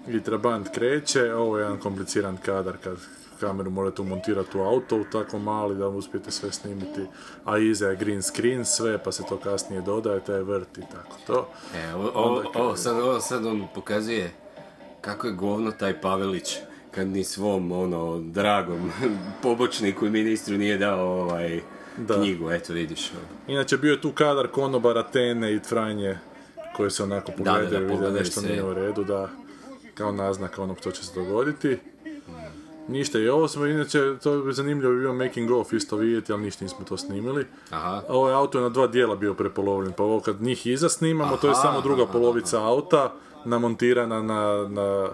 I Trabant kreće, ovo je jedan kompliciran kadar kad kameru morate umontirati u auto, u tako mali da uspijete sve snimiti, a iza je green screen sve, pa se to kasnije dodaje, taj vrt i tako to. E, ovo, ovo, ovo, sad, ovo sad on pokazuje kako je govno taj Pavelić kad ni svom, ono, dragom pobočniku i ministru nije dao ovaj Da. knjigu, eto vidiš. ono. Inače, bio je tu kadar konobara Tene i Franje, koji se onako da, pogledaju da, i vide pogledaju nešto se. nije u redu, da, kao naznaka onog što će se dogoditi. Ništa, i ovo smo, inače, to bi zanimljivo bio making of isto vidjeti, ali ništa nismo to snimili. Aha. A Ovaj auto je na dva dijela bio prepolovljen, pa ovo kad njih iza snimamo, to je Aha, samo druga aha, polovica auta, namontirana na, na,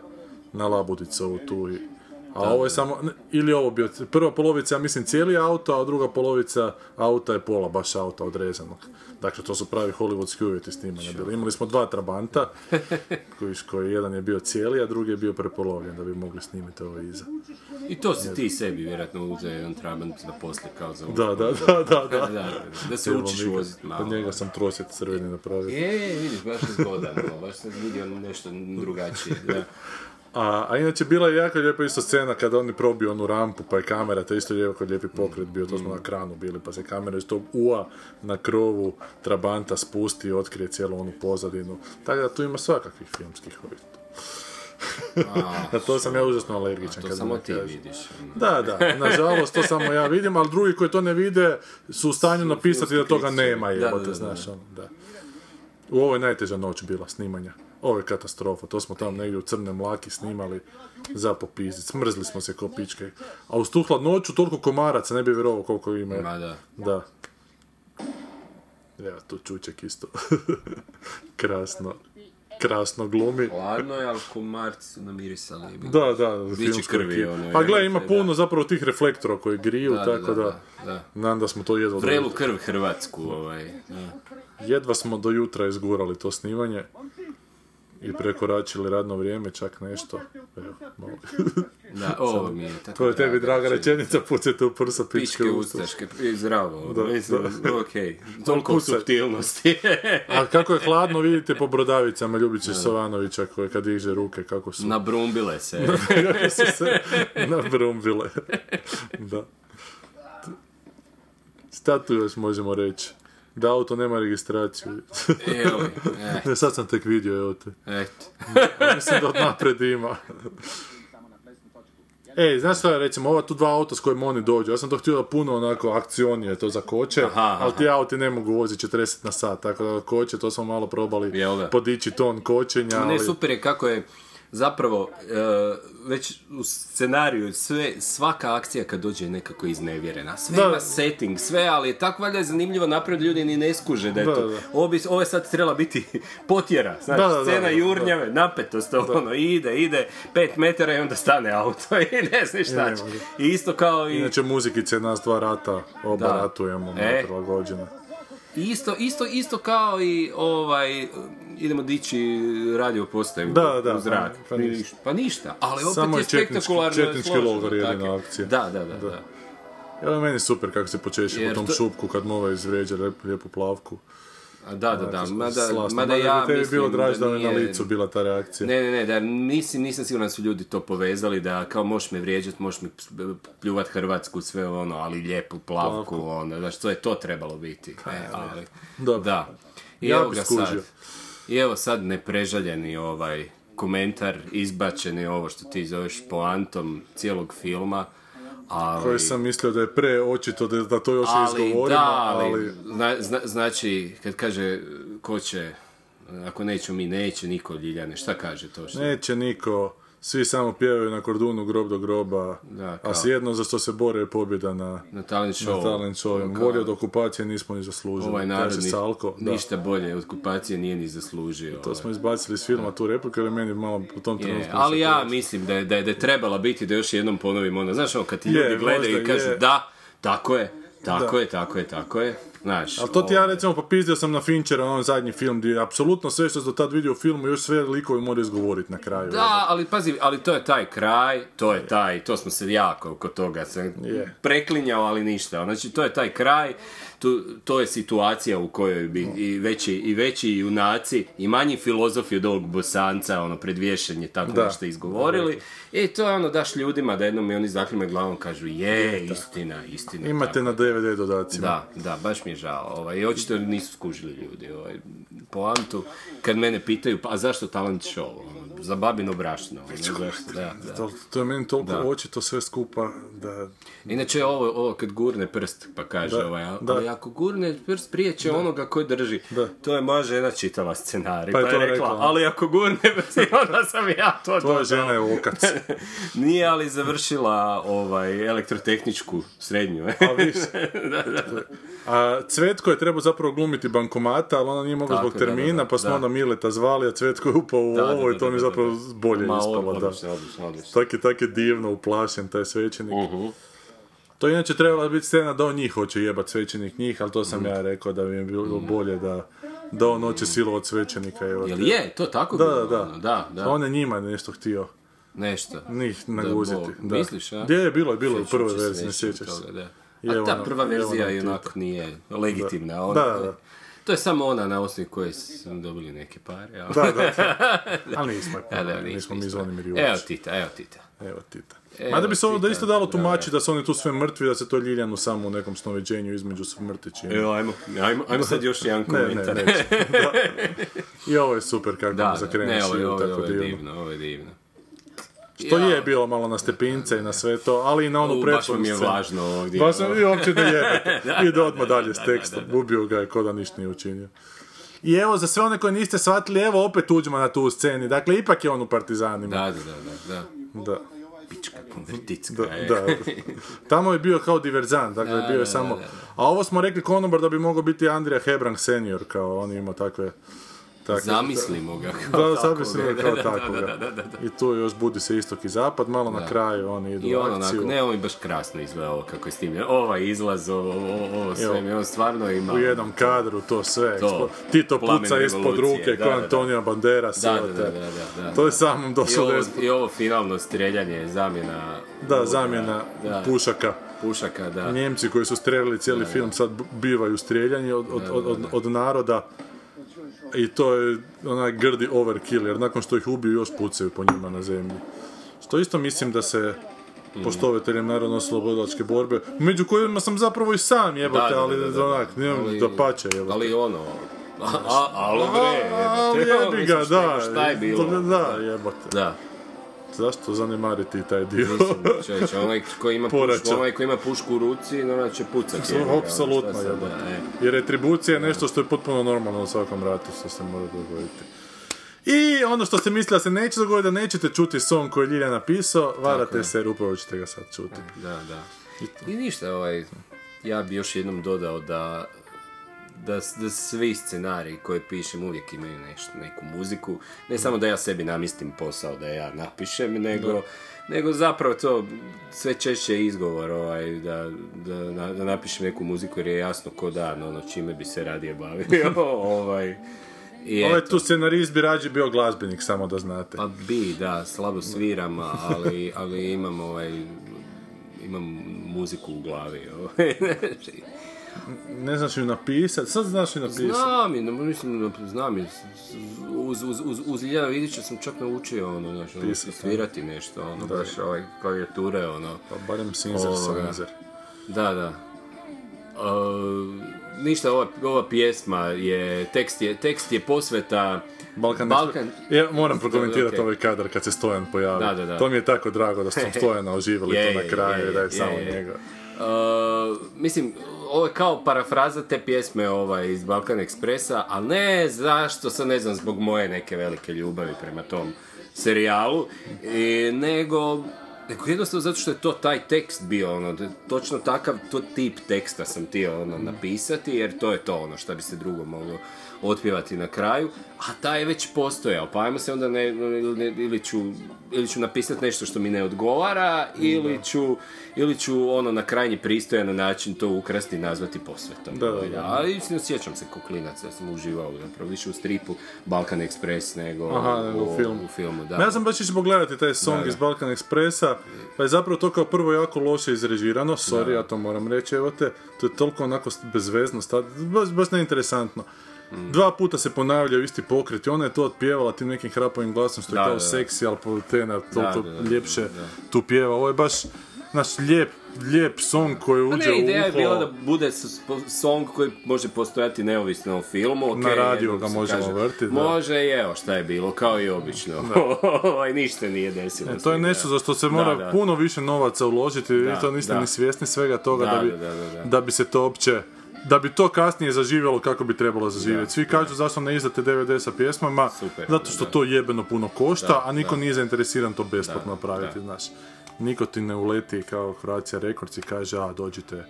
na labudicu tu. A ovo je samo, ne, ili ovo bio, prva polovica, ja mislim, cijeli auto, a druga polovica auta je pola baš auta odrezanog. Dakle, to su pravi hollywoodski uvjeti snimanja bili. Imali smo dva trabanta, koji, koji jedan je bio cijeli, a drugi je bio prepolovljen da bi mogli snimiti ovo iza. I to si ti sebi vjerojatno uzeo jedan trabant za poslije kao za Da, da, da, da, da. da, da se učiš voziti malo. Od njega sam trosjet crveni napravio. Je, vidiš, baš je zgodan, baš sam vidio nešto drugačije, da. A, a inače bila je jako lijepa isto scena kada oni probiju onu rampu pa je kamera, to je isto jako lijepi pokret bio, to smo na kranu bili, pa se kamera iz tog ua na krovu Trabanta spusti i otkrije cijelu onu pozadinu. Tako da tu ima svakakvih filmskih ovih. Na to sam ja užasno alergičan. To kad samo ti vidiš. Da, da, nažalost to samo ja vidim, ali drugi koji to ne vide su u stanju napisati da toga nema, jebote, znaš, ono, da. U ovoj najteža noć bila snimanja. Ovo je katastrofa, to smo tamo negdje u crne mlaki snimali za popizdit. Smrzli smo se ko pičke. A uz tu hladnoću toliko komaraca, ne bi vjerovao koliko ima. Ma da. Da. Evo, tu Čuček isto. krasno. Krasno glumi. Hladno je, ali komarci su namirisali. Da, da, Biće krvi, ono, Pa gle, ima da. puno zapravo tih reflektora koji griju, Da, tako da, da, da. Nadam da smo to jedva Vrelu krv Hrvatsku, ovaj. Da. Jedva smo do jutra izgurali to snimanje i prekoračili radno vrijeme, čak nešto. Evo, malo. Da, ovo mi je tako to je tebi draga rečenica, pucajte u prsa pičke Pičke usta. ustaške, zdravo, Da, mislim, okej, toliko Pucaj. suptilnosti. A kako je hladno, vidite po brodavicama Ljubića Savanovića koje kad diže ruke, kako su, Nabrumbile se. kako su se nabrumbile. da. Šta tu još možemo reći? Da auto nema registraciju. Evo, eh, ne, sad sam tek vidio, evo te. eto. Mislim da od napred ima. Ej, znaš šta je, recimo, ova tu dva auta s kojim oni dođu, ja sam to htio da puno onako akcionije to zakoče, Aha, aha. ali ti auti ne mogu voziti 40 na sat, tako da koče, to smo malo probali Jel podići ton kočenja, ali... Ne, super je kako je zapravo e, već u scenariju sve, svaka akcija kad dođe je nekako iznevjerena. Sve Da. ima setting, sve, ali je tako valjda je zanimljivo naprijed ljudi ni ne skuže da je Da, to. da. Ovo, bi, ovo je sad trebala biti potjera, znaš, Da, da, da, scena da, da. jurnjave, napetost, ono, ide, ide, pet metara i onda stane auto i ne znaš šta nema, će. I isto kao i... Inače, muzikice nas dva rata, oba Da. ratujemo, E. Isto, isto, isto kao i ovaj, idemo dići radio postaju Da, da, u zrak. pa Ni- ništa. Pa ništa, ali opet Samo je spektakularno četnički logor jedina akcija. Da, da, da. da. Evo meni super kako se počeši po tom to- šupku kad mu ovaj izvrijeđa lijepu plavku. A Da, da, da. Mada, slasno. mada bi ja tebi mislim bilo draž da, da je na nije- licu bila ta reakcija. Ne, ne, ne, da mislim, nisam siguran da su ljudi to povezali, da kao možeš me vrijeđat, možeš mi pljuvat Hrvatsku, sve ono, ali lijepu plavku, onda, znaš, to je to trebalo biti. E, ali, Dobro. da. I Ja evo ga skužio. sad. I evo sad neprežaljeni ovaj komentar, izbačeni ovo što ti zoveš poantom cijelog filma, ali... Koje sam mislio da je pre očito da, da to još ali, izgovorimo, da, ali, ali... zna- zna- znači, kad kaže ko će, ako neću mi, neće niko Ljiljane, šta kaže to što? Neće niko, svi samo pjevaju na kordunu grob do groba, Da, a sjedno za što se bore je pobjeda na, Na talent na show. talent show. Kao- Bolje od okupacije nismo ni zaslužili. Ovaj narod ni- Salko, da. ništa bolje od okupacije nije ni zaslužio. To ovaj. smo izbacili iz filma tu repliku, ali meni malo u tom Je, trenutku... ali ja to- mislim da je, da je, da je trebala biti da još jednom ponovim onda, znaš ono, kad ti ljudi gledaju i kažu je. da, tako je, tako Da. je, tako je, tako je, znaš. Ali to ti ja ovaj, recimo popizdio sam na Finchera, onaj zadnji film, gdje je apsolutno sve što do tad vidio u filmu, još sve likovi moraju izgovoriti na kraju. Da, ali pazi, ali to je taj kraj, to je taj, to smo se jako oko toga se Je. preklinjao, ali ništa. Znači, to je taj kraj, tu, to je situacija u kojoj bi i veći, i veći junaci i manji filozofi od ovog bosanca, ono, predvješenje tako Da. nešto izgovorili. I to je ono, daš ljudima da jednom i oni zaklime glavom kažu, je, istina, istina. Imate tako na DVD dodacima. da, da, baš mi je žao. Ovaj, očito nisu skužili ljudi ovaj, poantu. Kad mene pitaju, pa a zašto talent show? Za babino brašno. ono, da, da. To, to je meni toliko Da. očito sve skupa da... Inače, ovo, ovo kad gurne prst, pa kaže Da, ovaj, ali ako gurne prst prije će onoga koji drži, Da. to je moja žena čitala scenarij, Pa pa je je, to rekla, rekla. ali ako gurne prst, onda sam ja to Tvoja žena je okac. Nije ali završila ovaj, elektrotehničku srednju. A viš. A Cvetko je trebao zapravo glumiti bankomata, ali ona nije mogla zbog da, da, termina, da, pa smo da. onda Mileta zvali, a Cvetko je upao u ovo da, i to mi je zapravo bolje Ma, ispalo, da. odlično, odlično, odlično. Tak je, tak je divno uplašen taj svećenik. Mhm. To je inače trebala biti scena da on njih hoće jebat svećenik njih, ali to sam ja rekao da bi mi bilo bolje da, da on hoće silovat svećenika. Evo, Jel je? To tako Da, bilo? da, da. ono? Da, da. On je njima nešto htio. Nešto. Njih naguziti. Da. Misliš, a? Gdje je bilo, je bilo u prvoj verziji, ne sjećaš se. toga, Da. I A ta nam- prva verzija je Tita. onak nije legitimna. Da, da. To je samo ona na osnovi koje su dobili neke pare. a- Da, da, da. Ali nismo, je Da, da, ponovili, nismo mi Zvonimir Evo Jurić. Tita, evo Tita. Evo Tita. Evo Mada bi se ovo da isto dalo da, tumačiti da su oni tu sve mrtvi, da se to Ljiljanu samo u nekom snoviđenju između smrti čini. Evo, ajmo, ajmo, ajmo sad još jedan Ne, ne, komentar. neću. Da. I ovo je super kako Da, zakreneš ne, ovo, je- ovo, je- ovo je divno, ovo je divno. To Ja. je bilo malo na stepince i na sve to, ali i na onu prethodnu mi je važno ovdje. Baš sam i uopće ne jebete. Ide odmah dalje s da, tekstom. da, da. Ubio ga je ko da ništa nije učinio. I evo, za sve one koji niste shvatili, evo opet Tuđmana tu u sceni. Dakle, ipak je on u Partizanima. Da, da, da, da, da. Da. Pička konverticka Da, je. da. Tamo je bio kao diverzant, dakle Da, bio je da, samo... da, da. A ovo smo rekli konobar da bi mogao biti Andrija Hebrang senior, kao on ima takve... takve Zamislimo ga Da, kao zamislimo ga takvoga. kao Da, da, takvoga. da, da, da, da. I tu još budi se istok i zapad, malo na Da. kraju oni idu I ono, akciju. onako, ne, ovo mi baš krasno izgleda ovo kako je snimljeno. Ovaj izlaz, ovo, ovo, ovo sve mi on stvarno ima... U jednom kadru to sve. To, Tito plamen puca ispod ruke, da, kao da, da. Antonio Banderas. Da, da, da, da, da, da. To je samom I došlo ovo, desno. I ovo finalno streljanje, zamjena... Da, zamjena da, pušaka. Pušaka, da. Njemci koji su streljali cijeli film sad bivaju strijeljani od, od, od, od, od naroda i to je onaj grdi overkill jer nakon što ih ubiju još pucaju po njima na zemlji. Što isto mislim da se poštovateljem narodno oslobodilačke borbe, među kojima sam zapravo i sam jebote, ali onak, nije Ali- da pače jebote. Ali ono... A, a, alo bre, Ali jebi ga, da, Šta je bilo? to- da, jebote. Da. Zašto zanemariti taj dio? Mislim, čovječe, onaj koji ima pušku, onaj koji ima pušku u ruci, normalno će pucati. Apsolutno, da, e. Jer retribucija je nešto što je potpuno normalno u svakom ratu, što se mora dogoditi. I ono što ste mislili da se neće dogoditi, da nećete čuti song koji je Ljilja napisao, varate je. se jer upravo ćete ga sad čuti. Da, da. I ništa, ovaj, ja bi još jednom dodao da, da, da svi scenariji koje pišem uvijek imaju nešto, neku muziku. Ne samo da ja sebi namistim posao da ja napišem, nego, nego zapravo to sve češće je izgovor ovaj, da, da, da napišem neku muziku jer je jasno ko dan, ono čime bi se radije bavio. ovaj, i Ovaj eto. tu scenarist bi rađe bio glazbenik, samo da znate. Pa bi, da, slabo sviram, ali, ali imam ovaj, imam muziku u glavi. ovaj. Ne znaš ju napisat, sad znaš ju napisat. znam je, mislim, znam je, uz, uz, uz, uz Ljiljana Vidića sam čak naučio, ono, znaš, ono, Pisat, svirati nešto, ono, baš ovaj, klavijature, ono, Pa barem Sinzer. Sanzer. da, da. Uh, ništa, ova, ova pjesma je, tekst je, tekst je posveta Balkan, Balkan- Ja moram prokomentirati Ok. ovaj kadar kad se Stojan pojavi. Da, da, da. To mi je tako drago da smo Stojana oživjeli Je, to na kraju je, da je, je, samo je. njega. Uh, mislim, ovo kao parafraza te pjesme ovaj, iz Balkan Ekspresa, ali ne zašto, sad ne znam, zbog moje neke velike ljubavi prema tom serijalu, i, nego, nego jednostavno zato što je to taj tekst bio, ono, točno takav, to tip teksta sam htio ono, napisati, jer to je to ono što bi se drugo moglo otpjevati na kraju, a taj je već postojao, pa ajmo se onda ne, ili, ne- ili ću, ili ću napisati nešto što mi ne odgovara, ili ću, ili ću ono na krajnji pristojan način to ukrasti i nazvati posvetom. Da, da, da. Ali sjećam se ko klinac, ja sam uživao zapravo više u stripu Balkan Express nego, Aha, nego u filmu. U filmu da. Ja sam baš išao pogledati taj song Da, da. iz Balkan Expressa, pa je zapravo to kao prvo jako loše izrežirano, sorry, ja to moram reći, evo te, to je toliko onako bezvezno, baš, baš neinteresantno. Mm. Dva puta se ponavljaju isti pokret i ona je to otpjevala tim nekim hrapovim glasom što je Da, kao da, seksi, ali Poltena toliko ljepše tu pjeva. Ovo je baš naš lijep, lijep song koji Pa uđe ne, u ideja je uho. bila da bude song koji može postojati neovisno o filmu. Na okej, radiju jedno ga možemo kaže, da. Može i evo šta je bilo, kao i obično. Ovaj, ništa nije desilo. E, to je nešto za što se mora Da, puno više novaca uložiti, vi to niste ni svjesni svega toga da, bi, da bi se to opće da bi to kasnije zaživjelo kako bi trebalo zaživjeti. Svi kažu zašto ne izdate DVD sa pjesmama, Super, zato što da. to jebeno puno košta, Da, a niko da. nije zainteresiran to besplatno napraviti, znaš. Niko ti ne uleti kao Croatia Records i kaže, a dođite,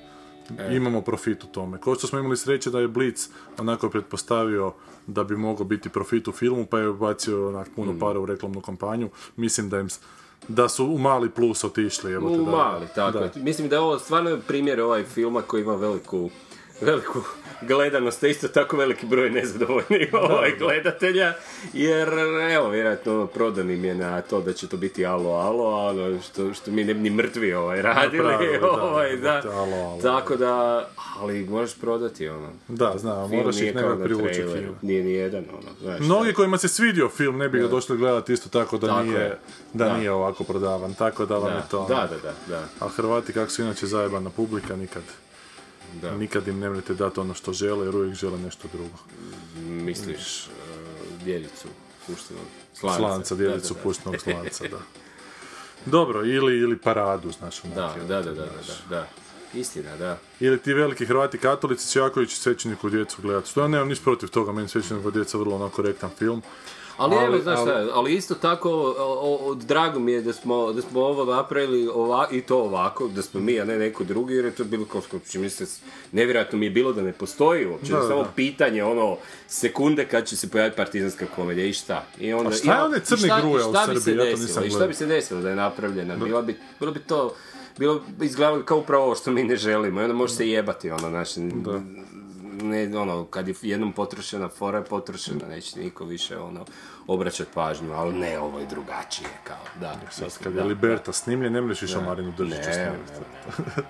E. imamo profit u tome. Kao što smo imali sreće da je Blitz onako pretpostavio da bi mogao biti profit u filmu, pa je bacio onak Mm. puno para u reklamnu kampanju. Mislim da im da su u mali plus otišli. Evo te, U da, mali, tako. da. Mislim da je ovo stvarno primjer ovaj filma koji ima veliku veliku gledanost, a isto tako veliki broj nezadovoljnih ovaj, gledatelja, jer evo, vjerojatno ono, prodan im je na to da će to biti alo, alo, a ono što, što mi ne bi ni mrtvi ovaj, radili, Napravili, ovaj, da, da, alo, alo. tako da, ali možeš prodati ono. Da, znam, Film moraš ih nekako privući film. Nije ni jedan, ono, znaš. Mnogi kojima se svidio film ne bi ga došli gledati isto tako da Tako nije, je. da, Da. nije ovako prodavan, tako da vam da, je to. ono. da, da, da, da, A Hrvati kako su inače zajebana publika, nikad, da. nikad im ne mrete dati ono što žele jer uvijek žele nešto drugo. Misliš uh, djelicu puštenog slanca. Slanca, djelicu puštenog slanca, da. Dobro, ili, ili paradu, znaš. Da, da, da, da, da, da. Istina, da. Ili ti veliki Hrvati katolici će jako ići svećeniku djecu gledati. Što ja nemam niš protiv toga, meni svećeniku djeca vrlo onako korektan film. Ali, Ali- evo, znaš ali- šta, ali isto tako, o, o, drago mi je da smo, da smo ovo napravili ova, i to ovako, da smo mi, a ne neko drugi, jer je to bilo kao, čini mi se, nevjerojatno mi je bilo da ne postoji uopće, Da, da, samo da. pitanje, ono, sekunde kad će se pojaviti partizanska komedija i šta. I onda, A šta je šta- gruja i u Srbiji? Ja to nisam I šta bi se desilo da je napravljena, bila bi, bilo bi to, bilo bi izgledalo kao upravo ovo što mi ne želimo, i onda može se jebati, ono, znaš, ne, ono, kad je jednom potrošena fora je potrošena, neće niko više, ono, obraćat pažnju, ali ne, ovo je drugačije, kao, da. Sad kad je Liberta snimljen, ne možeš više Marinu. Držiću Ne, snimiti. nema,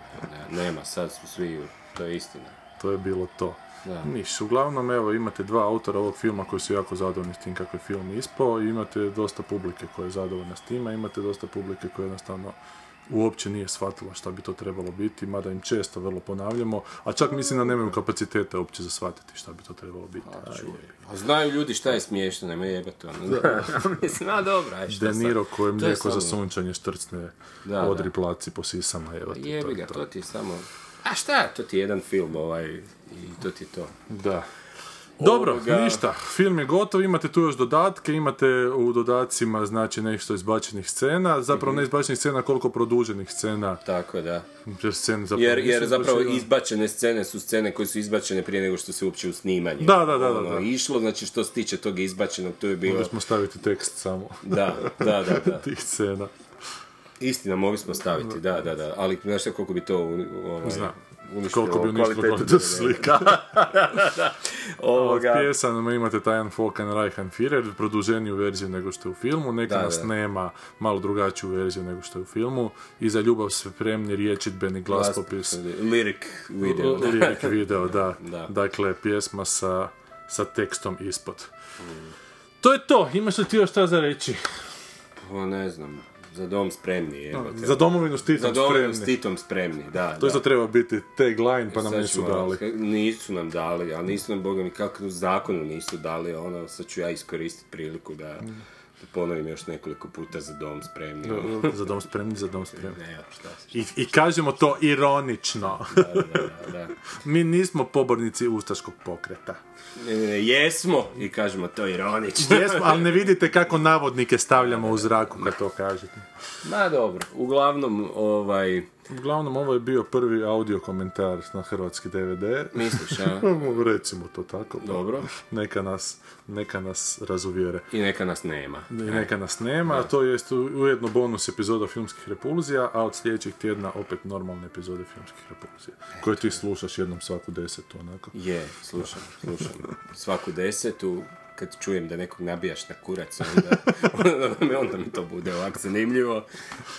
ne, nema, sad su svi, to je istina. To je bilo to. Da. Niš, uglavnom, evo, imate dva autora ovog filma koji su jako zadovoljni s tim kako je film ispao i imate dosta publike koja je zadovoljna s time, imate dosta publike koja jednostavno uopće nije shvatila šta bi to trebalo biti, mada im često vrlo ponavljamo, a čak mislim da nemaju kapaciteta uopće za shvatiti šta bi to trebalo biti. Aj, A znaju ljudi šta je smiješno, nema jebati, ono, mislim, a dobro, aj, šta De sad? Niro koje To je mlijeko za sunčanje štrcne Da, odri da. placi po sisama, evo ti, to Jebi ga, to. to ti je samo... A šta, to ti je jedan film, ovaj, i to ti je to. Da. Dobro, Ovoga- ništa, film je gotov, imate tu još dodatke, imate u dodacima znači nešto izbačenih scena, zapravo Mhm. ne izbačenih scena, koliko produženih scena, Tako da. jer scene zapravo Jer, jer zapravo izbačene. izbačene scene su scene koje su izbačene prije nego što se uopće u snimanje Da, da, da, da, ono, da. išlo, znači što se tiče tog izbačenog, to je bilo... Mogli smo staviti tekst samo Da, da, da, da. tih scena. Istina, mogli smo staviti, da, da, da. Ali znaš koliko bi to ovaj, Znam. Uništilo Koliko bi uništilo kvalitetu slika. Od Ovoga, pjesama imate Tajan Falken Reichenführer, produženiju verziju nego što je u filmu, neka Da, nas da. nema malo drugačiju verziju nego što je u filmu, i za ljubav spremni riječitbeni glaspopis. Lyric video. Lirik video, da. Da. Dakle, pjesma sa, sa tekstom ispod. To je to, imaš li ti još šta za reći? Pa ne znam, za dom spremni, evo te. Za domovinu s Za Titom spremni. s Titom spremni, da. To da. isto treba biti tagline, pa nam Sad nisu dali. Nisu nam dali, ali nisu nam, boga mi, kako zakonu nisu dali, ono, sad ću ja iskoristiti priliku da, da ponovim još nekoliko puta za dom spremni. ono. za dom spremni, za dom spremni. Evo, šta se- I, I kažemo to ironično. da, da, da, da. Mi nismo pobornici ustaškog pokreta. E, jesmo, i kažemo to ironično. Jesmo, ali ne vidite kako navodnike stavljamo u zraku kad to kažete. Ma dobro, uglavnom, ovaj, Uglavnom, ovo je bio prvi audio komentar na hrvatski DVD. misliš, a? Recimo to tako. Dobro. Neka nas, neka nas razuvjere. I neka nas nema. I neka nas nema, a to jest u- ujedno bonus epizoda filmskih repulzija, a od sljedećeg tjedna opet normalne epizode filmskih repulzija, koje ti slušaš jednom svaku desetu, onako. Je, slušam, slušam. Svaku desetu, kad čujem da nekog nabijaš na kurac, onda, onda, mi, onda mi to bude ovako zanimljivo.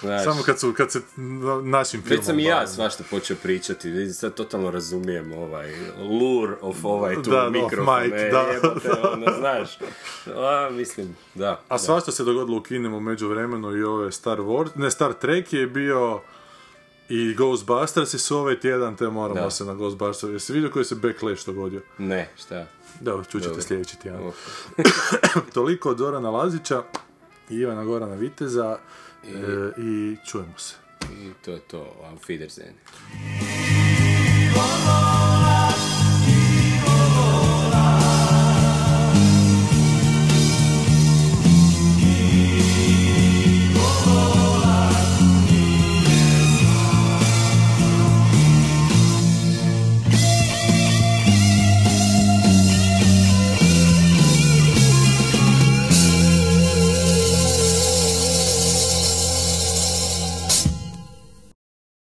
Znaš, Samo kad, su, kad se na- našim filmom Već sam i ja svašta počeo pričati, sad totalno razumijem ovaj lure of ovaj tu Da, of mikrofon, mic, e, da. ono, znaš. A, mislim, da. A svašta se dogodilo u kinemu među vremenu i ove Star Wars, ne Star Trek je bio I Ghostbusters su ovaj tjedan, te moramo Da. se na Ghostbusters. Jesi vidio koji se backlash dogodio? Ne, šta? Dobro, čućete Dobro. sljedeći tjedan. Toliko od Dorana Lazića i Ivana Gorana Viteza e, i čujemo se. I to je to, auf Wiedersehen.